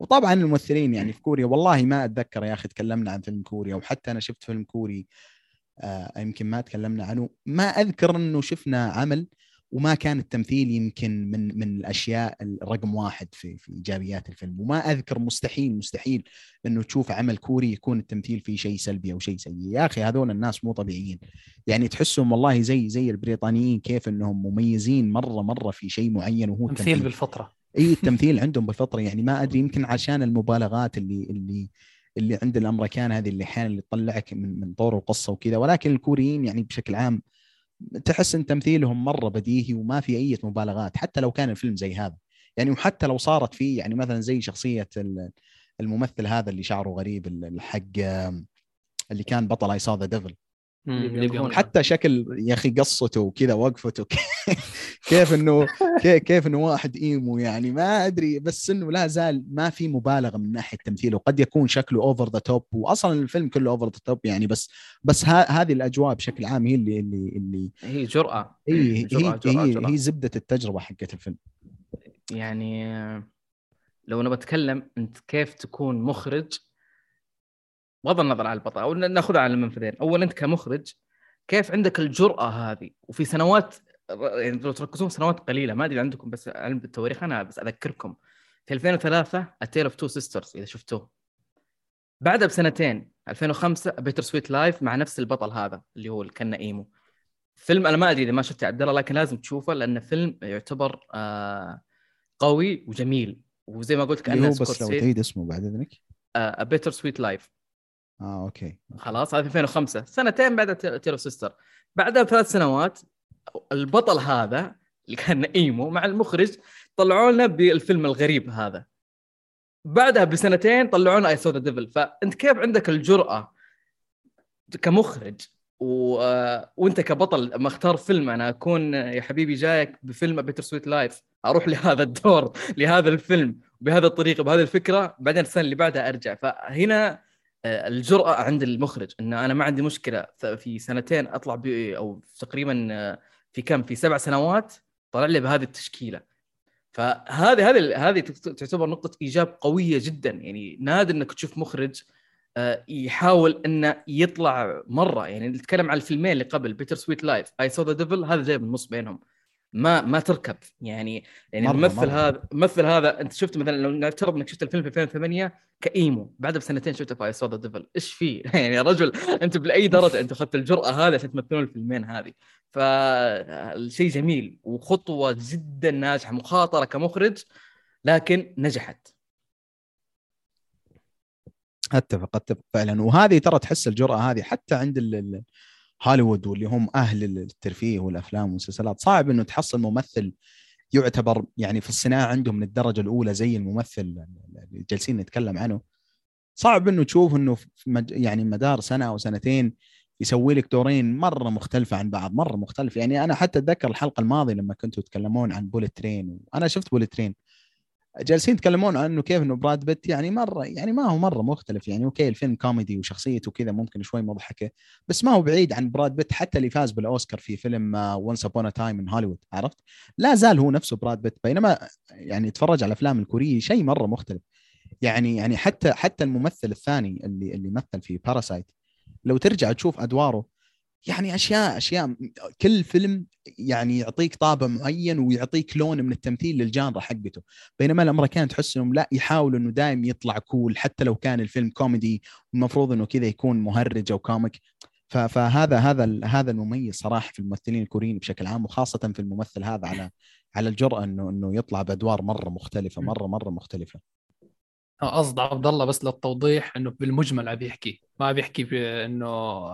وطبعا الممثلين يعني في كوريا والله ما أتذكر يا أخي تكلمنا عن فيلم كوريا وحتى أنا شفت فيلم كوري يمكن ما تكلمنا عنه. ما أذكر إنه شفنا عمل وما كان التمثيل يمكن من من الأشياء الرقم واحد في في إيجابيات الفيلم. وما أذكر مستحيل مستحيل إنه تشوف عمل كوري يكون التمثيل فيه شيء سلبي أو شيء سيء. يا أخي هذول الناس مو طبيعيين. يعني تحسهم والله زي زي البريطانيين كيف إنهم مميزين مرة مرة في شيء معين وهو تمثيل بالفطرة. إي التمثيل عندهم بالفطرة. يعني ما أدري يمكن عشان المبالغات اللي اللي اللي عند الأمريكان هذه اللي أحيانا اللي تطلعك من من طور القصة وكذا. ولكن الكوريين يعني بشكل عام تحس إن تمثيلهم مرة بديهي وما في أي مبالغات حتى لو كان الفيلم زي هذا. يعني وحتى لو صارت فيه يعني مثلا زي شخصية ال- الممثل هذا اللي شعره غريب ال- الحق اللي كان بطل I Saw the Devil بيكون حتى شكل يا أخي قصته وكذا وقفته. كيف إنه كي- كيف إنه واحد emo يعني ما أدري بس إنه لا زال ما في مبالغة من ناحية تمثيله. قد يكون شكله over the top وأصلا الفيلم كله over the top يعني بس بس ها هذه الأجواء بشكل عام هي اللي اللي اللي هي جرأة. هي هي, جرأة جرأة هي, جرأة. هي زبدة التجربة حقت الفيلم. يعني آه، لو أنا بتكلم أنت كيف تكون مخرج بغض النظر عن البطل أو ناخذها على المنفذين. اولا أنت كمخرج كيف عندك الجرأة هذه؟ وفي سنوات يعني لو تركزون سنوات قليلة ما أدري عندكم بس علم بالتواريخ أنا بس أذكركم. في 2003 ال Tale of Two Sisters إذا شفتوه. بعدها بسنتين 2005 Bittersweet Life مع نفس البطل هذا اللي هو كان emo. فيلم أنا ما أدري إذا ما شفته عبد الله لكن لازم تشوفه لأنه فيلم يعتبر آه قوي وجميل. وزي ما قلت كانه هو بس لو تعيد اسمه بعد إذنك. Bittersweet Life آه أوكي. خلاص هذا 2005 سنتين بعد Two Sisters. بعدها بثلاث سنوات البطل هذا اللي كان emo مع المخرج طلعوا لنا بالفيلم الغريب هذا. بعدها بسنتين طلعوا لنا I Saw the Devil فأنت كيف عندك الجرأة كمخرج و... وأنت كبطل لما اختار فيلم أنا أكون يا حبيبي جايك بفيلم Bittersweet Life أروح لهذا الدور لهذا الفيلم بهذه الطريقة بهذه الفكرة بعدين السنة اللي بعدها أرجع. فهنا الجرأة عند المخرج إن أنا ما عندي مشكلة في سنتين أطلع ب أو تقريبا في كم في سبع سنوات طلع لي بهذه التشكيلة. فهذه هذه هذه تعتبر نقطة إيجاب قوية جدا. يعني نادر إنك تشوف مخرج آه، يحاول انه يطلع مرة. يعني نتكلم عن الفيلمين اللي قبل Bittersweet Life I Saw the Devil هذا جاي بالنص بينهم. ما ما تركب. يعني يعني الممثل هذا الممثل هذا انت شفت مثلا لو نفترض إنك شفت الفيلم في 2008 ك emo بعد بسنتين شفته في I Saw the Devil إيش فيه؟ يعني يا رجل أنت باي درجة أنت أخذت الجرأة هذه عشان تمثلون الفيلمين هذه. فالشيء جميل وخطوة جدا ناجحة مخاطرة كمخرج لكن نجحت. أتفق أتفق فعلا. وهذه ترى تحس الجرأة هذه حتى عند هوليوود واللي هم أهل الترفيه والأفلام والمسلسلات صعب إنه تحصل ممثل يعتبر يعني في الصناعة عندهم من الدرجه الأولى زي الممثل اللي جالسين نتكلم عنه. صعب إنه تشوف إنه مج... يعني مدار سنة أو سنتين يسوي لك دورين مرة مختلفة عن بعض مرة مختلف يعني أنا حتى أتذكر الحلقة الماضية لما كنتوا تتكلمون عن بوليت ترين وأنا شفت بوليت ترين جالسين يتكلمون عن إنه كيف إنه براد بيت يعني مره يعني ما هو مرة مختلف يعني. okay الفيلم كوميدي وشخصيته كذا ممكن شوي مضحكة بس ما هو بعيد عن براد بيت. حتى اللي فاز بالأوسكار في فيلم Once Upon a Time in Hollywood عرفت؟ لا زال هو نفسه براد بيت. بينما يعني تفرج على الأفلام الكورية شيء مرة مختلف. يعني يعني حتى حتى الممثل الثاني اللي اللي مثل في Parasite لو ترجع تشوف أدواره يعني أشياء أشياء كل فيلم يعني يعطيك طابع معين ويعطيك لون من التمثيل لل genre حقته. بينما الأمريكان تحس انهم لا يحاولوا إنه دائم يطلع cool حتى لو كان الفيلم كوميدي المفروض إنه كذا يكون مهرج أو comic فهذا هذا هذا المميز صراحة في الممثلين الكوريين بشكل عام وخاصة في الممثل هذا على على الجرأة إنه إنه يطلع بأدوار مرة مختلفة مرة مرة مختلفة. قصد عبد الله بس للتوضيح إنه بالمجمل عم بيحكي ما بيحكي إنه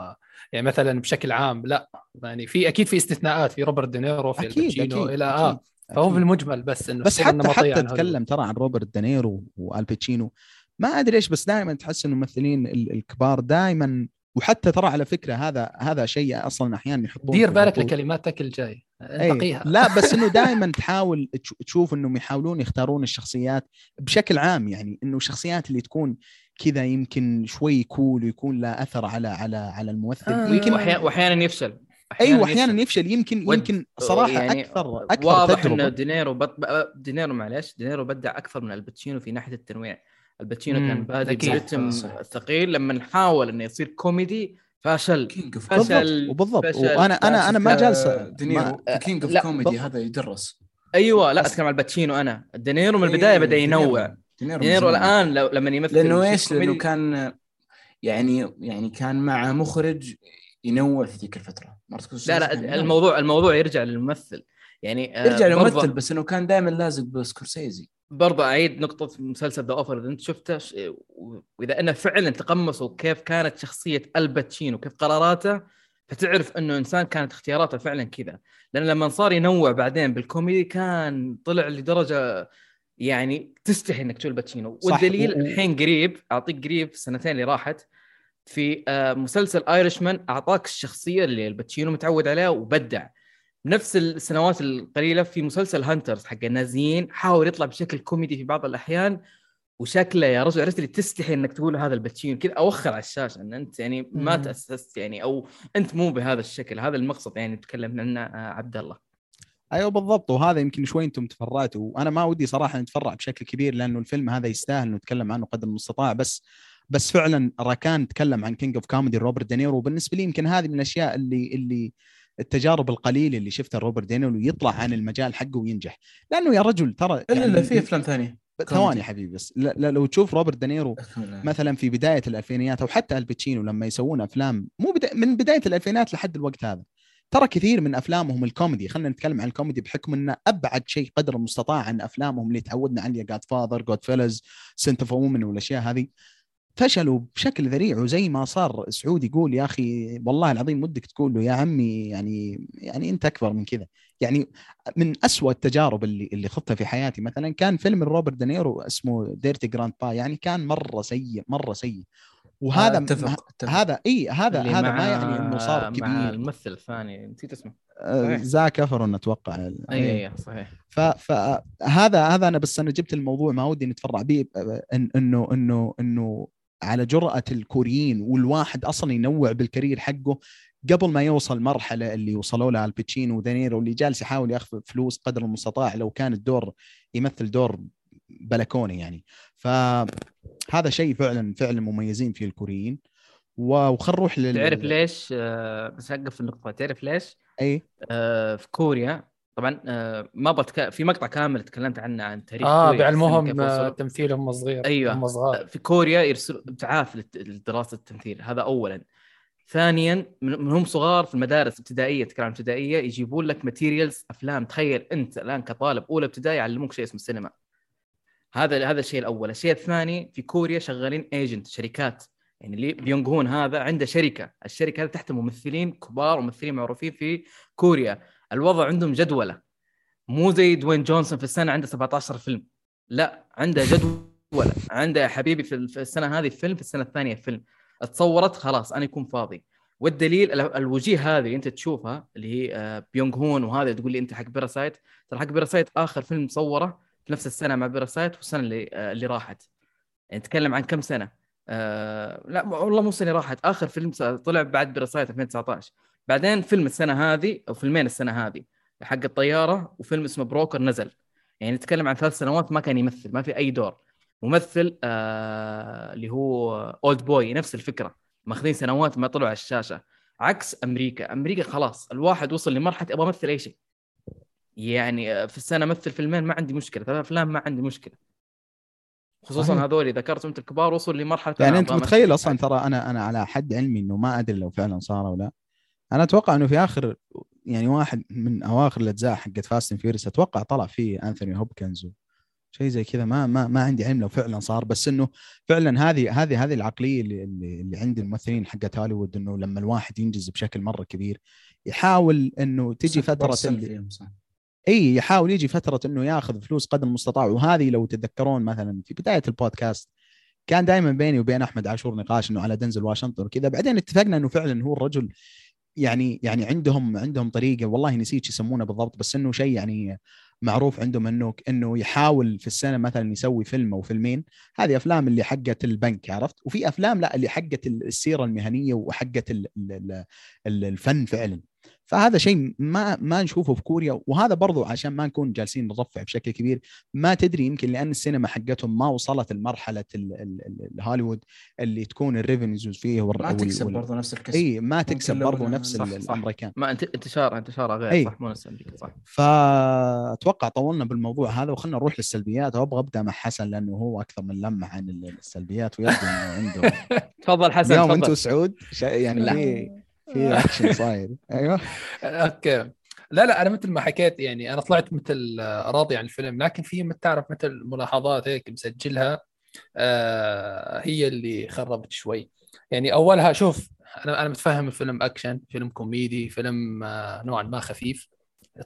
يعني مثلا بشكل عام لا. يعني في أكيد في استثناءات في روبرت دينيرو في أكيد الباتشينو إلى آه. فهو بالمجمل بس إنه بس حتى حتى تكلم ترى عن روبرت دينيرو والباتشينو ما أدري إيش بس دائما تحس إنه الممثلين الكبار دائما وحتى ترى على فكرة هذا هذا شيء أصلا أحيانا يحطون دير بالك لكلماتك الجاي انتقيها. لا بس إنه دائما تحاول تشوف إنهم يحاولون يختارون الشخصيات بشكل عام يعني إنه الشخصيات اللي تكون كذا يمكن شوي cool ويكون له أثر على على على الممثل. آه. يمكن واحيانا يفشل. أيوه أحيانا يفشل. يمكن ود... يمكن صراحة يعني أكثر أكثر واضح إنه دينيرو بط... دينيرو معلش دينيرو بدع أكثر من الباتشينو في ناحية التنويع. الباتشينو كان بادئ برتم ثقيل. لما حاول إنه يصير كوميدي فشل. فشل. وبالضبط. وأنا أنا أنا ما جالس دينيرو King of Comedy هذا يدرس. أيوه لا أتكلم عن الباتشينو أنا. دينيرو من البداية بدأ ينوع. دينيرو الآن لو لما يمثل لأنه إيش؟ لأنه كان يعني يعني كان مع مخرج ينوع في ذيك الفترة. لا لا الموضوع الموضوع يرجع للممثل. يعني يرجع للممثل بس إنه كان دائما لازق بسكورسيزي. برضه أعيد نقطة مسلسل The Offer إذا أنت شفته وإذا أنه فعلا تقمصوا كيف كانت شخصية الباتشينو كيف قراراته فتعرف إنه إنسان كانت اختياراته فعلا كذا. لأن لما صار ينوع بعدين بالكوميدي كان طلع لدرجة يعني تستحي إنك تشوف الباتشينو. والدليل. الحين قريب أعطيك قريب السنتين اللي راحت في آه، مسلسل Irishman أعطاك الشخصية اللي الباتشينو متعود عليها وبدع. نفس السنوات القليلة في مسلسل Hunters حق النازيين حاول يطلع بشكل كوميدي في بعض الأحيان وشكله يا رجل عرفت اللي تستحي إنك تقول هذا الباتشينو كذا أوخر على الشاشة إن أنت يعني ما تأسست يعني أو أنت مو بهذا الشكل هذا المقصد يعني تكلم عنه آه، عبد الله. أيوه بالضبط وهذا يمكن شوي أنتم تفرعتوا وأنا ما ودي صراحة نتفرع بشكل كبير لأنه الفيلم هذا يستاهل نتكلم عنه قدر المستطاع بس بس فعلا راكان تكلم عن King of Comedy روبرت دينيرو وبالنسبة لي يمكن هذه من الأشياء اللي اللي التجارب القليله اللي شفتها روبرت دينيرو يطلع عن المجال حقه وينجح. لأنه يا رجل ترى يعني لا في أفلام ثانية. ثواني حبيبي بس. لا لو تشوف روبرت دينيرو مثلا في بداية الألفينيات أو حتى الباتشينو لما يسوون أفلام مو بدا من بداية الالفينات لحد الوقت هذا ترى كثير من أفلامهم الكوميدي. خلينا نتكلم عن الكوميدي بحكم إنه أبعد شيء قدر المستطاع عن أفلامهم اللي تعودنا عليها Godfather Goodfellas Scent of a Woman والأشياء هذه. فشلوا بشكل ذريع وزي ما صار سعود يقول يا أخي والله العظيم ودك تقول له يا عمي يعني يعني أنت أكبر من كذا. يعني من أسوأ التجارب اللي اللي خضتها في حياتي. مثلا كان فيلم روبرت دينيرو اسمه Dirty Grandpa يعني كان مرة سيء مرة سيء. وهذا اتفق اتفق. هذا إي هذا هذا مع- ما يعني إنه صار مع كبير. الممثل الثاني نسيت اسمه. آه،. زاك أفرون أتوقع. إي. إي صحيح. فهذا هذا أنا بس أنا جبت الموضوع ما ودي نتفرع به إن إنه إنه إنه على جرأة الكوريين والواحد أصلا ينوع بال career حقه قبل ما يوصل المرحله اللي وصلوا لها الباتشينو ودينيرو اللي جالس يحاول ياخذ فلوس قدر المستطاع لو كان الدور يمثل دور بلكونه يعني. فهذا شيء فعلا فعلا مميزين فيه الكوريين. وخل نروح لل تعرف ليش آه، بس اوقف في النقطة تعرف ليش؟ اي آه، في كوريا طبعا آه، ما بتك... في مقطع كامل تكلمت عنه عن تاريخ آه بيعلموهم آه،. تمثيلهم صغير أيوة. هم صغار. في كوريا يرسلوا ابتعاث لدراسه التمثيل هذا اولا. ثانيا من هم صغار في المدارس الابتدائية تتكلم عن ابتدائيه يجيبون لك materials أفلام تخيل أنت الآن كطالب أولى ابتدائي يعلموك شيء اسمه السينما هذا هذا الشيء الأول. الشيء الثاني في كوريا شغالين agent شركات. يعني اللي بيونغ هون هذا عنده شركة. الشركة هذه تحت ممثلين كبار وممثلين معروفين في كوريا. الوضع عندهم جدولة. مو زي دوين جونسون في السنة عنده 17 فيلم. لا عنده جدولة. عنده يا حبيبي في السنة هذه فيلم في السنة الثانية فيلم. تصورت خلاص أنا يكون فاضي. والدليل ال- الوجيه هذه أنت تشوفها اللي هي آه، بيونغ هون وهذا تقول لي أنت حق Parasite. ترى حق Parasite آخر فيلم صوره في نفس السنة مع Parasite والسنة اللي آه، اللي راحت. يعني نتكلم عن كم سنة؟ آه لا والله مو اللي راحت. آخر فيلم طلع بعد Parasite 2019 بعدين فيلم السنة هذه أو فيلمين السنة هذه حق الطيارة وفيلم اسمه Broker نزل. يعني نتكلم عن ثلاث سنوات ما كان يمثل ما في أي دور. ممثل آه اللي هو Oldboy نفس الفكرة. ماخذين سنوات ما طلعوا على الشاشة. عكس أمريكا. أمريكا خلاص الواحد وصل لمرحلة أبغى أمثل أي شيء. يعني آه، في السنة أمثل فيلمين ما عندي مشكلة. ثلاث أفلام ما عندي مشكلة. خصوصا صحيح. هذول ذكرتهم أنت الكبار وصلوا لمرحلة يعني أنت متخيل أصلا. ترى أنا أنا على حد علمي إنه ما أدري لو فعلا صار أو لا. أنا أتوقع إنه في آخر يعني واحد من أواخر الأجزاء حقت Fast and Furious أتوقع طلع فيه انثوني هوبكنز شيء زي كذا. ما ما ما عندي علم لو فعلا صار بس إنه فعلا هذه هذه هذه العقلية اللي اللي, عند الممثلين حقت هوليوود إنه لما الواحد ينجز بشكل مرة كبير يحاول إنه تجي فترة اللي إي يحاول يجي فترة إنه ياخذ فلوس قدر المستطاع. وهذه لو تتذكرون مثلا في بداية البودكاست كان دائما بيني وبين أحمد عاشور نقاش إنه على دنزل واشنطن وكذا. بعدين اتفقنا إنه فعلا هو الرجل يعني يعني عندهم عندهم طريقة والله نسيت يسمونه بالضبط بس إنه شيء يعني معروف عندهم إنه إنه يحاول في السنة مثلا يسوي فيلم أو فيلمين. هذه أفلام اللي حقت البنك عرفت؟ وفي أفلام لا اللي حقت السيرة المهنية وحقت ال- ال- ال- الفن فعلا. فهذا شيء ما ما نشوفه في كوريا. وهذا برضو عشان ما نكون جالسين نرفع بشكل كبير ما تدري يمكن لأن السينما حقتهم ما وصلت لمرحلة ال- ال- ال- الهوليوود اللي تكون ال revenues فيه وال- ما تكسب وال- برضه نفس الكسب إي ما تكسب برضو نفس صح، ال- صح. الأمريكان. ما انت انتشار انتشاره غير أي. صح؟ مو نفس أمريكا صح. فأتوقع طولنا بالموضوع هذا وخلنا نروح للسلبيات. وابغى أبدأ مع حسن لأنه هو أكثر من لمح عن ال- السلبيات ويبدو إنه عنده تفضل حسن اليوم أنتم سعود يعني لا. في اكشن صاير. أيوه. أوكي. لا لا أنا مثل ما حكيت يعني أنا طلعت مثل آه، راضي عن الفيلم لكن في مثل تعرف مثل ملاحظات هيك مسجلها آه هي اللي خربت شوي. يعني أولها شوف أنا أنا متفهم الفيلم أكشن فيلم كوميدي فيلم آه نوعا ما خفيف.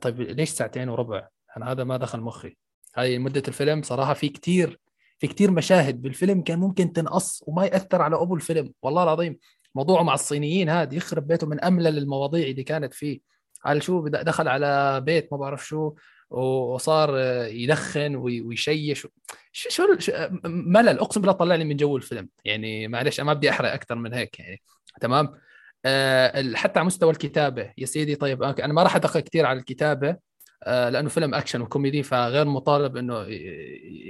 طيب ليش ساعتين وربع؟ أنا هذا ما دخل مخي. هاي مدة الفيلم صراحة في كتير في كتير مشاهد بالفيلم كان ممكن تنقص وما يأثر على أبو الفيلم. والله العظيم موضوعه مع الصينيين هذا يخرب بيته من املل المواضيع اللي كانت فيه. على شو دخل على بيت ما بعرف شو وصار آه، يدخن وي- ويشيش. شو شو ملل. أقسم بالله طلع لي من جو الفيلم. يعني معلش ما بدي أحرق أكثر من هيك يعني. تمام؟ آه، حتى على مستوى الكتابة. يا سيدي طيب أنا ما راح ادخل كثير على الكتابة آه، لأنه فيلم أكشن وكوميدي فغير مطالب إنه ي-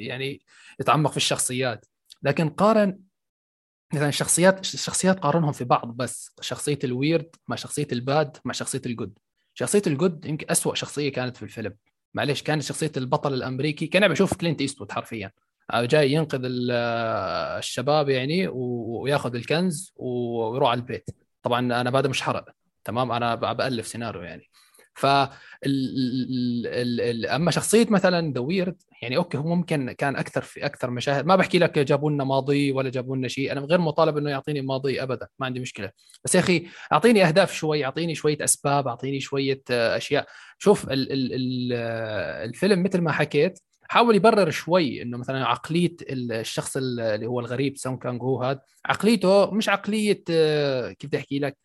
يعني يتعمق في الشخصيات. لكن قارن مثلا الشخصيات الشخصيات قارنهم في بعض بس شخصية ال weird مع شخصية ال bad مع شخصية ال good شخصية ال good يمكن أسوأ شخصية كانت في الفيلم. معليش كانت شخصية البطل الأمريكي كان بشوف كلينت إيستوود حرفيا. آه، جاي ينقذ آه، الشباب يعني وياخذ الكنز ويروح على البيت. طبعا أنا هذا مش حرق تمام؟ أنا بألف سيناريو يعني. ف اما شخصيه مثلا the weird يعني أوكي هو ممكن كان أكثر في أكثر مشاهد ما بحكي لك جابوا لنا ماضي ولا جابوا لنا شيء أنا غير مطالب انه يعطيني ماضي ابدا ما عندي مشكله بس يا أخي اعطيني اهداف شوي اعطيني شوية اسباب اعطيني شوية اشياء شوف ال ال ال آه، الفيلم مثل ما حكيت حاول يبرر شوي انه مثلا عقليه الشخص اللي هو الغريب سون كانغ هو هذا عقليته مش عقليه كيف بدي احكي لك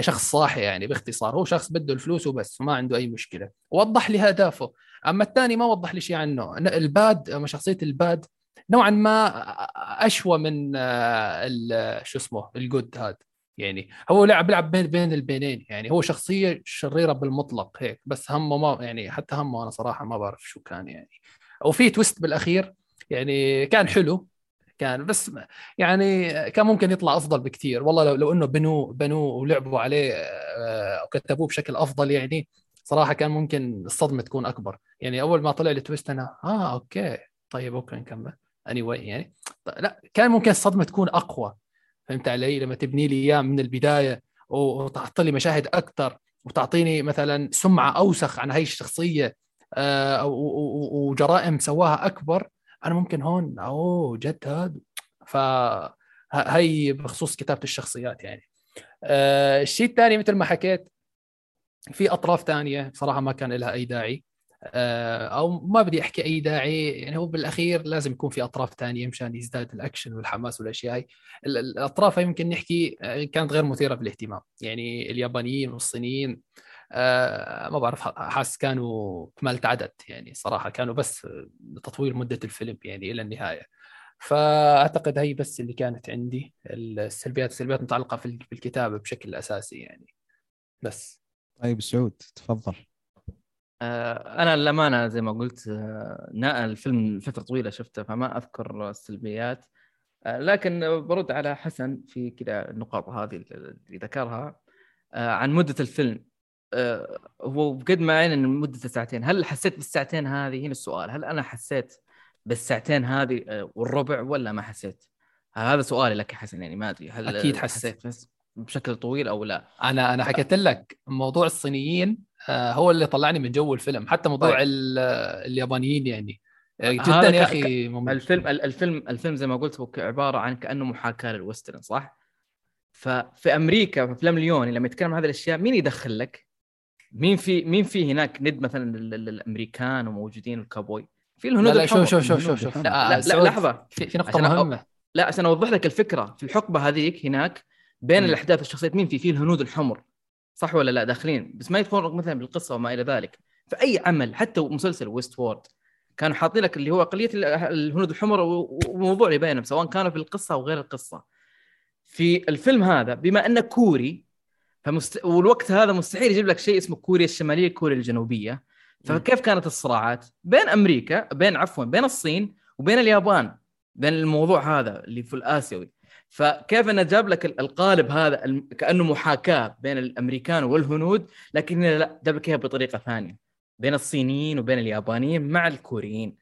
شخص صاحي يعني باختصار هو شخص بده الفلوس وبس وما عنده أي مشكلة. وضح لي اهدافه أما الثاني ما وضح لي شيء عنه ال bad شخصية ال bad نوعا ما أشوى من آه، شو اسمه ال good هذا يعني هو لعب بيلعب بين بين البينين. يعني هو شخصية شريرة بالمطلق هيك بس همه ما يعني حتى همه أنا صراحة ما بعرف شو كان يعني. وفي twist بالأخير يعني كان حلو. كان بس يعني كان ممكن يطلع أفضل بكثير. والله لو لو إنه بنوه بنوه ولعبوا عليه آه، وكتبوه بشكل أفضل يعني صراحة كان ممكن الصدمة تكون أكبر. يعني أول ما طلع ال twist أنا آه أوكي طيب أوكي نكمل. anyway anyway يعني لا كان ممكن الصدمة تكون أقوى. فهمت علي؟ لما تبني لي إياه من البداية وتحط لي مشاهد أكثر وتعطيني مثلا سمعة أوسخ عن هاي الشخصية آه، وجرائم سواها أكبر أنا ممكن هون أوه جد هذا ف ه- هي بخصوص كتابة الشخصيات يعني. آه، الشيء الثاني مثل ما حكيت في أطراف ثانية بصراحة ما كان لها أي داعي. آه، أو ما بدي أحكي أي داعي يعني هو بالأخير لازم يكون في أطراف ثانية مشان يزداد الأكشن والحماس والأشياء هاي. ال- ال- الاطراف يمكن نحكي آه، كانت غير مثيرة بالاهتمام يعني اليابانيين والصينيين آه، ما بعرف حاس كانوا كمالة عدد يعني صراحة كانوا بس لتطويل مدة الفيلم يعني إلى النهاية. فأعتقد هي بس اللي كانت عندي السلبيات السلبيات متعلقة في في الكتابة بشكل أساسي يعني. بس. طيب سعود تفضل. آه، أنا للأمانة زي ما قلت آه، الفيلم فتره طويلة شفته فما أذكر السلبيات. لكن برد على حسن في كذا النقاط هذه اللي ذكرها. عن مدة الفيلم. هو بقد ما عين ان مدته ساعتين. هل حسيت بالساعتين هذه؟ هنا السؤال. هل أنا حسيت بالساعتين هذه آه، والربع ولا ما حسيت؟ هذا سؤالي لك يا حسن يعني ما أدري هل أكيد آه، حسيت. بس بشكل طويل أو لا. أنا أنا حكيت لك موضوع الصينيين آه، هو اللي طلعني من جو الفيلم. حتى موضوع طيب. ال- اليابانيين يعني. آه، جدا يا أخي ممل. الفيلم ال- الفيلم الفيلم زي ما قلت هو عبارة عن كأنه محاكاة لل western صح؟ ففي أمريكا في أفلام ليوني لما يتكلم عن هذه الأشياء مين يدخل لك؟ مين في مين في هناك ند مثلا الامريكان وموجودين الكابوي؟ في الهنود لا لا الحمر. شوف شوف شوف شوف شوف. لا, لا, لا لحظة. في, في أ- مهمة. لا عشان أوضح لك الفكرة. في الحقبة هذيك هناك بين. الأحداث الشخصيات مين في؟ في الهنود الحمر. صح ولا لا؟ داخلين. بس ما يتفرق مثلا بالقصة وما إلى ذلك. فأي عمل حتى مسلسل Westworld كانوا حاطين لك اللي هو أقلية ال- الهنود الحمر وموضوع اللي بينهم سواء كانوا في القصة أو غير القصة. في الفيلم هذا بما انه كوري فمست... والوقت هذا مستحيل يجيب لك شيء اسمه كوريا الشمالية كوريا الجنوبية. فكيف كانت الصراعات؟ بين أمريكا بين عفوا بين الصين وبين اليابان بين الموضوع هذا اللي في الآسيوي. فكيف إنه جاب لك ال- القالب هذا كأنه محاكاة بين الأمريكان والهنود لكن لا جاب لك إياها بطريقة ثانية. بين الصينيين وبين اليابانيين مع الكوريين.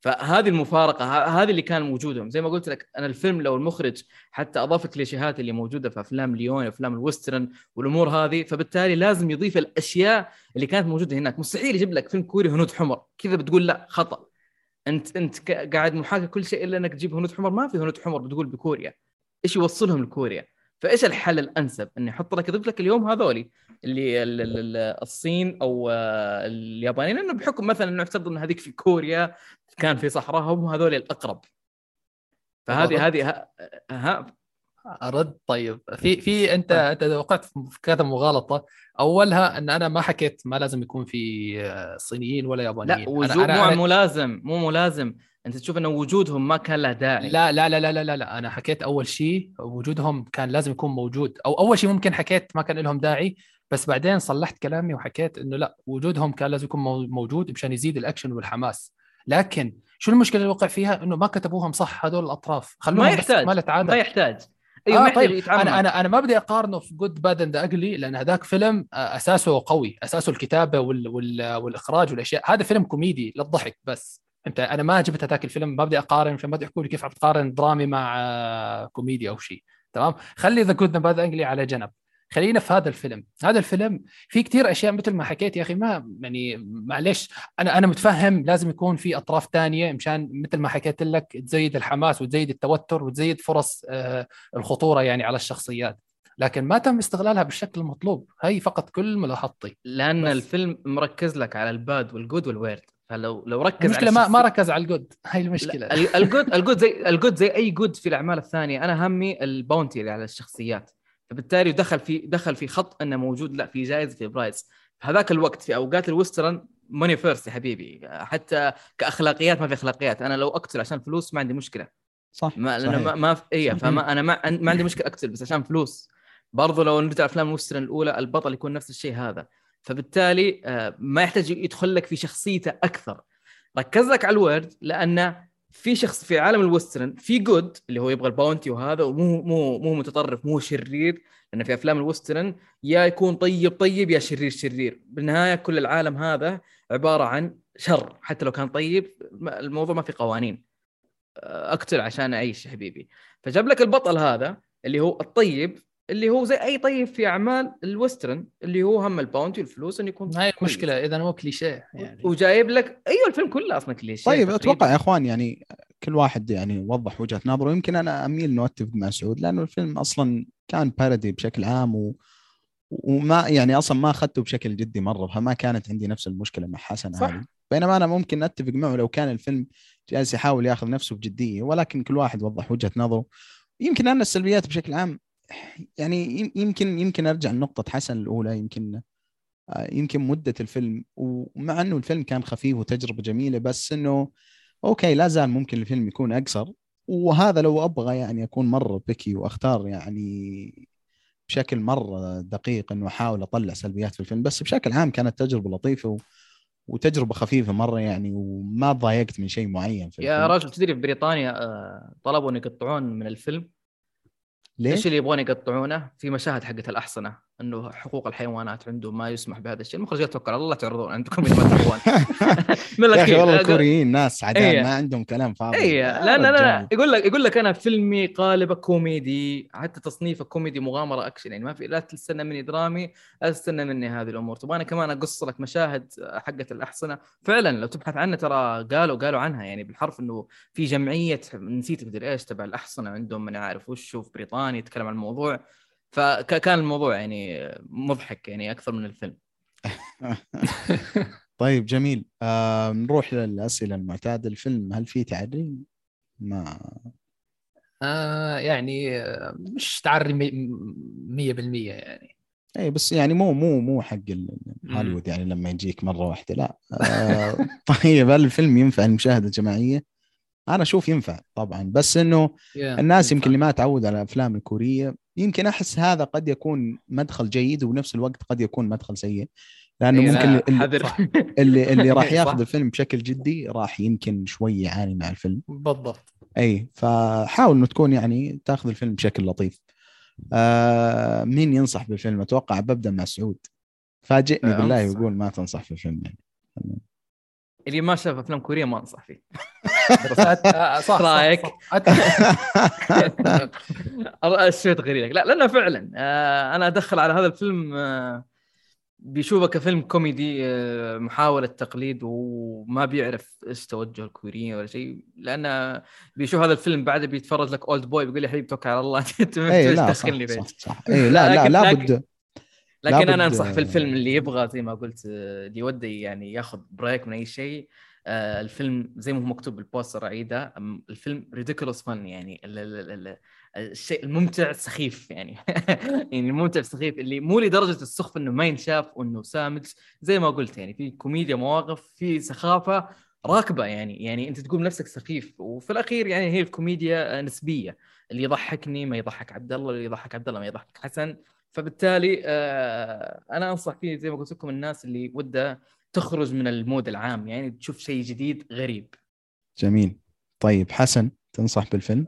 فهذه المفارقة هذه اللي كان موجودهم. زي ما قلت لك أنا الفيلم لو المخرج حتى اضاف الكليشيهات اللي موجودة في أفلام ليوني وأفلام ال western والأمور هذه فبالتالي لازم يضيف الأشياء اللي كانت موجودة هناك. مستحيل يجيب لك فيلم كوري هنود حمر. كذا بتقول لا خطأ. أنت أنت قاعد محاكي كل شيء إلا إنك تجيب هنود حمر. ما في هنود حمر بتقول بكوريا. إيش يوصلهم لكوريا؟ فإيش الحل الأنسب؟ إني يحط لك يضيف لك اليوم هذولي اللي ال- ال- ال- الصين أو آه، اليابانيين لأنه بحكم مثلا إنه يفترض ان هذيك في كوريا كان في صحراءهم هذول الأقرب. فهذه هذه ها, ها؟ أرد. طيب في في أنت أنت وقعت في كذا مغالطة أولها إن أنا ما حكيت ما لازم يكون في آه، صينيين ولا يابانيين. لا أنا- وجود أنا مو أنا- ملازم مو ملازم انت تشوف انه وجودهم ما كان له داعي. لا لا لا لا لا لا, لا. أنا حكيت اول شيء وجودهم كان لازم يكون موجود. أو أول شيء ممكن حكيت ما كان لهم داعي بس بعدين صلحت كلامي وحكيت إنه لا وجودهم كان لازم يكون مو- موجود مشان يزيد الأكشن والحماس. لكن شو المشكلة اللي وقع فيها؟ إنه ما كتبوهم صح هذول الأطراف. خلوهم ما يحتاج كمالة عدد ما يحتاج. أيوه آه ما يحتاج طيب. يتعمم. أنا أنا أنا ما بدي أقارنه في Good Bad and Ugly لأن هذاك فيلم آه، أساسه قوي. أساسه الكتابة وال وال والإخراج والأشياء. هذا فيلم كوميدي للضحك بس. أنت أنا ما جبت هذاك الفيلم ما بدي أقارن عشان ما تحكوا لي كيف عم تقارن درامي مع آه، كوميدي أو شيء. تمام؟ خلي The Good Bad Ugly على جنب. خلينا في هذا الفيلم. هذا الفيلم في كثير أشياء مثل ما حكيت يا أخي ما يعني معلش أنا أنا متفهم لازم يكون في أطراف ثانية مشان مثل ما حكيت لك تزيد الحماس وتزيد التوتر وتزيد فرص آه، الخطورة يعني على الشخصيات. لكن ما تم استغلالها بالشكل المطلوب. هي فقط كل ملاحظتي. لأن بس. الفيلم مركز لك على ال bad وال good وال weird. فلو لو ركز المشكلة على ما ما ركز على ال good. هاي المشكلة. ال good ال good زي ال good زي أي good في الأعمال الثانية. أنا همي ال bounty اللي على الشخصيات. فبالتالي دخل في دخل في خط إنه موجود لا في جائزه في prize. هذاك الوقت في أوقات ال western money first يا حبيبي. حتى كأخلاقيات ما في أخلاقيات. أنا لو أقتل عشان فلوس ما عندي مشكلة. صح ما صحيح. ما, ما في اي فما أنا ما, ما عندي مشكلة أقتل بس عشان فلوس. برضو لو نرجع أفلام ال western الأولى البطل يكون نفس الشيء هذا. فبالتالي آه، ما يحتاج يدخل لك في شخصيته أكثر. ركز لك على ال weird لأن في شخص في عالم ال western في good اللي هو يبغى ال bounty وهذا ومو مو مو متطرف مو شرير لأن في أفلام ال western يا يكون طيب طيب يا شرير شرير. بالنهاية كل العالم هذا عبارة عن شر. حتى لو كان طيب الموضوع ما في قوانين. أقتل عشان أعيش يا حبيبي. فجاب لك البطل هذا اللي هو الطيب اللي هو زي أي طيب في أعمال ال western اللي هو هم ال bounty والفلوس إنه يكون هاي. المشكلة إذا مو كليشيه يعني وجايب لك أيوه الفيلم كله أصلا كليشيه طيب تقريباً. أتوقع يا إخوان يعني كل واحد يعني وضح وجهة نظره يمكن أنا أميل إنه أتفق مع سعود لأنه الفيلم أصلا كان بارودي بشكل عام و... وما يعني أصلا ما أخذته بشكل جدي مرة فما كانت عندي نفس المشكلة مع حسن صح. هذه بينما أنا ممكن أتفق معه لو كان الفيلم جالس يحاول ياخذ نفسه بجدية ولكن كل واحد وضح وجهة نظره يمكن أنا السلبيات بشكل عام يعني يم- يمكن يمكن أرجع لنقطة حسن الأولى يمكن آه، يمكن مدة الفيلم. ومع أنه الفيلم كان خفيف وتجربة جميلة بس إنه أوكي لا زال ممكن الفيلم يكون أقصر. وهذا لو أبغى يعني أكون مرة بكي وأختار يعني بشكل مرة دقيق إنه أحاول أطلع سلبيات في الفيلم. بس بشكل عام كانت تجربة لطيفة و... وتجربة خفيفة مرة يعني وما تضايقت من شيء معين في يا الفيلم. راجل تدري في بريطانيا آه، طلبوا ان يقطعون من الفيلم؟ ليه؟ إيش اللي يبغون يقطعونه في مشاهد حقت الأحصنة إنه حقوق الحيوانات عنده ما يسمح بهذا الشيء. المخرج قال توكل على الله تعرضون عندكم يا أخي والله الكوريين ناس عدال إيه. ما عندهم كلام فاضي. اي لا لا لا. يقول لك يقول لك أنا فيلمي قالبه كوميدي حتى تصنيفه كوميدي مغامرة أكشن. يعني ما في لا تستنى مني درامي لا تستنى مني هذه الأمور. تبغى أنا كمان أقص لك مشاهد حقت الأحصنة. فعلا لو تبحث عنها ترى قالوا قالوا عنها. يعني بالحرف إنه في جمعية نسيت مدري إيش تبع الأحصنة عندهم من عارف وش في بريطانيا يتكلم عن الموضوع. فكان الموضوع يعني مضحك يعني أكثر من الفيلم. طيب جميل. آه نروح للأسئلة المعتادة. الفيلم هل فيه تعري؟ ما. آه يعني آه، مش تعري مية بالمية يعني. اي بس يعني مو مو مو حق ال- هوليوود يعني لما يجيك مرة واحدة لا. آه طيب هل الفيلم ينفع المشاهدة الجماعية؟ أنا أشوف ينفع طبعا بس إنه الناس يمكن اللي ما تعود على الأفلام الكورية يمكن أحس هذا قد يكون مدخل جيد وبنفس الوقت قد يكون مدخل سيء. لأنه إيه، ممكن اللي. اللي, اللي راح صح. ياخذ الفيلم بشكل جدي راح يمكن شوي يعاني مع الفيلم. بالضبط. اي فحاول إنه تكون يعني تاخذ الفيلم بشكل لطيف. آه مين ينصح بالفيلم؟ أتوقع ببدأ مع سعود. فاجئني آه، بالله. يقول ما تنصح في الفيلم يعني. اللي ما شاف أفلام كورية ما أنصح فيه صح رأيك؟ صح صح. أت- الشيء غريب لا لأنه فعلا آه، أنا أدخل على هذا الفيلم آه، بيشوفه كفيلم كوميدي آه، محاولة تقليد وما بيعرف إيش توجه الكوريين ولا شيء لأنه بيشوف هذا الفيلم بعده بيتفرج لك Oldboy بيقول يا حبيبي توكل على الله انت إيش لا صح تدخلني صح, صح. اي لا لا لابد لكن أنا أنصح في الفيلم اللي يبغى زي ما قلت آه، اللي يودي يعني ياخذ break من أي شيء آه، الفيلم زي ما هو مكتوب بال poster عيدة الفيلم ridiculous fun يعني ال- ال- ال- الشيء الممتع السخيف يعني. يعني الممتع السخيف اللي مو لدرجة السخف إنه ما ينشاف وإنه سامج زي ما قلت يعني في كوميديا مواقف في سخافة راكبة يعني يعني أنت تقول نفسك سخيف. وفي الأخير يعني هي الكوميديا نسبية. اللي يضحكني ما يضحك عبد الله اللي يضحك عبد الله ما يضحك حسن. فبالتالي آه، أنا أنصح فيه زي ما قلت لكم الناس اللي وده تخرج من ال mood العام يعني تشوف شيء جديد غريب. جميل. طيب حسن تنصح بالفيلم؟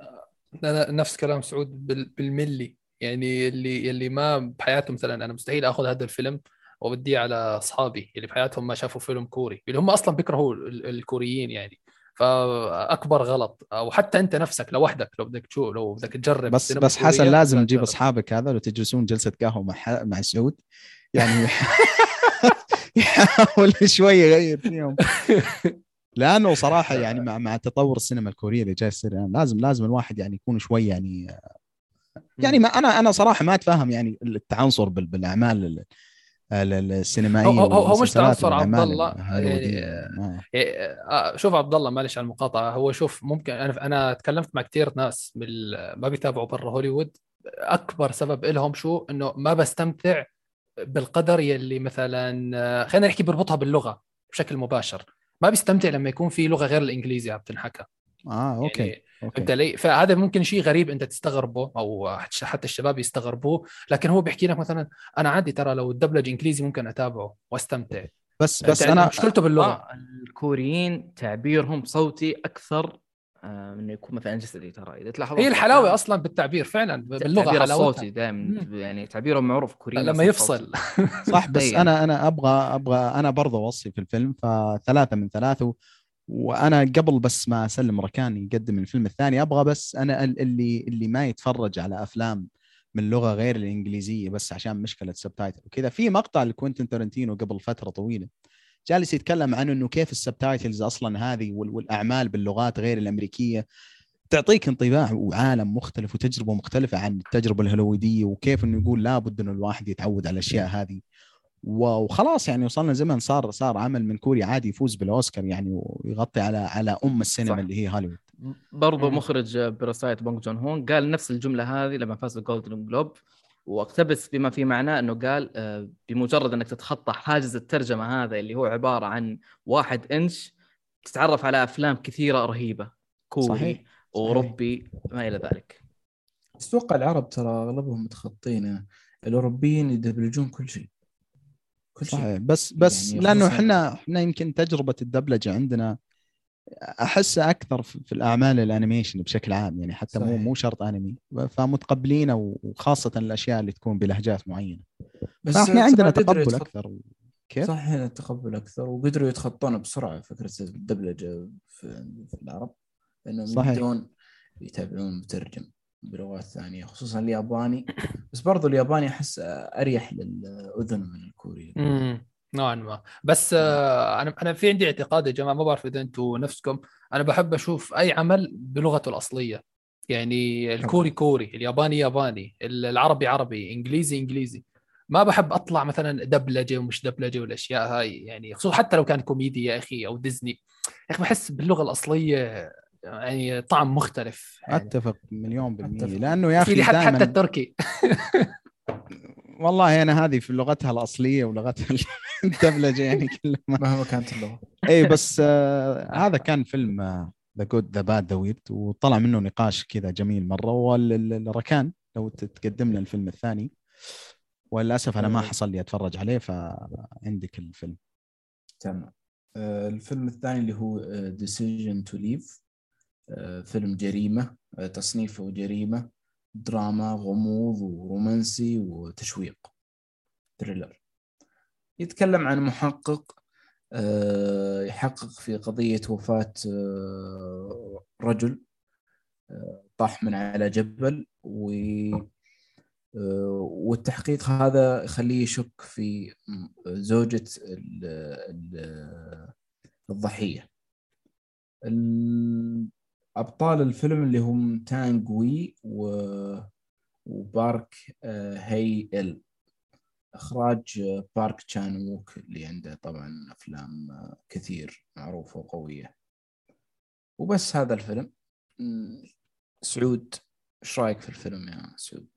أنا نفس كلام سعود بال- بالملي. يعني اللي اللي ما بحياته مثلا أنا مستحيل آخذ هذا الفيلم وبديه على أصحابي اللي بحياتهم ما شافوا فيلم كوري اللي هم أصلا بيكرهوا ال- الكوريين يعني. فاكبر غلط. أو حتى أنت نفسك لوحدك لو بدك تشوف لو بدك تجرب بس بس حسن لازم لا تجيب. أصحابك هذا وتجلسون جلسة قهوة مع مع سعود. يعني يحاول شوي يغير فيهم. لأنه صراحة يعني مع مع تطور السينما الكورية اللي جاي يصير يعني لازم لازم الواحد يعني يكون شوي يعني يعني ما أنا أنا صراحة ما أتفهم يعني التعنصر بال- بالأعمال ال- ال- السينمائية هو- هو- مش تعنصر عبد الله،. يعني- ما- إيه، آه، شوف عبد الله معلش على المقاطعة. هو شوف ممكن أنا أنا تكلمت مع كثير ناس ما بيتابعوا برا هوليوود. أكبر سبب لهم شو؟ إنه ما بستمتع بالقدر يلي مثلا آه، خلينا نحكي بربطها باللغة بشكل مباشر. ما بيستمتع لما يكون في لغة غير الإنجليزي عم تنحكى. آه أوكي. يعني فهمت علي؟ فهذا ممكن شيء غريب أنت تستغربه أو حتى الشباب يستغربوه لكن هو بيحكي لك مثلا أنا عادي ترى لو الدبلج إنجليزي ممكن أتابعه وأستمتع بس بس أنا مشكلته باللغة آه، الكوريين تعبيرهم صوتي أكثر آه، من إنه يكون مثلا جسدي ترى إذا تلاحظ هي الحلاوة أصلا بالتعبير فعلا باللغة حلاوتها الصوتي دائما. يعني تعبيرهم معروف كوريين لما يفصل صوتي. صح بس أي. أنا أنا أبغى أبغى أنا برضه أوصي في الفيلم فثلاثة من ثلاثة وأنا قبل بس ما أسلم ركان يقدم الفيلم الثاني أبغى بس أنا ال- اللي اللي ما يتفرج على أفلام من لغة غير الإنجليزية بس عشان مشكلة subtitle وكذا. في مقطع لكوينتن تارنتينو قبل فترة طويلة جالس يتكلم عن إنه كيف ال subtitles أصلا هذه وال- والأعمال باللغات غير الأمريكية. تعطيك انطباع وعالم مختلف وتجربة مختلفة عن التجربة الهوليوودية وكيف إنه يقول لابد إنه الواحد يتعود على الأشياء هذه. وخلاص يعني وصلنا زمن صار صار عمل من كوريا عادي يفوز بالأوسكار يعني ويغطي على على أم السينما صح. اللي هي هوليوود برضو مم. مخرج Parasite بونج جون هو قال نفس الجملة هذه لما فاز بال Golden Globe واقتبس بما في معناه إنه قال آه، بمجرد إنك تتخطى حاجز الترجمة هذا اللي هو عبارة عن واحد إنش تتعرف على أفلام كثيرة رهيبة كوري صحيح. أوروبي ما إلى ذلك أتوقع العرب ترى أغلبهم متخطين الأوروبيين يدبلجون كل شيء كل شيء صحيح بس بس يعني لأنه إحنا إحنا يمكن تجربة الدبلجة عندنا احسها أكثر في الأعمال الأنيميشن بشكل عام يعني حتى مو صحيح. مو شرط أنمي فمتقبلينه وخاصة الأشياء اللي تكون بلهجات معينة بس فإحنا عندنا تقبل يتخط- أكثر كيف؟ صح هنا التقبل أكثر وقدروا يتخطون بسرعة فكرة الدبلجة في, في العرب صحيح. يبدون يتابعون مترجم بلغات ثانية خصوصا الياباني. بس برضو الياباني أحس أريح للأذن من الكوري. نوعا ما. بس آه، أنا أنا في عندي اعتقاد يا جماعة ما بعرف إذا أنتم نفسكم أنا بحب أشوف أي عمل بلغته الأصلية. يعني الكوري كوري الياباني ياباني العربي عربي إنجليزي إنجليزي. ما بحب أطلع مثلا دبلجة ومش دبلجة والأشياء هاي يعني خصوصا حتى لو كان كوميدي يا أخي أو ديزني. يا أخي بحس باللغة الأصلية يعني طعم مختلف يعني. أتفق مليون بالمية. أتفق. لأنه يا أخي حتى حتى التركي. والله أنا هذه في لغتها الأصلية ولغتها الدبلجة يعني كلها ما مهما كانت اللغة. اي بس آه هذا كان فيلم The Good the Bad the Weird وطلع منه نقاش كذا جميل مرة. والركان لو تقدم لنا الفيلم الثاني وللأسف أنا ما آه. حصل لي أتفرج عليه فعندك الفيلم. تمام. آه، الفيلم الثاني اللي هو Decision to Leave فيلم جريمة آه، تصنيفه جريمة دراما غموض ورومانسي وتشويق. thriller يتكلم عن محقق آه، يحقق في قضية وفاة آه، رجل طاح من على جبل و والتحقيق هذا يخليه يشك في زوجة ال- ال- الضحية. ال- أبطال الفيلم اللي هم تانغ وي و... وبارك آه، هي إل. إخراج آه، بارك تشان ووك اللي عنده طبعا أفلام آه، كثير معروفة وقوية. وبس هذا الفيلم. سعود إيش رأيك في الفيلم يا سعود؟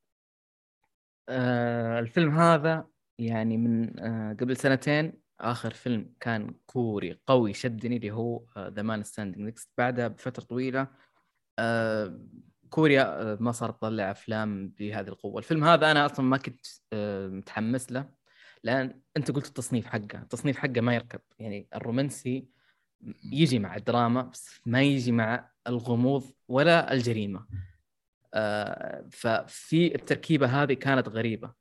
آه الفيلم هذا يعني من آه قبل سنتين آخر فيلم كان كوري قوي شدني اللي هو The Man Standing Next بعدها بفترة طويلة آه كوريا آه ما صارت تطلع أفلام بهذه القوة. الفيلم هذا أنا أصلا ما كنت آه متحمس له لأن أنت قلت التصنيف حقه. التصنيف حقه ما يركب يعني الرومانسي يجي مع الدراما بس ما يجي مع الغموض ولا الجريمة. آه، ففي التركيبة هذه كانت غريبة.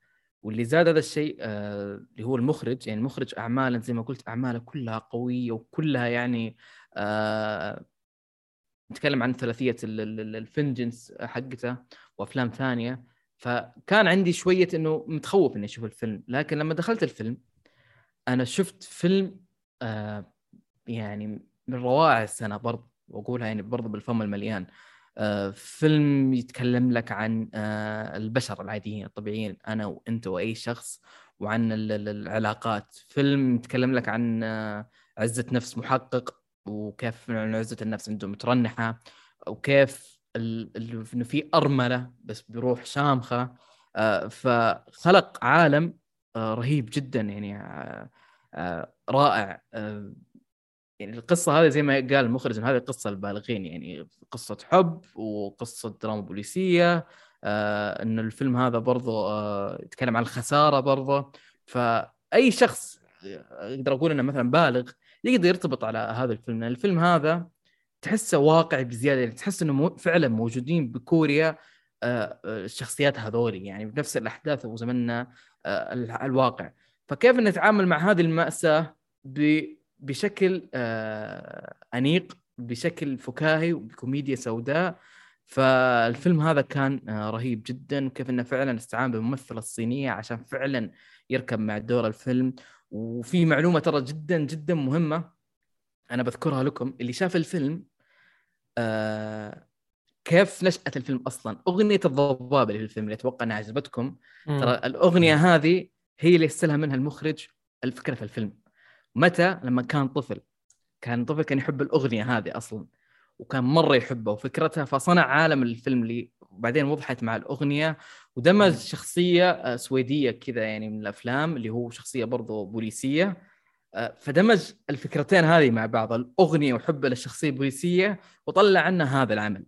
واللي زاد هذا الشيء آه، اللي هو المخرج يعني المخرج اعمالا زي ما قلت أعماله كلها قوية وكلها يعني آه، نتكلم عن ثلاثية الفنجنس حقته وأفلام ثانية. فكان عندي شوية إنه متخوف إني أشوف الفيلم لكن لما دخلت الفيلم أنا شفت فيلم آه يعني من روائع السنة برضه وأقولها يعني برضه بالفم المليان. فيلم يتكلم لك عن آه البشر العاديين الطبيعيين أنا وأنت وأي شخص وعن العلاقات. فيلم يتكلم لك عن آه عزة نفس محقق وكيف عزة النفس عنده مترنحة وكيف إنه في أرملة بس بروح شامخة. آه فخلق عالم آه رهيب جدا يعني آه آه رائع. آه يعني القصة هذه زي ما قال المخرج هذه قصة البالغين يعني قصة حب وقصة دراما بوليسية آه انه الفيلم هذا برضه آه يتكلم عن الخسارة برضه فأي شخص أقدر أقول إنه مثلا بالغ يقدر يرتبط على هذا الفيلم. لأن الفيلم هذا تحسه واقعي بزيادة يعني تحس إنه مو فعلا موجودين بكوريا آه الشخصيات هذول يعني بنفس الأحداث وزمننا آه الواقع. فكيف نتعامل مع هذه المأساة بشكل آه أنيق بشكل فكاهي وبكوميديا سوداء. فالفيلم هذا كان آه رهيب جدا وكيف إنه فعلا استعان بالممثلة الصينية عشان فعلا يركب مع دور الفيلم. وفي معلومة ترى جدا جدا مهمة أنا بذكرها لكم اللي شاف الفيلم آه كيف نشأة الفيلم أصلا. أغنية الضباب اللي في الفيلم اللي أتوقع إنها عجبتكم. ترى الأغنية هذه هي اللي استلهم منها المخرج الفكرة في الفيلم. متى؟ لما كان طفل. كان طفل كان يحب الأغنية هذه أصلا وكان مرة يحبها وفكرتها فصنع عالم الفيلم اللي وبعدين وضحت مع الأغنية. ودمج شخصية سويدية كذا يعني من الأفلام اللي هو شخصية برضو بوليسية. فدمج الفكرتين هذه مع بعض الأغنية وحبه للشخصية البوليسية وطلع عنها هذا العمل.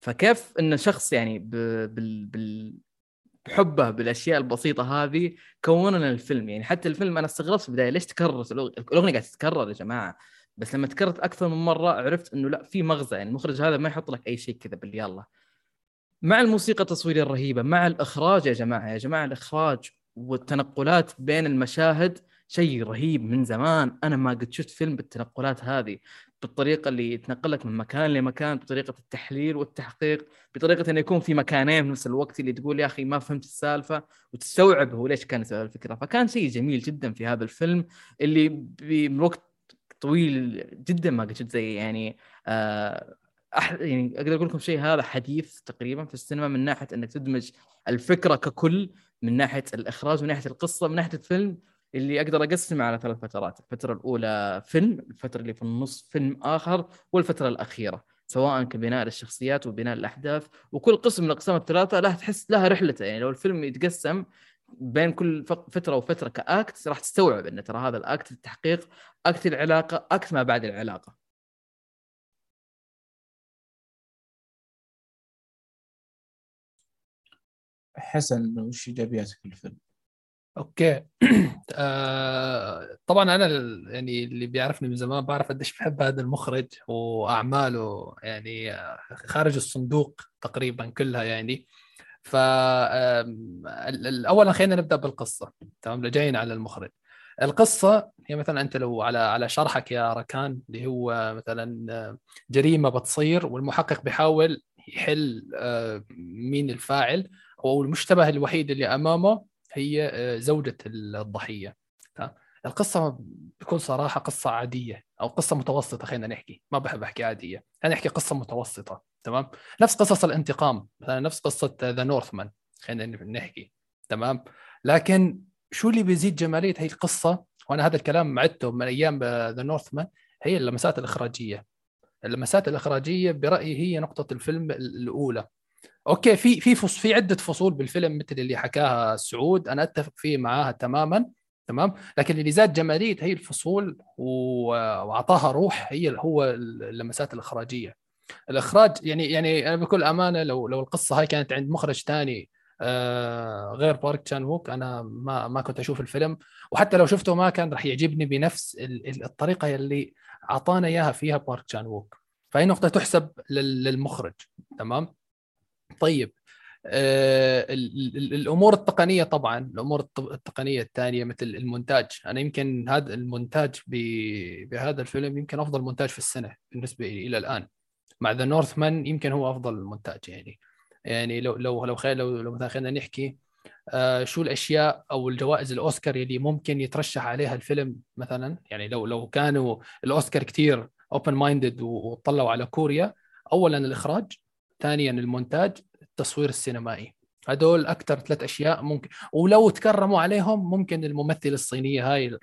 فكيف إن شخص يعني بال... بال... بحبه بالأشياء البسيطة هذه كون لنا الفيلم. يعني حتى الفيلم أنا استغربت في البداية ليش تكررت الأغنية قاعدة تتكرر يا جماعة؟ بس لما تكررت أكثر من مرة عرفت إنه لا في مغزى. يعني المخرج هذا ما يحط لك أي شيء كذا باليلا. مع الموسيقى التصويرية الرهيبة مع الإخراج يا جماعة يا جماعة الإخراج والتنقلات بين المشاهد شيء رهيب من زمان. أنا ما قد شفت فيلم بالتنقلات هذه. بالطريقة اللي يتنقلك من مكان لمكان بطريقة التحليل والتحقيق بطريقة إنه يكون في مكانين في نفس الوقت اللي تقول يا أخي ما فهمت السالفة وتستوعب هو ليش كان يسوي الفكرة فكان شيء جميل جدا في هذا الفيلم اللي بوقت طويل جدا ما شفت زي يعني آه أح... يعني أقدر أقول لكم شيء هذا حديث تقريبا في السينما من ناحية إنك تدمج الفكرة ككل من ناحية الإخراج من ناحية القصة من ناحية الفيلم اللي أقدر أقسمه على ثلاث فترات، الفترة الأولى فيلم، الفترة اللي في النص فيلم آخر، والفترة الأخيرة، سواء كبناء للشخصيات وبناء الاحداث، وكل قسم من الأقسام الثلاثة له تحس لها رحلته، يعني لو الفيلم يتقسم بين كل فترة وفترة كأكت راح تستوعب ان ترى هذا الأكت التحقيق، أكت العلاقة، أكت ما بعد العلاقة. حسن وش ايجابياتك في الفيلم؟ أوكي. آه طبعا أنا يعني اللي بيعرفني من زمان بعرف قديش بحب هذا المخرج وأعماله يعني خارج الصندوق تقريبا كلها يعني. ف اولا خلينا نبدأ بالقصة. تمام؟ جايين على المخرج. القصة هي مثلا أنت لو على على شرحك يا ركان اللي هو مثلا جريمة بتصير والمحقق بيحاول يحل مين الفاعل أو المشتبه الوحيد اللي أمامه هي آه، زوجة الضحية. القصة بكل صراحة قصة عادية أو قصة متوسطة خلينا نحكي. ما بحب أحكي عادية. أنا أحكي قصة متوسطة تمام؟ نفس قصص الانتقام مثلا نفس قصة ذا نورثمان خلينا نحكي تمام؟ لكن شو اللي بيزيد جمالية هي القصة؟ وأنا هذا الكلام عدته من أيام ذا نورثمان هي اللمسات الإخراجية. اللمسات الإخراجية برأيي هي نقطة الفيلم الأولى. okay في في في عدة فصول بالفيلم مثل اللي حكاها سعود. أنا أتفق فيه معاها تماما تمام؟ لكن اللي زاد جمالية هي الفصول وأعطاها روح هي هو اللمسات الإخراجية. الإخراج يعني يعني أنا بكل أمانة لو لو القصة هاي كانت عند مخرج ثاني آه غير بارك تشان ووك أنا ما ما كنت أشوف الفيلم. وحتى لو شفته ما كان راح يعجبني بنفس الطريقة اللي أعطانا إياها فيها بارك تشان ووك. فهي نقطة تحسب للمخرج تمام؟ طيب آه الأمور التقنية طبعا الأمور التقنية الثانية مثل المونتاج. أنا يمكن هذا المونتاج بهذا الفيلم يمكن أفضل مونتاج في السنة بالنسبة لي إلى الآن. مع The Northman يمكن هو أفضل مونتاج يعني. يعني لو لو لو خير لو لو مثلا خلينا نحكي آه شو الأشياء أو الجوائز الأوسكار اللي ممكن يترشح عليها الفيلم مثلا. يعني لو لو كانوا الأوسكار كثير open minded وطلعوا على كوريا اولا الإخراج ثانيا المونتاج التصوير السينمائي. هدول أكثر ثلاث أشياء ممكن ولو تكرموا عليهم ممكن الممثله الصينيه هاي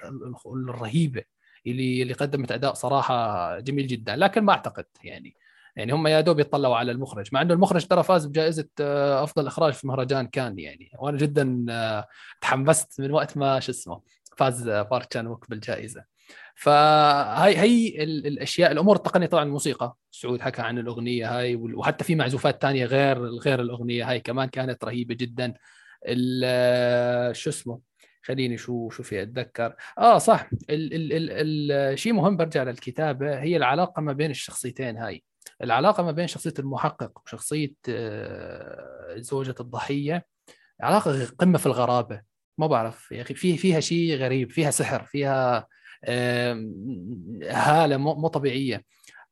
الرهيبة اللي اللي قدمت أداء صراحة جميل جدا. لكن ما أعتقد يعني. يعني هم يا دوب يطلعوا على المخرج مع إنه المخرج ترى فاز بجائزة آه، أفضل إخراج في مهرجان كان يعني. وأنا جدا آه، تحمست من وقت ما شو اسمه فاز آه، بارك تشان ووك بالجائزة. فهي هي الأشياء الأمور التقنية طبعا الموسيقى. سعود حكى عن الأغنية هاي وحتى في معزوفات ثانية غير غير الأغنية هاي كمان كانت رهيبة جدا. شو اسمه؟ خليني شو شو في أتذكر. آه صح. ال ال ال الشيء مهم برجع للكتابة هي العلاقة ما بين الشخصيتين هاي. العلاقة ما بين شخصية المحقق وشخصية آه، زوجة الضحية. علاقة قمة في الغرابة. ما بعرف يا أخي في فيها شيء غريب فيها سحر فيها هالة مو طبيعية.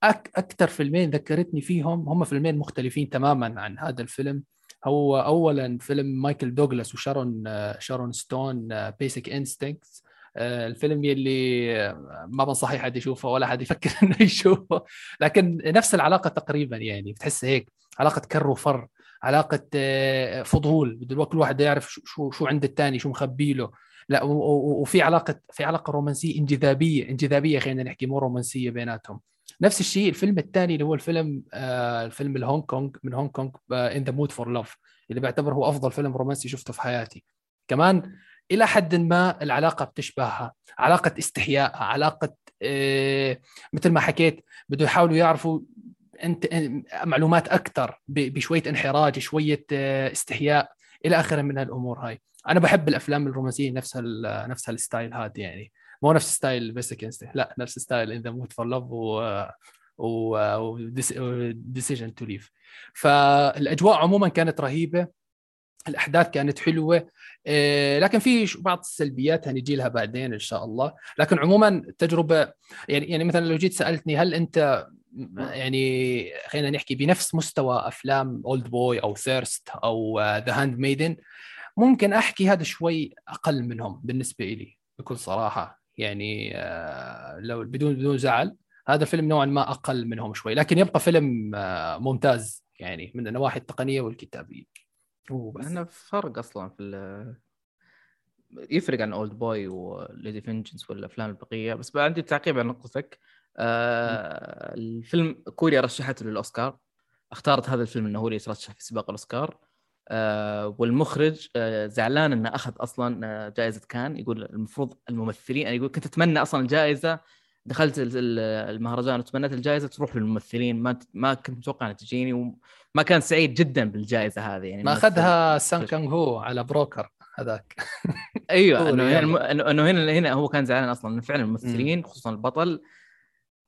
أكثر فيلمين ذكرتني فيهم هم فيلمين مختلفين تماما عن هذا الفيلم. هو اولا فيلم مايكل دوغلاس وشارون آه، شارون ستون Basic آه، Instincts الفيلم يلي ما بنصح حد يشوفه ولا حد يفكر إنه يشوفه. لكن نفس العلاقة تقريبا يعني بتحس هيك. علاقة كر وفر علاقة آه، فضول. بده كل واحد يعرف شو شو عند الثاني شو مخبي له. لا وفي علاقة في علاقة رومانسية انجذابية انجذابية خلينا نحكي مو رومانسية بيناتهم. نفس الشيء الفيلم الثاني اللي هو الفيلم آه الفيلم الهونغ كونغ من هونغ كونغ In the Mood for Love اللي بعتبره هو أفضل فيلم رومانسي شفته في حياتي. كمان إلى حد ما العلاقة بتشبهها علاقة استحياء علاقة آه مثل ما حكيت بده يحاولوا يعرفوا أنت معلومات أكثر بشوية انحراج شوية آه استحياء إلى آخره من هالأمور هاي. أنا بحب الأفلام الرومانسية نفس نفس ال style هذا يعني. مو نفس style Basic لا نفس style In the Mood for Love و Decision to Leave فالأجواء عموما كانت رهيبة الأحداث كانت حلوة آه، لكن في بعض السلبيات هنجي لها بعدين إن شاء الله. لكن عموما التجربه يعني يعني مثلا لو جيت سألتني هل أنت يعني خلينا نحكي بنفس مستوى أفلام Oldboy أو Thirst أو The Handmaiden ممكن أحكي هذا شوي أقل منهم بالنسبة لي بكل صراحة. يعني آه، لو بدون بدون زعل هذا الفيلم نوعا ما أقل منهم شوي لكن يبقى فيلم آه، ممتاز يعني من النواحي التقنية والكتابية. وبس أنا فرق أصلا في يفرق عن Oldboy و Lady Vengeance والأفلام البقية. بس بقى عندي تعقيب على نقطتك. آه الفيلم كوريا رشحته للأوسكار. اختارت هذا الفيلم إنه هو اللي يترشح في سباق الأوسكار. والمخرج آه زعلان إنه أخذ أصلا آه جائزة كان. يقول المفروض الممثلين يعني يقول كنت أتمنى أصلا الجائزة. دخلت المهرجان وتمنيت الجائزة. تروح للممثلين. ما ما كنت متوقع إنها تجيني. وما كان سعيد جدا بالجائزة هذه. يعني ما أخذها سان كانغ هو على بروكر هذاك. أيوه إنه هنا انه هنا هنا هو كان زعلان أصلا. فعلا الممثلين خصوصا البطل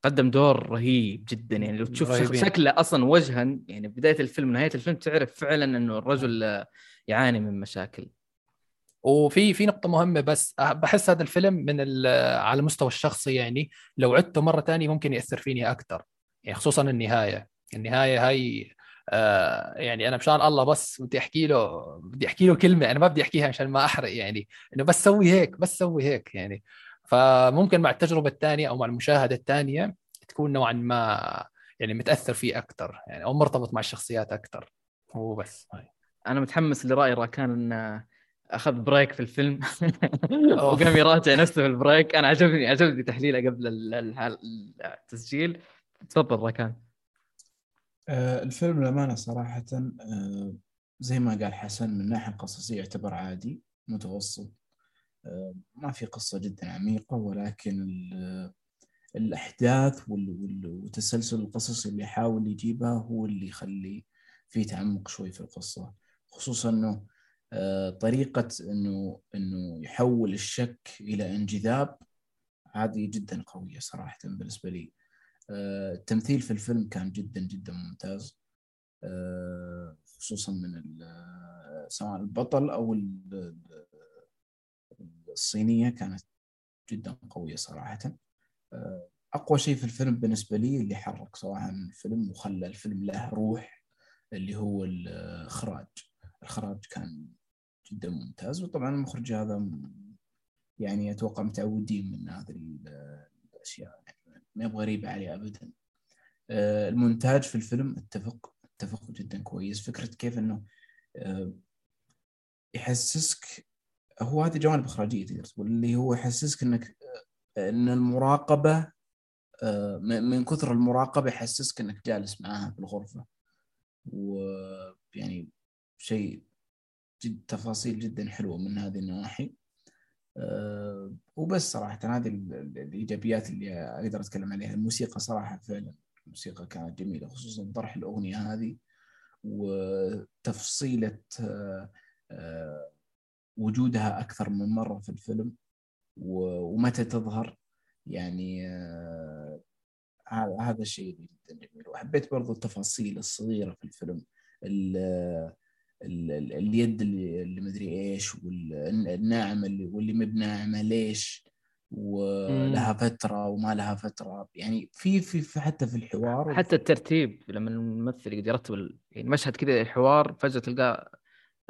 قدم دور رهيب جدا. يعني لو تشوف رهيبين. شكله أصلا وجها يعني بداية الفيلم نهاية الفيلم تعرف فعلا إنه الرجل يعاني من مشاكل. وفي في نقطة مهمة بس بحس هذا الفيلم من على المستوى الشخصي يعني لو عدته مرة ثانية ممكن يأثر فيني أكثر يعني خصوصا النهاية. النهاية هاي آه يعني أنا مشان الله بس بدي أحكي له بدي أحكي له كلمة أنا ما بدي أحكيها عشان ما أحرق يعني إنه بس سوي هيك بس سوي هيك يعني فممكن مع التجربة الثانية أو مع المشاهدة الثانية تكون نوعا ما يعني متأثر فيه أكثر يعني أو مرتبط مع الشخصيات أكثر هو بس. هاي. أنا متحمس لرأي راكان إن أخذ break في الفيلم. وقام يراجع نفسه في ال break. أنا عجبني عجبني تحليله قبل التسجيل. تفضل راكان. آه الفيلم للأمانة صراحة آه زي ما قال حسن من الناحية القصصية يعتبر عادي متوسط. ما في قصة جدا عميقة ولكن الأحداث وتسلسل القصص اللي يحاول يجيبها هو اللي يخلي في تعمق شوي في القصة. خصوصا أنه آه، طريقة أنه أنه يحول الشك إلى انجذاب هذه جدا قوية صراحة بالنسبة لي. آه، التمثيل في الفيلم كان جدا جدا ممتاز. آه، خصوصا من سواء البطل أو الصينية كانت جدا قوية صراحة. آه، أقوى شيء في الفيلم بالنسبة لي اللي حرك صراحة الفيلم وخلى الفيلم له روح اللي هو الإخراج. الإخراج كان جدا ممتاز وطبعا المخرج هذا يعني أتوقع متعودين من هذه ال- الأشياء يعني ما يبغى غريبه عليه ابدا. آه، المونتاج في الفيلم اتفق اتفق جدا كويس. فكرة كيف إنه آه، يحسسك هو هذه جوانب إخراجية تقدر تقول اللي هو يحسسك إنك إن المراقبة آه، من كثر المراقبة يحسسك إنك جالس معاها في الغرفة. ويعني شيء جد تفاصيل جدا حلوة من هذه النواحي. آه، وبس صراحة هذه ال- ال- الإيجابيات اللي أقدر أتكلم عليها. الموسيقى صراحة فعلا الموسيقى كانت جميلة خصوصا طرح الأغنية هذه وتفصيلة آه، وجودها أكثر من مرة في الفيلم ومتى تظهر؟ يعني آه، هذا الشيء جدا جميل. وحبيت برضو التفاصيل الصغيرة في الفيلم ال ال ال اليد اللي, اللي مدري إيش والناعمه اللي واللي مو بناعمه ليش؟ ولها فترة وما لها فترة. يعني في في, حتى في الحوار حتى الترتيب لما الممثل يقدر يرتب يعني مشهد كذا الحوار فجأة تلقاه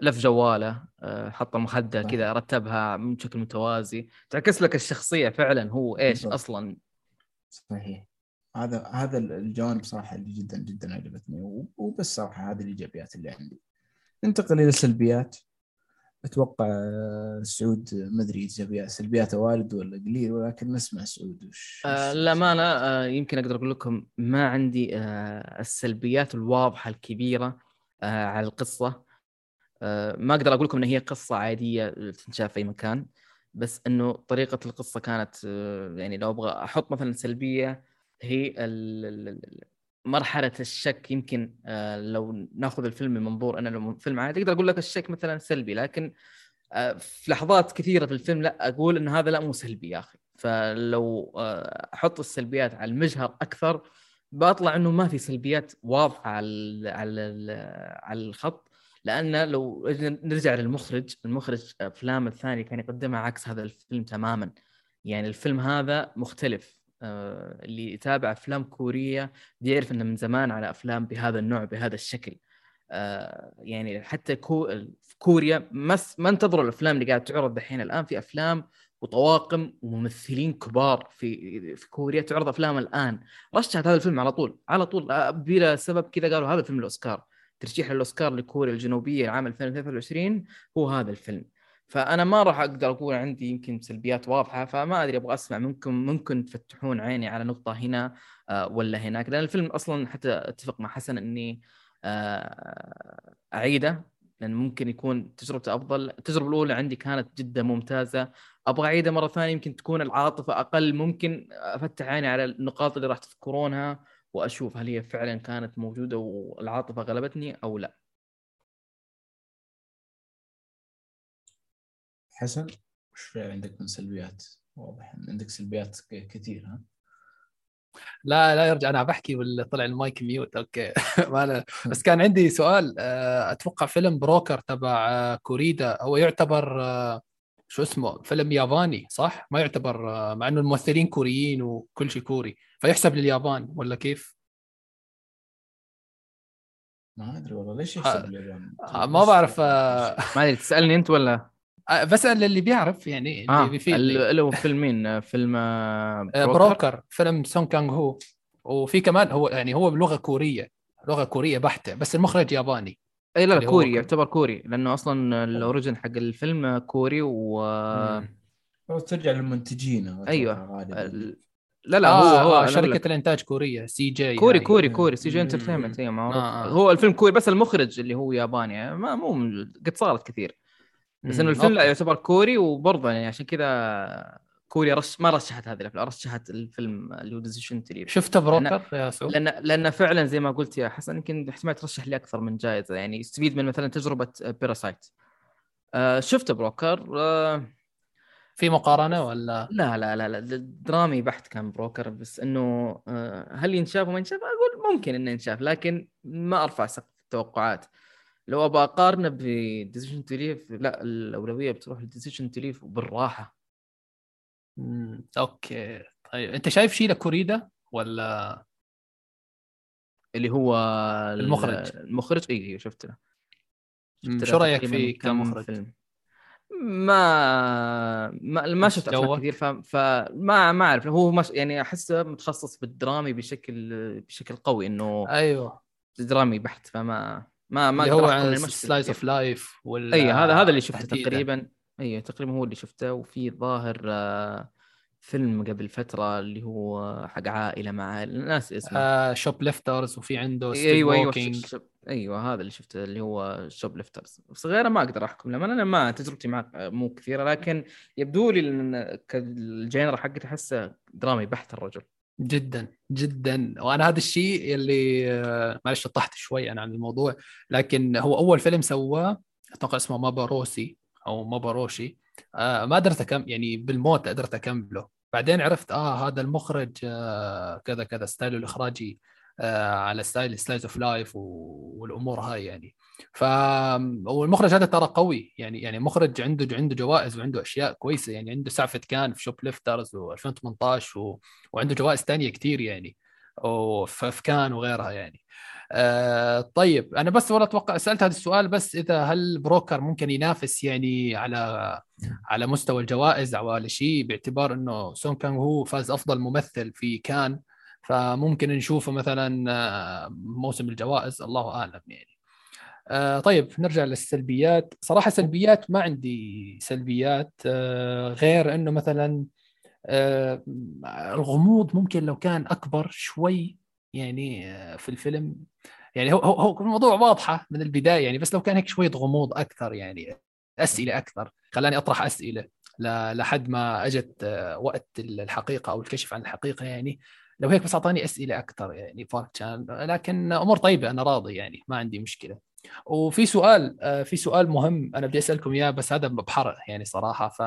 لف جواله آه، حط المخده. كذا رتبها بشكل متوازي تعكس لك الشخصية فعلا هو إيش بالضبط. أصلا. صحيح. هذا هذا الجوانب صراحة اللي جدا جدا عجبتني وبس صراحة هذه الإيجابيات اللي عندي. ننتقل إلى السلبيات. أتوقع سعود ما أدري إيجابيات سلبيات وارد ولا قليل ولكن نسمع سعود وش آه، للأمانة آه، يمكن أقدر أقول لكم ما عندي آه، السلبيات الواضحة الكبيرة آه، على القصة. آه، ما أقدر أقول لكم إن هي قصة عادية تنشاف في أي مكان بس إنه طريقة القصة كانت آه، يعني لو أبغى أحط مثلا سلبية هي مرحلة الشك. يمكن آه، لو نأخذ الفيلم من منظور أنا لو فيلم عادي أقدر أقول لك الشك مثلا سلبي لكن آه، في لحظات كثيرة في الفيلم لا أقول إن هذا لا مو سلبي يا أخي. فلو آه، أحط السلبيات على المجهر أكثر بطلع إنه ما في سلبيات واضحة على على على الخط. لأن لو نرجع للمخرج المخرج أفلام الثانية كان يقدمها عكس هذا الفيلم تماما. يعني الفيلم هذا مختلف. آه، اللي يتابع أفلام كورية بيعرف إنه من زمان على أفلام بهذا النوع بهذا الشكل. آه، يعني حتى كو... في كوريا ما ما انتظروا الأفلام اللي قاعد تعرض دحين. الآن في أفلام وطواقم وممثلين كبار في في كوريا تعرض أفلام الآن. رشحت هذا الفيلم على طول على طول. آه، بلا سبب كذا قالوا هذا الفيلم الأوسكار. ترشيح الأوسكار لكوريا الجنوبية عام 2023 هو هذا الفيلم. فأنا ما راح أقدر أقول عندي يمكن سلبيات واضحة فما أدري أبغى أسمع منكم ممكن تفتحون عيني على نقطة هنا آه، ولا هناك لأن الفيلم أصلا حتى أتفق مع حسن إني آه، أعيده لأن ممكن يكون تجربته أفضل. التجربة الأولى عندي كانت جدا ممتازة. أبغى اعيدها مرة ثانية يمكن تكون العاطفة أقل ممكن أفتح عيني على النقاط اللي راح تذكرونها. وأشوف هل هي فعلا كانت موجودة والعاطفة غلبتني أو لا. حسن وش في عندك من سلبيات؟ واضح إن عندك سلبيات ك- كثير ها؟ لا لا يرجع أنا بحكي ولا طلع ال mic mute؟ okay. ما لا. بس كان عندي سؤال آه، أتوقع فيلم Broker تبع آه، كوريدا هو يعتبر آه، شو اسمه فيلم ياباني صح؟ ما يعتبر آه، مع إنه الممثلين كوريين وكل شيء كوري فيحسب لليابان ولا كيف؟ ما أدري والله ليش ها- يحسب اليابان آه، ما بعرف آه، ما أدري تسألني أنت ولا آه، بسأل اللي بيعرف يعني اللي بيفيدني اللي هو فيلمين آه، فيلم آه، آه، Broker. Broker فيلم سونغ كانغ هو وفي كمان هو يعني هو بلغة كورية لغة كورية بحتة بس المخرج ياباني اي لا لا كوري يعتبر كوري لأنه أصلا ال origin حق الفيلم كوري و ترجع للمنتجين أيوة. ال- لا لا آه هو هو آه أقول لك. شركة الإنتاج كورية CJ كوري هاي. كوري. كوري CJ. Entertainment اي معروف آه، آه. هو الفيلم كوري بس المخرج اللي هو ياباني ما مو قد صارت كثير بس إنه الفيلم لا. يعتبر كوري وبرضه يعني عشان كذا كوريا رش ما رشحت هذه الأفلام رشحت الفيلم اللي هو Decision to Leave شفت Broker يا سعود؟ لأن لأن فعلا زي ما قلت يا حسن يمكن احتمال ترشح لي أكثر من جائزه يعني يستفيد من مثلا تجربة Parasite آه شفت Broker آه في مقارنة ولا؟ لا لا لا لا درامي بحت كان Broker بس إنه آه، هل ينشاف وما ينشاف؟ أقول ممكن إنه ينشاف لكن ما أرفع سقف التوقعات. لو أبغى أقارنه ب Decision to Leave لا الأولوية بتروح ل Decision to Leave بالراحة. مم، okay أيوة. أنت شايف شيء لكوريدا ولا اللي هو المخرج. المخرج اي اي شفت له مم، شفت شو رأيك كم كمخرج؟ فيلم. ما ما, ما شفت أفلام؟ كثير. فما ما أعرف هو مش... يعني أحسه متخصص بالدرامي بشكل بشكل قوي إنه أيوه درامي بحت فما ما ما اللي هو slice. of life ولا اي هذا هذا اللي شفته تحديداً. تقريبا اي تقريبا هو اللي شفته. وفي ظاهر آه، فيلم قبل فترة اللي هو حق عائلة مع ناس اسمه. آه Shoplifters وفي عنده Still أيوه أيوه Walking ش- ش- أيوه هذا اللي شفته اللي هو Shoplifters بس غيره ما أقدر أحكم لما أنا ما تجربتي معه مو كثيرة لكن يبدو لي ال genre حقته احسه درامي بحت الرجل. جدا جدا. وأنا هذا الشيء اللي آه، معلش شطحت شوي أنا عن الموضوع لكن هو أول فيلم سواه أتوقع اسمه ماباروسي. أو ماباروشي. آه ما قدرت أكم يعني بالموت قدرت أكمله. بعدين عرفت آه هذا المخرج آه كذا كذا style ه الإخراجي آه على style slice of life والأمور هاي يعني. ف والمخرج هذا ترى قوي. يعني يعني مخرج عنده عنده جوائز وعنده أشياء كويسة. يعني عنده سعفة كان في Shoplifters و2018 و... وعنده جوائز تانية كتير يعني. وفي في كان وغيرها يعني. آه طيب أنا بس ولا أتوقع سألت هذا السؤال بس إذا هل بروكر ممكن ينافس يعني على على مستوى الجوائز أو على شيء باعتبار إنه سون كان هو فاز أفضل ممثل في كان فممكن نشوفه مثلا آه، موسم الجوائز؟ الله أعلم يعني. آه طيب نرجع للسلبيات. صراحة سلبيات ما عندي سلبيات آه غير إنه مثلا آه الغموض ممكن لو كان أكبر شوي يعني آه في الفيلم. يعني هو هو الموضوع واضحة من البداية يعني بس لو كان هيك شوية غموض أكثر يعني أسئلة أكثر خلاني أطرح أسئلة لحد ما أجت آه، وقت الحقيقة أو الكشف عن الحقيقة يعني. لو هيك بس أعطاني أسئلة أكثر يعني فار كان لكن أمور طيبة أنا راضي يعني ما عندي مشكلة. وفي سؤال آه، في سؤال مهم أنا بدي أسألكم إياه بس هذا بحرق يعني صراحة ف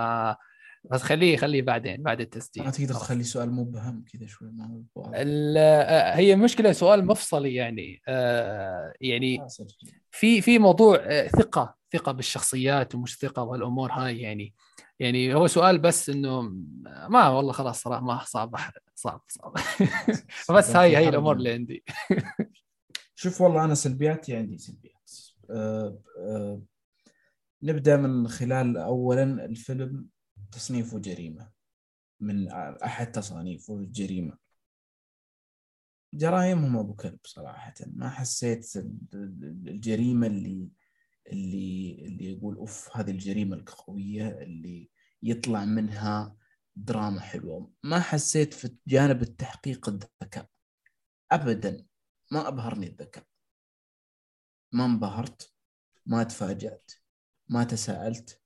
بس خليه خليه بعدين بعد التسجيل. ما تقدر تخلي سؤال مبهم كذا شوي ما. ال- آه، هي مشكلة سؤال مفصلي يعني. آه، يعني آه،. في في موضوع آه، ثقة ثقة بالشخصيات ومش ثقة والأمور هاي يعني. يعني هو سؤال بس إنه ما والله خلاص صراحة ما صعب. صعب صعب. فبس هاي هي الأمور اللي عندي. شوف والله أنا سلبياتي عندي سلبيات. أه أه نبدأ من خلال اولا الفيلم. تصنيفه جريمة من أحد تصانيفه جريمة. جرائمهم أبو كلب صراحة. ما حسيت الجريمة اللي اللي اللي يقول أوف هذه الجريمة القوية اللي يطلع منها دراما حلوة. ما حسيت في جانب التحقيق الذكاء. ابدا ما أبهرني الذكاء. ما انبهرت ما تفاجأت ما تساءلت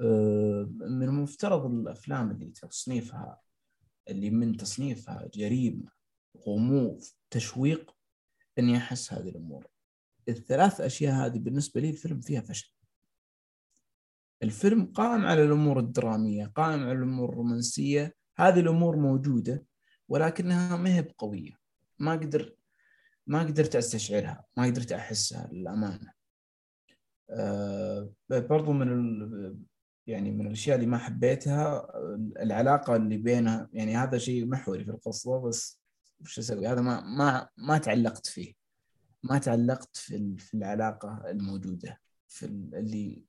من المفترض الأفلام اللي تصنيفها اللي من تصنيفها جريمة غموض تشويق إني أحس هذه الأمور. الثلاث أشياء هذه بالنسبة لي الفيلم فيها فشل. الفيلم قائم على الأمور الدرامية قائم على الأمور الرومانسية هذه الأمور موجودة ولكنها ما هي بقوية. ما قدر ما قدرت استشعرها ما قدرت احسها للأمانة. أه برضو من. يعني من الأشياء اللي ما حبيتها العلاقة اللي بينها يعني هذا شيء محوري في القصة بس وش أسوي؟ هذا ما ما ما تعلقت فيه. ما تعلقت في في العلاقة الموجودة في ال- اللي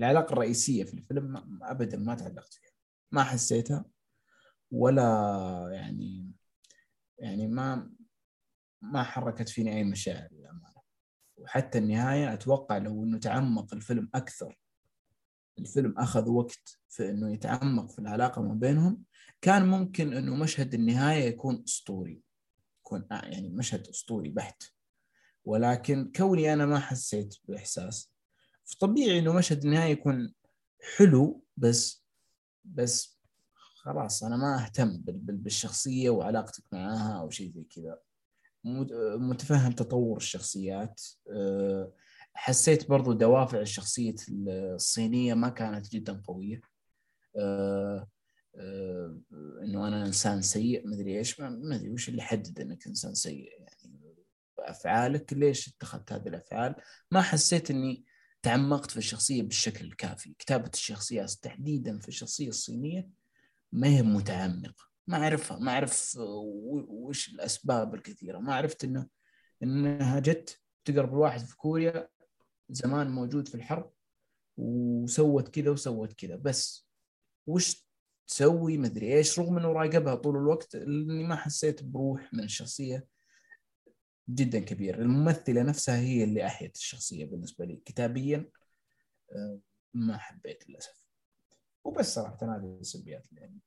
العلاقة الرئيسية في الفيلم ابدا ما تعلقت فيها. ما حسيتها ولا يعني يعني ما ما حركت فيني أي مشاعر للأمانة. وحتى النهاية أتوقع لو إنه تعمق الفيلم أكثر الفيلم أخذ وقت في إنه يتعمق في العلاقة ما بينهم كان ممكن إنه مشهد النهاية يكون أسطوري يكون آه يعني مشهد أسطوري بحت. ولكن كوني أنا ما حسيت بإحساس فطبيعي إنه مشهد النهاية يكون حلو بس بس خلاص أنا ما أهتم بال- بال- بالشخصية وعلاقتك معاها أو شيء زي كذا. مت- متفهم تطور الشخصيات أه، حسيت برضو دوافع الشخصية الصينية ما كانت جدا قوية. أه، أه، إنه أنا إنسان سيء مدري إيش ما أدري وش اللي حدد إنك إنسان سيء. يعني افعالك ليش اتخذت هذه الأفعال؟ ما حسيت إني تعمقت في الشخصية بالشكل الكافي. كتابة الشخصيات تحديدا في الشخصية الصينية ما هي متعمقة. ما أعرفها ما أعرف وش الأسباب الكثيرة. ما عرفت إنه إنها جت تقرب الواحد في كوريا زمان موجود في الحرب وسوت كذا وسوت كذا. بس وش تسوي؟ مدري إيش رغم إنه راقبها طول الوقت إني ما حسيت بروح من الشخصيه جدا كبير الممثلة نفسها هي اللي أحيت الشخصية بالنسبة لي. كتابيا آه، ما حبيت للأسف. وبس صراحة هذه السلبيات اللي عندي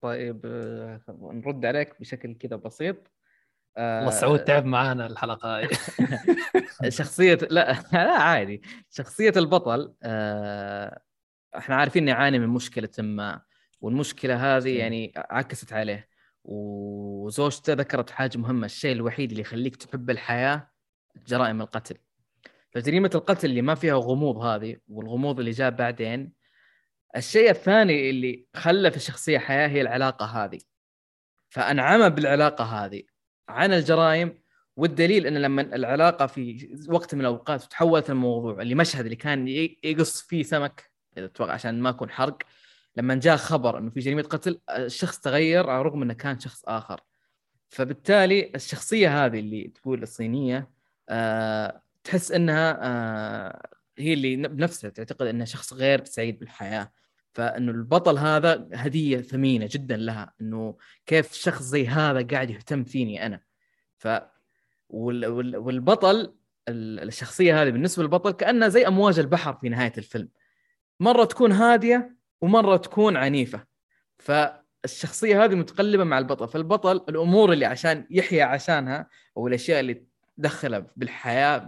طيب آه، نرد عليك بشكل كذا بسيط. والله سعود تعب معانا الحلقة هاي. شخصية لا لا عادي. شخصية البطل آه، إحنا عارفين نعاني من مشكلة ما والمشكلة هذه. يعني عكست عليه. وزوجته ذكرت حاجة مهمة الشيء الوحيد اللي يخليك تحب الحياة جرائم القتل. فجريمة القتل اللي ما فيها غموض هذه والغموض اللي جاء بعدين الشيء الثاني اللي خلى في الشخصية حياة هي العلاقة هذه. فأنعمه بالعلاقة هذه. عن الجرائم والدليل إن لما العلاقة في وقت من الأوقات تحولت الموضوع اللي مشهد اللي كان يقص فيه سمك أتوقع عشان ما يكون حرق لما جاء خبر إنه في جريمة قتل الشخص تغير على الرغم إنه كان شخص آخر. فبالتالي الشخصية هذه اللي تقول الصينية آه تحس إنها آه هي اللي بنفسها تعتقد انها شخص غير سعيد بالحياة. فإنه البطل هذا هدية ثمينة جدا لها إنه كيف شخص زي هذا قاعد يهتم فيني أنا. ف وال... وال... والبطل ال- الشخصية هذه بالنسبة للبطل كأنها زي أمواج البحر في نهاية الفيلم. مرة تكون هادية ومرة تكون عنيفة. فالشخصية هذه متقلبة مع البطل. فالبطل الأمور اللي عشان يحيا عشانها أو الأشياء اللي تدخلها بالحياة.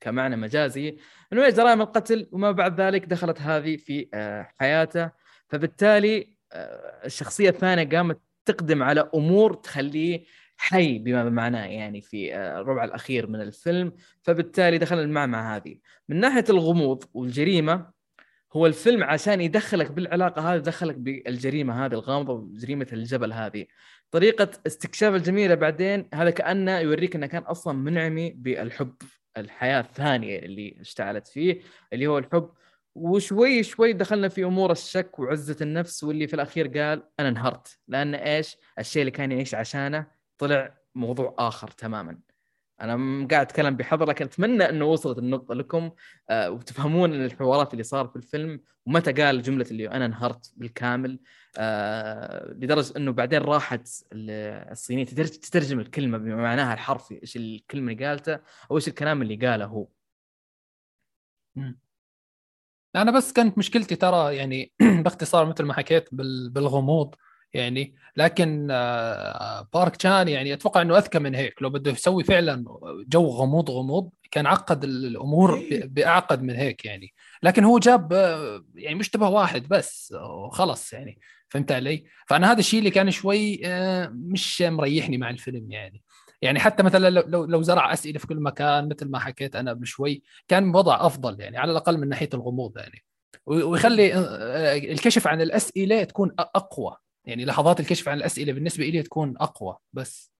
كمعنى مجازي. إنه هي جرائم القتل وما بعد ذلك دخلت هذه في آه، حياته. فبالتالي آه، الشخصية الثانية قامت تقدم على أمور تخليه حي بما معناه يعني في آه، الربع الأخير من الفيلم. فبالتالي دخل المعمعة هذه. من ناحية الغموض والجريمة هو الفيلم عشان يدخلك بالعلاقة هذه دخلك بالجريمة هذه الغامضة وجريمة الجبل هذه. طريقة استكشاف الجميلة بعدين هذا كأنه يوريك إنه كان أصلا منعمي بالحب. الحياة الثانية اللي اشتعلت فيه اللي هو الحب. وشوي شوي دخلنا في أمور الشك وعزة النفس واللي في الأخير قال أنا انهرت. لأن إيش؟ الشيء اللي كان يعيش عشانه طلع موضوع آخر تماما. أنا قاعد أتكلم بحذر لكن أتمنى إنه وصلت النقطة لكم آه، وتفهمون الحوارات اللي صارت في الفيلم ومتى قال جملة اللي أنا انهرت بالكامل آه، لدرجة إنه بعدين راحت ال- الصينية تترج- تترجم الكلمة بمعناها الحرفي إيش الكلمة اللي قالته أو إيش الكلام اللي قاله هو. أنا بس كانت مشكلتي ترى يعني باختصار مثل ما حكيت بال- بالغموض. يعني لكن آه، بارك تشان يعني أتوقع إنه أذكى من هيك لو بده يسوي فعلا جو غموض غموض كان عقد الأمور ب- بأعقد من هيك يعني. لكن هو جاب آه، يعني مشتبه واحد بس وخلص يعني فهمت علي؟ فأنا هذا الشيء اللي كان شوي آه، مش مريحني مع الفيلم يعني. يعني حتى مثلا لو لو زرع أسئلة في كل مكان مثل ما حكيت أنا قبل شوي كان وضع أفضل يعني على الأقل من ناحية الغموض يعني. ويخلي الكشف عن الأسئلة تكون أقوى. يعني لحظات الكشف عن الأسئلة بالنسبة لي تكون أقوى بس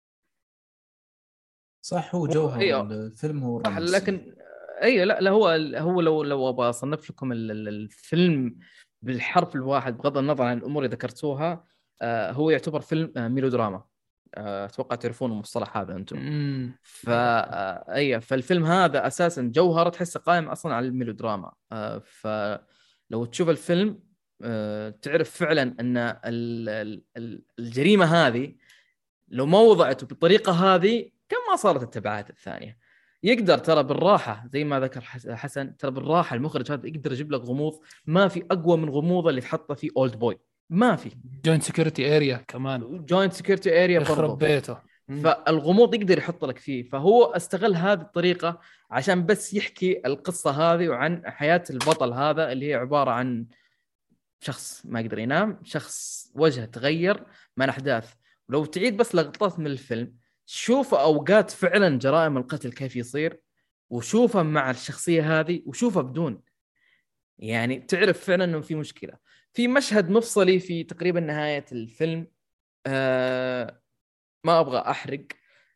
صح هو جوهر أيوه. الفيلم هو صح. لكن إي لا لا هو هو لو لو أبغى أصنف لكم ال- ال- الفيلم بالحرف الواحد بغض النظر عن الأمور اللي ذكرتوها آه، هو يعتبر فيلم آه، ميلودراما آه، أتوقع تعرفون المصطلح هذا أنتم فا إي فالفيلم هذا أساسا جوهره تحسه قائم أصلا على الميلودراما آه، فلو تشوف الفيلم تعرف فعلا أن ال- ال- ال- الجريمة هذه لو ما وضعته بالطريقة هذه كم ما صارت التبعات الثانية. يقدر ترى بالراحة زي ما ذكر حس- حسن ترى بالراحة المخرج هذا يقدر يجيب لك غموض ما في أقوى من غموضه اللي تحطه في Oldboy ما في. Joint Security Area كمان. Joint Security Area يخرب بيته. فالغموض يقدر يحط لك فيه. فهو استغل هذه الطريقة عشان بس يحكي القصة هذه وعن حياة البطل هذا اللي هي عبارة عن شخص ما يقدر ينام شخص وجهه تغير مع الاحداث ولو تعيد بس لقطات من الفيلم شوف أوقات فعلا جرائم القتل كيف يصير وشوفها مع الشخصية هذه وشوفها بدون. يعني تعرف فعلا إنه في مشكلة. في مشهد مفصلي في تقريبا نهاية الفيلم آه ما أبغى أحرق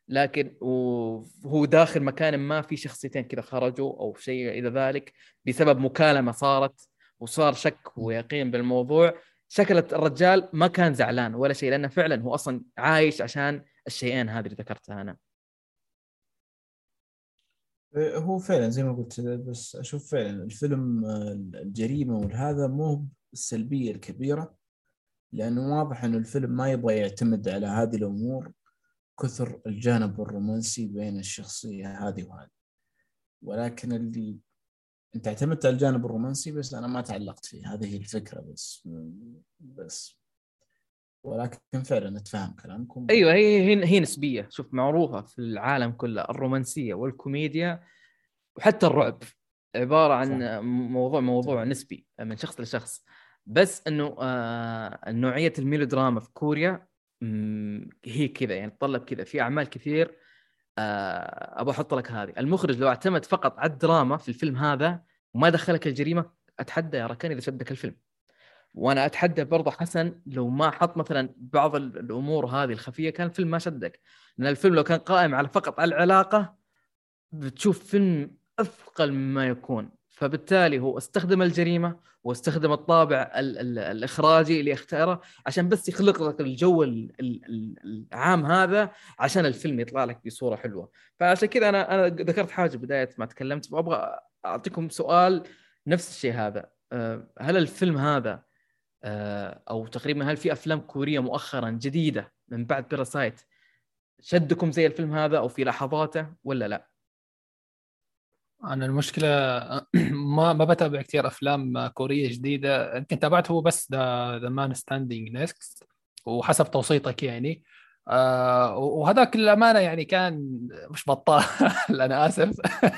لكن وهو داخل مكان ما في شخصيتين كذا خرجوا أو شيء إلى ذلك بسبب مكالمة صارت. وصار شك ويقين بالموضوع. شكلت الرجال ما كان زعلان ولا شيء لأنه فعلا هو أصلا عايش عشان الشيئين هذه اللي ذكرتها أنا. هو فعلا زي ما قلت بس أشوف فعلا الفيلم آه، الجريمة وهذا مو السلبيه الكبيرة لأنه واضح إنه الفيلم ما يبغى يعتمد على هذه الأمور كثر الجانب الرومانسي بين الشخصية هذه وهذه. ولكن اللي أنت اعتمدت على الجانب الرومانسي بس أنا ما تعلقت فيه. هذه هي الفكرة بس. بس. ولكن فعلا أتفهم كلامكم. أيوه هي هي, هي نسبية. شوف معروفة في العالم كله الرومانسية والكوميديا وحتى الرعب. عبارة عن. موضوع موضوع نسبي من شخص لشخص. بس إنه آه نوعية الميلودراما في كوريا هي كذا يعني تطلب كذا. في أعمال كثير أبغى أحط لك هذه. المخرج لو اعتمد فقط على الدراما في الفيلم هذا وما دخلك الجريمة أتحدى يا ركان إذا شدك الفيلم. وأنا أتحدى برضه حسن لو ما حط مثلا بعض ال- الأمور هذه الخفية كان الفيلم ما شدك. لأن الفيلم لو كان قائم على فقط على العلاقة بتشوف فيلم أثقل مما يكون. فبالتالي هو استخدم الجريمة واستخدم الطابع ال ال الإخراجي اللي اختاره عشان بس يخلق لك الجو ال ال ال العام هذا عشان الفيلم يطلع لك بصورة حلوة فعشان كذا أنا أنا ذكرت حاجة بداية ما تكلمت وابغى أعطيكم سؤال نفس الشيء هذا أه، هل الفيلم هذا أه، أو تقريبا هل في أفلام كورية مؤخرا جديدة من بعد Parasite شدكم زي الفيلم هذا أو في لحظاته ولا لا؟ أنا المشكلة ما ما بتابع كثير أفلام كورية جديدة. يمكن تابعت هو بس The The Man Standing Next وحسب توصيتك يعني. آه وهذاك للأمانة يعني كان مش بطال أنا آسف.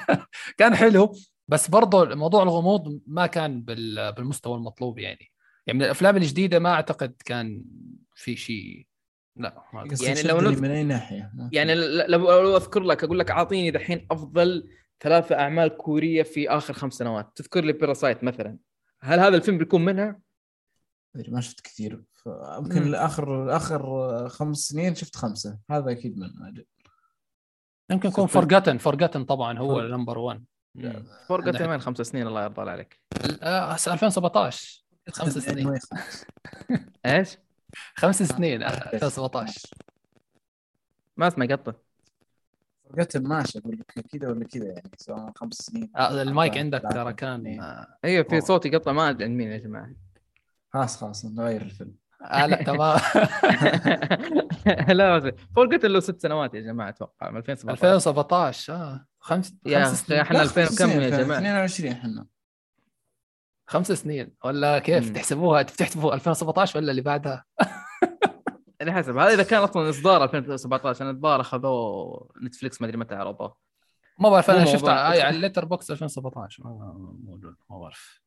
كان حلو بس برضه موضوع الغموض ما كان بال- بالمستوى المطلوب يعني. يعني من الأفلام الجديدة ما أعتقد كان في شيء لا. يعني لو نذ- من أي ناحية. يعني لو أذكر لك أقول لك أعطيني دحين أفضل ثلاثة أعمال كورية في آخر خمس سنوات. تذكر لي بيراسايت مثلا. هل هذا الفيلم بيكون منها؟ أدري ما شفت كثير. يمكن مم. اخر آخر خمس سنين شفت خمسة. هذا أكيد من يمكن يكون Forgotten Forgotten طبعا هو number 1 فرقة عندك- كمان خمس سنين؟ الله يرضى عليك. آه 2017 خمس سنين. إيش؟ خمس سنين آه، 2017 ما اسمع قطه. فرقت ماشي أقول لك كذا ولا كذا يعني سواء خمس سنين. آه المايك عندك ترى كان. آه أيوه في. صوت يقطع ما أدري عند مين يا جماعة. خلاص خلاص نغير الفيلم. آه، لا تمام لا بس فرقة له ست سنوات يا جماعة أتوقع من 2017 2017 آه. خمس يا أخي سنين. إحنا لا، 2000 خمس وكم سنين، يا جماعة؟ 22 إحنا. خمس سنين ولا كيف. تحسبوها؟ تحسبوا 2017 ولا اللي بعدها؟ على حسب. هذا إذا كان أصلا إصدار 2017 أنا الظاهر أخذوه نتفلكس ما أدري متى عرضوه ما بعرف أنا شفت. على ال Letterboxd 2017 ما موجود ما بعرف.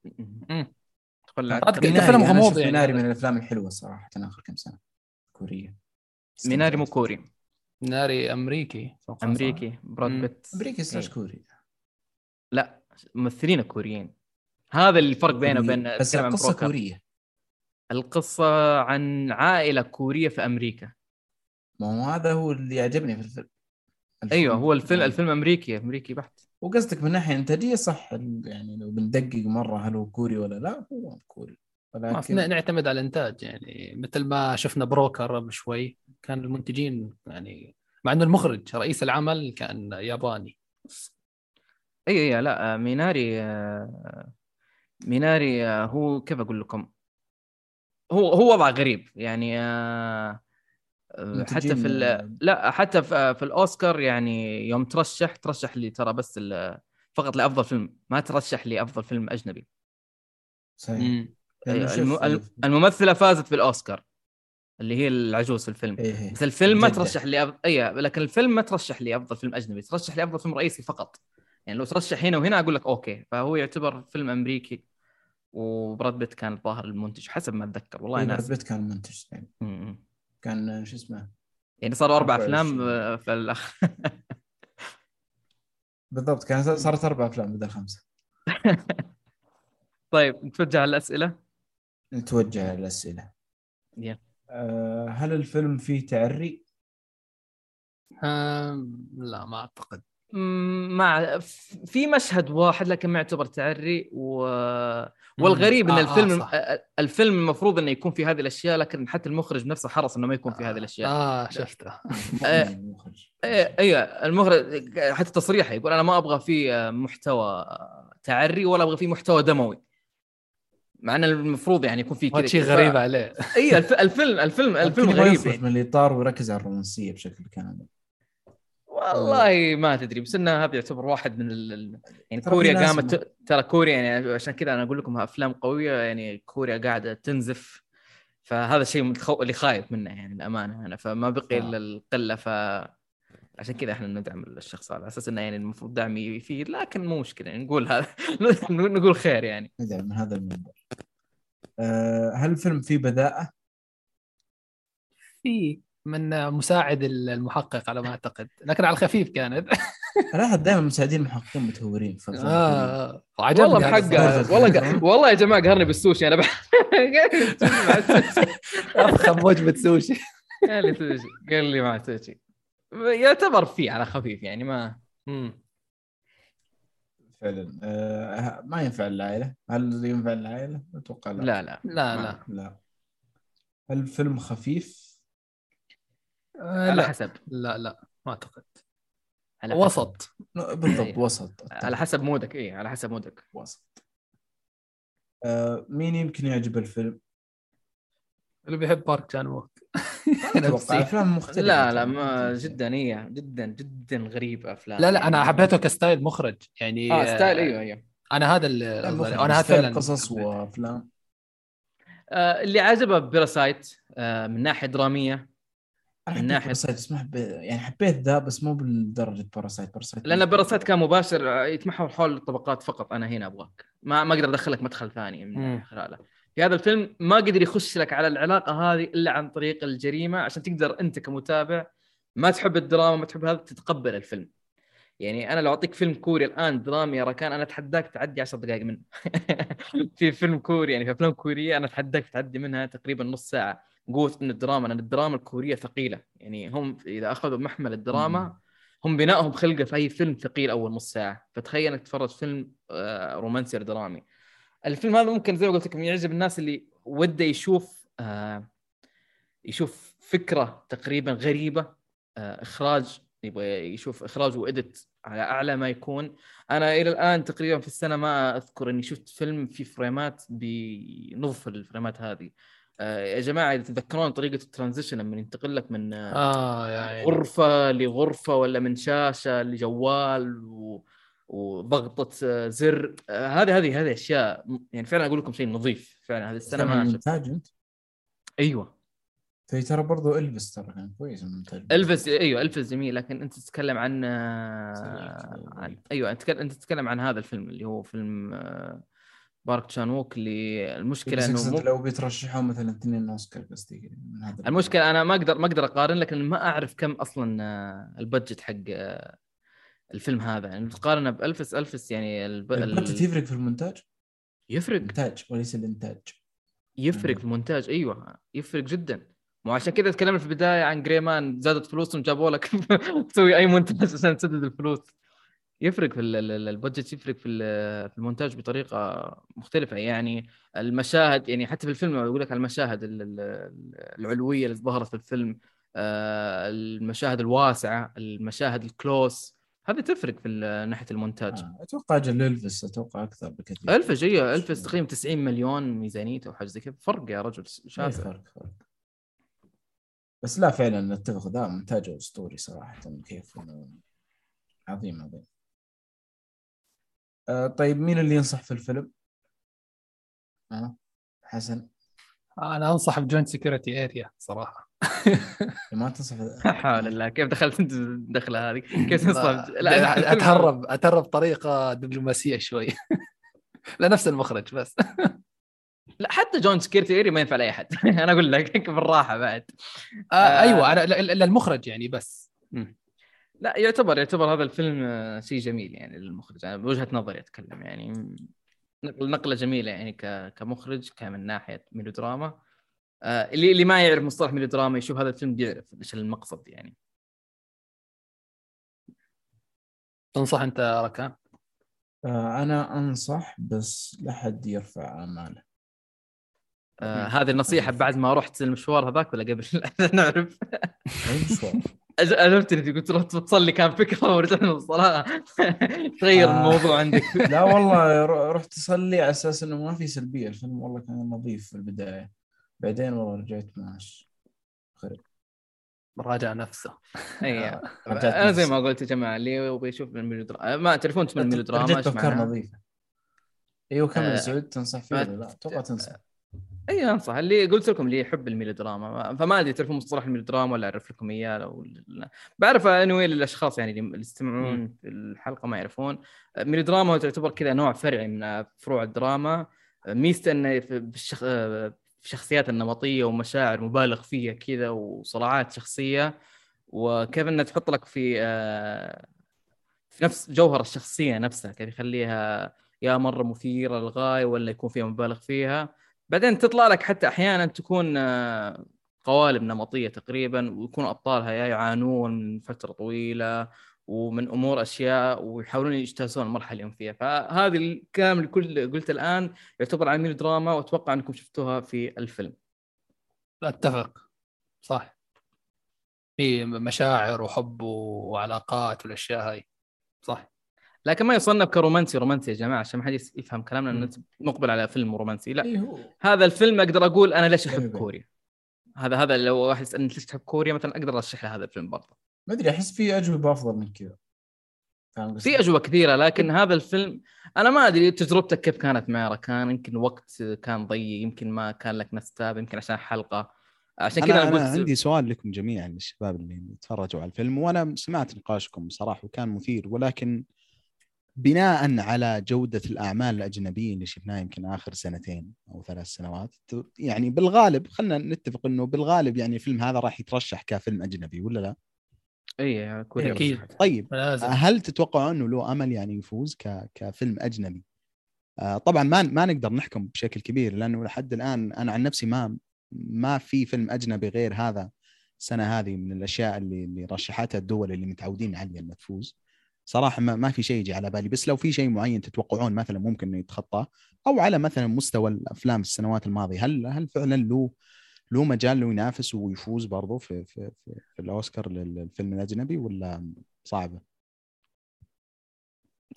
فيلم غموض يعني. ميناري. من الأفلام الحلوة صراحة آخر كم سنة. كورية. ميناري مو كوري. ناري أمريكي؟ أمريكي براد. بيت. أمريكي slash إيه. كوري. لا ممثلين كوريين. هذا الفرق بينه وبين بس القصة. كورية. القصة عن عائلة كورية في أمريكا. ما هو هذا هو اللي يعجبني في الفيلم. أيوه هو الفيلم الفيلم أمريكي أمريكي بحت. وقصدك من ناحية انتاجيه صح يعني لو بندقق مرة هل هو كوري ولا لا هو كوري. ولكن نعتمد على الإنتاج يعني مثل ما شفنا Broker قبل شوي كان المنتجين يعني مع إنه المخرج رئيس العمل كان ياباني. اي اي لا آه، ميناري آه، ميناري آه، هو كيف أقول لكم؟ هو هو وضع غريب يعني آه، آه، حتى في ال- لا حتى في, في الأوسكار يعني يوم ترشح ترشح لي ترى بس فقط لأفضل فيلم ما ترشح لي أفضل فيلم أجنبي. صحيح. الم- الممثلة فازت في الاوسكار اللي هي العجوز في الفيلم. إيه إيه. بس الفيلم ما الجدة. ترشح لي أف... اي لكن الفيلم ما ترشح لي أفضل فيلم أجنبي ترشح لي أفضل فيلم رئيسي فقط. يعني لو ترشح هنا وهنا أقول لك okay فهو يعتبر فيلم أمريكي. وبراد بيت كان الظاهر المنتج حسب ما أتذكر والله إيه، براد ناس بيت كان منتج يعني. كان شو اسمه يعني صاروا أربع 24. أفلام آه، في الاخ بالضبط كان صارت أربع أفلام بدل خمسة طيب نتوجه على الاسئله نتوجه للأسئلة يلا. أه هل الفيلم فيه تعري؟ لا ما أعتقد ف- في مشهد واحد لكن ما يعتبر تعري و... والغريب إن آه، آه، الفيلم. آه، الفيلم المفروض إنه يكون في هذه الأشياء لكن حتى المخرج نفسه حرص إنه ما يكون في هذه الأشياء آه شفته آه، المخرج. إيه، أيوه المخرج حتى تصريحه يقول أنا ما أبغى فيه محتوى تعري ولا أبغى فيه محتوى دموي مع إن المفروض يعني يكون هذا كذا شيء. غريب عليه اي الف- الفيلم الفيلم الفيلم غريب يعني. من الإطار ويركز على الرومانسية بشكل كامل والله ما تدري بس انه هذا يعتبر واحد من ال... يعني كوريا قامت ترى كوريا يعني عشان كذا أنا أقول لكم أفلام قوية يعني كوريا قاعدة تنزف فهذا الشيء متخو... اللي خايف منه يعني الامانه أنا فما بقي آه. إلا القلة ف عشان كذا إحنا ندعم الشخص هذا على أساس إنه يعني المفروض دعمي يفيد لكن مو مشكلة يعني نقول هذا نقول خير يعني ندعم من هذا المنبر آه، هل الفيلم فيه بذاءة؟ في من مساعد المحقق على ما أعتقد لكن على الخفيف كانت الاحظ دائما مساعدين المحققين متهورين. آه والله هذا بحقه الصراحة. والله والله يا جماعة قهرني بالسوشي أنا. أفخم وجبة سوشي قال لي سوشي قال لي مع سوشي يعتبر فيه على خفيف يعني ما. فعلا آه، ما ينفع العائلة هل ينفع العائلة؟ أتوقع لا لا لا لا لا لا الفيلم خفيف؟ آه، على لا حسب لا لا ما أعتقد على حسب. وسط بالضبط أيوة. وسط على حسب mood ك اي على حسب mood ك وسط آه، مين يمكن يعجب الفيلم؟ اللي بيحب بارك جان ووك أتوقع. أفلام مختلفة لا لا. ما جدا هي جدا جدا غريب أفلام لا لا. أنا حبيته ك style مخرج يعني آه style أيوه أيوه أنا هذا اللي أنا هذا style فعلا قصص. وأفلام آه اللي عجبه باراسايت آه من ناحية درامية من ناحية- باراسايت بس ما حبيت يعني حبيت ذا بس مو بالدرجة باراسايت. باراسايت لأن باراسايت كان مباشر آه، يتمحور حول الطبقات فقط أنا هنا أبغاك. ما ما أقدر أدخلك مدخل ثاني من. خلاله. في هذا الفيلم ما قدر يخش لك على العلاقة هذه إلا عن طريق الجريمة عشان تقدر أنت كمتابع ما تحب الدراما ما تحب هذا تتقبل الفيلم. يعني أنا لو أعطيك فيلم كوري الآن درامي يا ركان أنا أتحداك تعدي 10 دقائق منه في فيلم كوري يعني في أفلام كورية أنا أتحداك تعدي منها تقريبا نص ساعة. قوه إن الدراما لأن الدراما الكورية ثقيلة. يعني هم إذا أخذوا محمل الدراما هم بنائهم خلقة في أي فيلم ثقيل أول نص ساعة. فتخيل إنك تتفرج فيلم آه، رومانسي درامي. الفيلم هذا ممكن زي ما قلت لكم يعجب الناس اللي وده يشوف آه، يشوف فكرة تقريبا غريبة آه، إخراج يبغى يشوف إخراج وادت على أعلى ما يكون. أنا إلى الآن تقريبا في السنة ما أذكر إني شفت فيلم فيه فريمات بنصف الفريمات هذه. يا جماعة إذا تتذكرون طريقة ال transition لما ينتقل لك من آه، آه يا عيني. غرفة لغرفة ولا من شاشة لجوال و... وضغطة آه، زر آه، هذه هذه هذه أشياء يعني فعلا أقول لكم شيء نظيف فعلا هذه السنة ما شفت المونتاج أنت أيوه في ترى برضو إلفيس ترى كان كويس المونتاج إلفيس أيوه إلفيس جميل لكن أنت تتكلم عن. عن أيوه أنت أنت تتكلم عن هذا الفيلم اللي هو فيلم آه، بارك تشان ووك اللي المشكلة إنه مو لو بيترشحوا مثلا اثنين أوسكار قصدي من هذا المشكلة أنا ما أقدر ما أقدر أقارن لكن ما أعرف كم أصلا آه، ال budget حق آه، الفيلم هذا. يعني تقارنه بالفس ألفس يعني الب... البادجت ال... يفرق في المونتاج؟ يفرق. الانتاج وليس الإنتاج. يفرق مم. في المونتاج. أيوه يفرق جدا. مو عشان كذا تكلمنا في البداية عن جريمان زادت فلوسهم جابوا لك تسوي أي منتج عشان تسدد الفلوس. يفرق في ال- ال- البادجت يفرق في في المونتاج بطريقة مختلفة. يعني المشاهد يعني حتى في الفيلم يقول لك على المشاهد ال- ال- العلوية اللي ظهرت في الفيلم آه، المشاهد الواسعة المشاهد الكلوس هذه تفرق في ناحية المونتاج. آه. أتوقع أجل إلفيس أتوقع أكثر بكثير. الفج إيوه الفج تقريبا 90 مليون ميزانيته أو حاجة زي كذا. فرق يا رجل إيه، شاسع فرق فرق. بس لا فعلا نتفق ذا مونتاجه أسطوري صراحة كيف عظيم عظيم. آه طيب مين اللي ينصح في الفيلم؟ آه حسن. أنا أنصح بجوينت سكيورتي اريا صراحة. ما تنصح لا حول الله كيف دخلت أنت الدخله هذه؟ كيف تنصب لا أتهرب أتهرب بطريقه دبلوماسية شوي. لنفس المخرج بس. لا حتى جون سكيرتي ايري ما ينفع لأي احد أنا أقول لك بالراحة بعد. آه أيوه أنا ل- ل- للمخرج يعني بس. مم. لا يعتبر يعتبر هذا الفيلم آه، شيء جميل يعني للمخرج. أنا بوجهة نظري أتكلم يعني. نقل نقلة جميلة يعني كمخرج كمن ناحية ميلودراما. آه، اللي اللي ما يعرف مصطلح ميلودراما يشوف هذا الفيلم بيعرف إيش المقصد يعني. تنصح أنت ركان؟ آه أنا أنصح بس لا حد يرفع أمانة. آه هذه النصيحة بعد ما رحت المشوار هذاك ولا قبل؟ نعرف. مشوار أج- عرفت انت قلت رحت تصلي كان فكرة ورجعنا من الصلاه تغير آه. الموضوع عندك. لا والله ر- رحت اصلي على أساس إنه ما في سلبية. الفيلم والله كان نظيف في البداية. بعدين والله رجعت ماش. خرب راجع نفسه. اي آه، أنا زي نفسي. ما قلت يا جماعة اللي يبغى يشوف الميلودراما ما تعرفون اسم الميلودراما رجعت أفكار؟ نظيفة. أيوه كمل آه، سعود تنصح فيه ولا لا؟ أتوقع تنصح. إي أنصح. اللي قلت لكم اللي يحب الميلودراما. ما- فما أدري تعرفون مصطلح الميلودراما ولا أعرف لكم إياه لو. بعرف انوي للأشخاص يعني اللي يستمعون في الحلقة ما يعرفون. ميلودراما هو تعتبر كذا نوع فرعي من فروع الدراما. ميزته إنه في بالشخ... شخصيات النمطية ومشاعر مبالغ فيها كذا وصراعات شخصية. وكيف إنها تحط لك في آه، في نفس جوهر الشخصية نفسها. كيف يخليها يا مرة مثيرة للغاية ولا يكون فيها مبالغ فيها. بعدين تطلع لك حتى أحيانا تكون آه، قوالب نمطية تقريبا ويكون أبطالها يعانون من فترة طويلة ومن أمور أشياء ويحاولون يجتازون المرحلة اللي هم فيها. فهذه الكلام اللي كل قلت الآن يعتبر عن ميلو دراما وأتوقع أنكم شفتوها في الفيلم. أتفق. صح. في مشاعر وحب وعلاقات والأشياء هاي. صح. لكن ما يصنف كرومانسي رومانسي يا جماعة عشان ما حد يس- يفهم كلامنا. انه نقبل على فيلم رومانسي. لا اي هو؟ هذا الفيلم أقدر أقول أنا ليش أحب أيوة. كوريا. هذا هذا لو واحد يسألني ليش تحب كوريا مثلا أقدر أرشح له هذا الفيلم برضه. ما أدري أحس في أجوبة أفضل من كذا؟ في أجوبة كثيرة لكن هذا الفيلم أنا ما أدري تجربتك كيف كانت مع ركان يمكن وقت كان ضيق يمكن ما كان لك ناس تتابع يمكن عشان حلقة. عشان كذا أنا, أنا أنا قلت عندي سؤال لكم جميعا للشباب اللي تفرجوا على الفيلم وأنا سمعت نقاشكم بصراحه وكان مثير ولكن بناء على جودة الأعمال الأجنبية اللي شفناها يمكن آخر سنتين أو ثلاث سنوات يعني بالغالب خلينا نتفق إنه بالغالب يعني الفيلم هذا راح يترشح كفيلم أجنبي ولا لا؟ اي أكيد. رشحت. طيب لازم هل تتوقعوا إنه له أمل يعني يفوز ك... كفيلم أجنبي؟ آه طبعا ما ما نقدر نحكم بشكل كبير لأنه لحد الآن أنا عن نفسي ما ما في فيلم أجنبي غير هذا السنة هذه من الأشياء اللي اللي رشحتها الدول اللي متعودين عليها إنها تفوز. صراحة ما, ما في شيء يجي على بالي. بس لو في شيء معين تتوقعون مثلا ممكن إنه يتخطاه أو على مثلا مستوى الأفلام السنوات الماضية هل هل فعلا له له مجال له ينافس ويفوز برضه في في في, في الأوسكار للفيلم الأجنبي ولا صعبة؟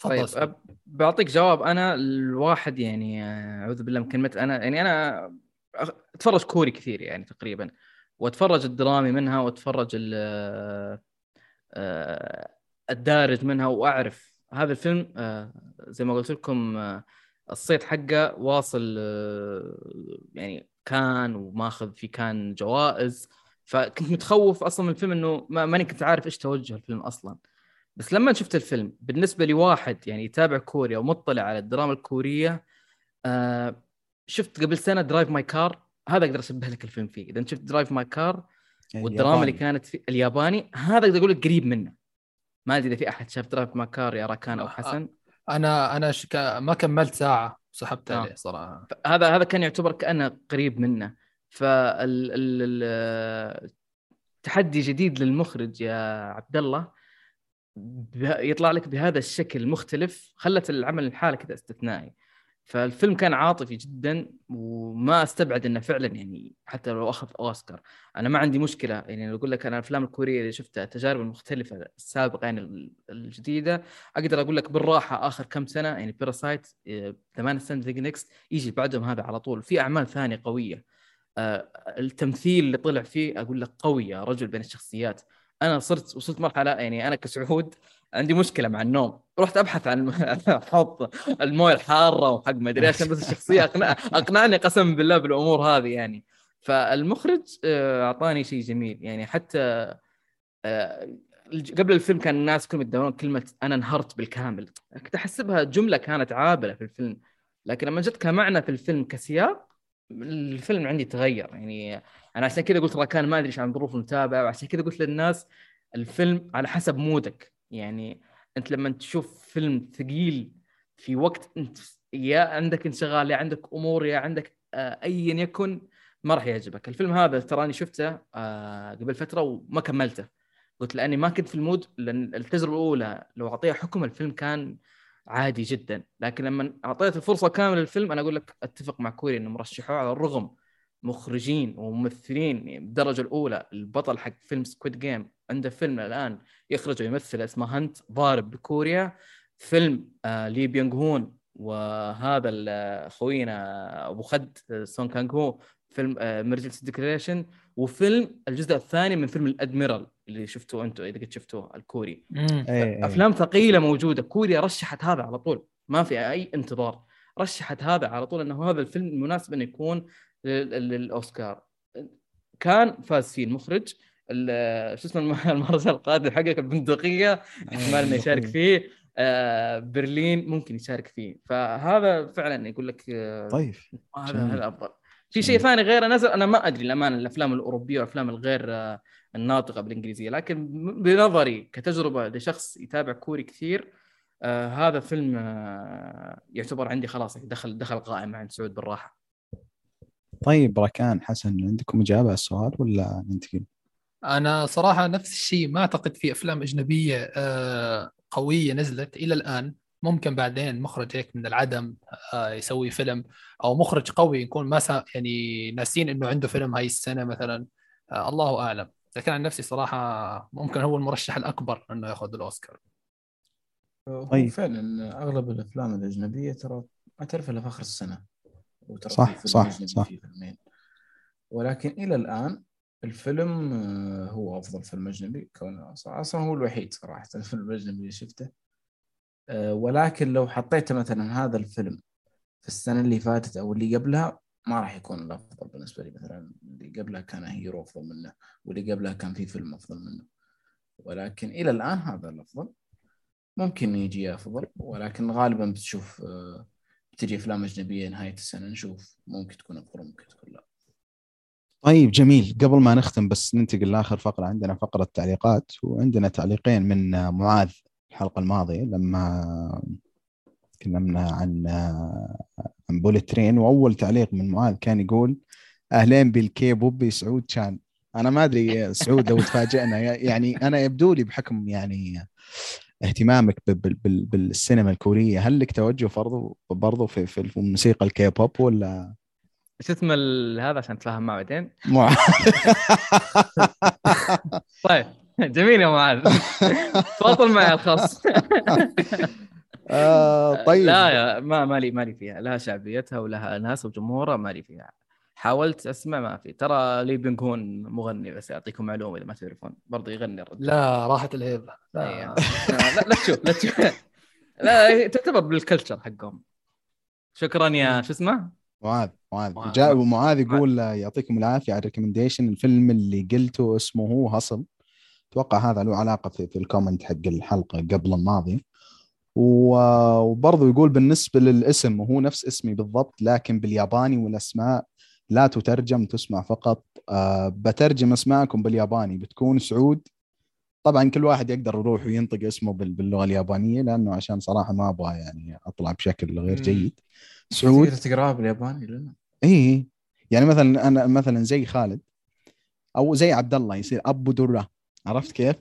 طيب أب- بعطيك جواب. أنا الواحد يعني آه، أعوذ بالله من كلمة أنا يعني أنا أتفرج كوري كثير يعني تقريبا وأتفرج الدرامي منها وأتفرج ال- الدارج منها وأعرف. هذا الفيلم آه، زي ما قلت لكم آه، الصيت حقه واصل آه، يعني كان وماخذ في كان جوائز. فكنت متخوف أصلا من الفيلم إنه ما- ماني كنت عارف إيش توجه الفيلم أصلا. بس لما شفت الفيلم بالنسبة لي واحد يعني يتابع كوريا ومطلع على الدراما الكورية شفت قبل سنة Drive My Car هذا أقدر أشبه لك الفيلم فيه. إذا شفت Drive My Car والدراما اللي كانت في الياباني هذا أقدر أقول لك قريب منه. ما أدري إذا في أحد شاف Drive My Car يا راكان أو حسن. أنا أنا ش... ك- ما كملت ساعة سحبت آه. عليه صراحة. هذا هذا كان يعتبر كأنه قريب منه. فال ال... ال... تحدي جديد للمخرج يا عبد الله يطلع لك بهذا الشكل مختلف خلت العمل الحالة كذا استثنائي. فالفيلم كان عاطفي جدا وما أستبعد إنه فعلا يعني حتى لو أخذ أوسكار. أنا ما عندي مشكلة يعني أقول لك أنا الأفلام الكورية اللي شفتها التجارب المختلفة السابقة يعني ال- الجديدة أقدر أقول لك بالراحة آخر كم سنة يعني بيراسايت ثمان سنين نكست يجي بعدهم هذا على طول. في أعمال ثانية قوية. آه، التمثيل اللي طلع فيه أقول لك قوي يا رجل بين الشخصيات. أنا صرت وصلت مرحلة يعني أنا كسعود عندي مشكلة مع النوم. رحت أبحث عن أحط الموية الحارة وحق ما أدري عشان بس الشخصية أقنع... أقنعني قسما بالله بالأمور هذه يعني. فالمخرج آه، أعطاني شيء جميل. يعني حتى آه، قبل الفيلم كان الناس كلهم يتداولون كلمة أنا انهرت بالكامل. كنت احسبها جملة كانت عابرة في الفيلم. لكن لما جت كمعنى في الفيلم كسياق الفيلم عندي تغير. يعني أنا عشان كذا قلت راكان ما أدري إيش عن ظروف المتابعة وعشان كذا قلت للناس الفيلم على حسب مودك. يعني أنت لما تشوف فيلم ثقيل في وقت أنت يا عندك انشغال يا عندك أمور يا عندك آه، ايا يكن ما راح يعجبك. الفيلم هذا تراني شفته آه، قبل فترة وما كملته. قلت لأني ما كنت في ال mood لأن التجربة الأولى لو أعطيها حكم الفيلم كان عادي جدا. لكن لما أعطيت الفرصة كاملة للفيلم أنا أقول لك أتفق مع كوري انه مرشحوه على الرغم. مخرجين وممثلين يعني بالدرجه الأولى البطل حق فيلم Squid Game عنده فيلم الآن يخرج ويمثل اسمه Hunt ضارب بكوريا. فيلم آه لي بيونغ هون وهذا ال- خوينا أبو خد آه، سون كانغ هو فيلم Emergency Declaration وفيلم الجزء الثاني من فيلم الأدميرال اللي شفتوه أنتم إذا قد شفتوه الكوري. إيه، إيه. أفلام ثقيلة موجودة. كوريا رشحت هذا على طول. ما في أي انتظار. رشحت هذا على طول إنه هذا الفيلم مناسب إنه يكون لل- لل- للأوسكار. كان فاز فيه المخرج ال- شو اسمه الم- المهرجان القادم حقك البندقية. إحتمال إنه يشارك فيه. آه، برلين ممكن يشارك فيه. فهذا فعلا يقول لك آه، طيب. هذا. هذا أفضل. في شيء ثاني غير نزل أنا ما أدري الأمانة الأفلام الأوروبية والأفلام الغير آه، الناطقة بالإنجليزية. لكن بنظري كتجربة لشخص يتابع كوري كثير آه هذا فيلم آه يعتبر عندي خلاص دخل دخل قائمه عند سعود بالراحة. طيب ركان حسن عندكم إجابة على السؤال ولا ننتقل؟ أنا صراحة نفس الشيء ما أعتقد في أفلام أجنبية آه، قوية نزلت إلى الآن. ممكن بعدين مخرج هيك من العدم آه، يسوي فيلم أو مخرج قوي يكون ما سا يعني ناسين إنه عنده فيلم هاي السنة مثلا. آه، الله أعلم. لكن عن نفسي صراحة ممكن هو المرشح الأكبر إنه ياخذ الأوسكار. طيب. فعلا أغلب الأفلام الأجنبية ترى ما تعرف إلا في آخر السنة وترى صح، صح، صح. في فيلمين. ولكن إلى الآن الفيلم آه، هو أفضل فيلم أجنبي كونه أصلا هو الوحيد صراحة الفيلم الأجنبي اللي شفته. آه، ولكن لو حطيت مثلا هذا الفيلم في السنة اللي فاتت أو اللي قبلها ما راح يكون الأفضل بالنسبة لي. مثلا اللي قبلها كان هيرو أفضل منه واللي قبلها كان في فيلم أفضل منه. ولكن إلى الآن هذا الأفضل. ممكن يجي أفضل ولكن غالبا بتشوف آه، بتجي أفلام أجنبية نهاية السنة نشوف ممكن تكون أفضل ممكن تكون لا. طيب جميل. قبل ما نختم بس ننتقل لآخر فقرة. عندنا فقرة تعليقات وعندنا تعليقين من معاذ الحلقة الماضية لما تكلمنا عن عن Bullet Train وأول تعليق من معاذ كان يقول أهلين بالكي بوب سعود شان. أنا ما أدري سعود لو تفاجئنا. يعني أنا يبدو لي بحكم يعني اهتمامك بالسينما الكورية هل لك توجه برضو برضو في في الموسيقى الكي بوب ولا شو اسم ال- هذا عشان نتفاهم معه بعدين؟ مع... طيب جميل يا معاذ. تواصل معي الخاص. آه طيب. لا يا ما مالي مالي فيها. لها شعبيتها ولها ناس وجمهورها مالي فيها. حاولت أسمع ما في. ترى لي بينغ هون مغني بس اعطيكم معلومة إذا ما تعرفون. برضه يغني الرجال. لا راحت الهيبة. إيه. لا. لا لا تشوف لا تشوف. لا تعتبر بال culture حقهم. شكرا يا شو اسمه؟ معاذ معاذ. جاء معاذ يقول يعطيكم العافية على ال recommendation الفيلم اللي قلته اسمه هو Hustle. أتوقع هذا له علاقة في, في ال comment حق الحلقة قبل الماضيه و- وبرضه يقول بالنسبة للاسم وهو نفس اسمي بالضبط لكن بالياباني والأسماء لا تترجم تسمع فقط. أه بترجم أسماءكم بالياباني بتكون سعود. طبعا كل واحد يقدر يروح وينطق اسمه بال- باللغة اليابانية لأنه عشان صراحة ما أبغى يعني أطلع بشكل غير. جيد. سعود تقدر تقراها بالياباني لنا اي يعني مثلا أنا مثلا زي خالد أو زي عبد الله يصير أبو درة عرفت كيف؟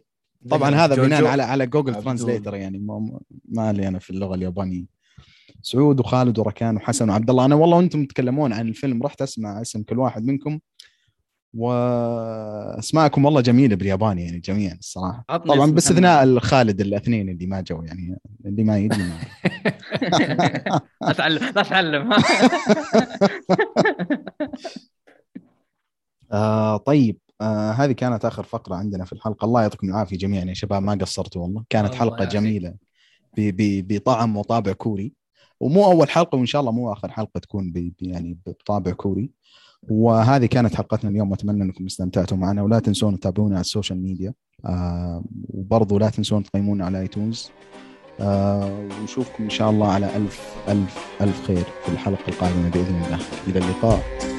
طبعا هذا. بناء على على جوجل. translator يعني ما ما لي أنا في اللغة اليابانية سعود وخالد وركان وحسن وعبد الله أنا والله وأنتم تتكلمون عن الفيلم رحت أسمع اسم كل واحد منكم واسماءكم والله جميلة بالياباني يعني جميعا الصراحة. طبعا باستثناء الخالد الأثنين اللي ما جو يعني اللي ما يجي ما. لا تعلم لا تعلم. آه طيب آه هذه كانت آخر فقرة عندنا في الحلقة. الله يعطيكم العافية جميعا يا شباب ما قصرتوا والله. كانت حلقة. جميلة بطعم وطابع كوري. ومو أول حلقة وإن شاء الله مو آخر حلقة تكون يعني بطابع كوري. وهذه كانت حلقتنا اليوم اتمنى أنكم استمتعتوا معنا. ولا تنسون تتابعونا على ال social media. آه وبرضو لا تنسون تقيمونا على آيتونز. آه ونشوفكم إن شاء الله على ألف ألف ألف خير في الحلقة القادمة بإذن الله. إلى اللقاء.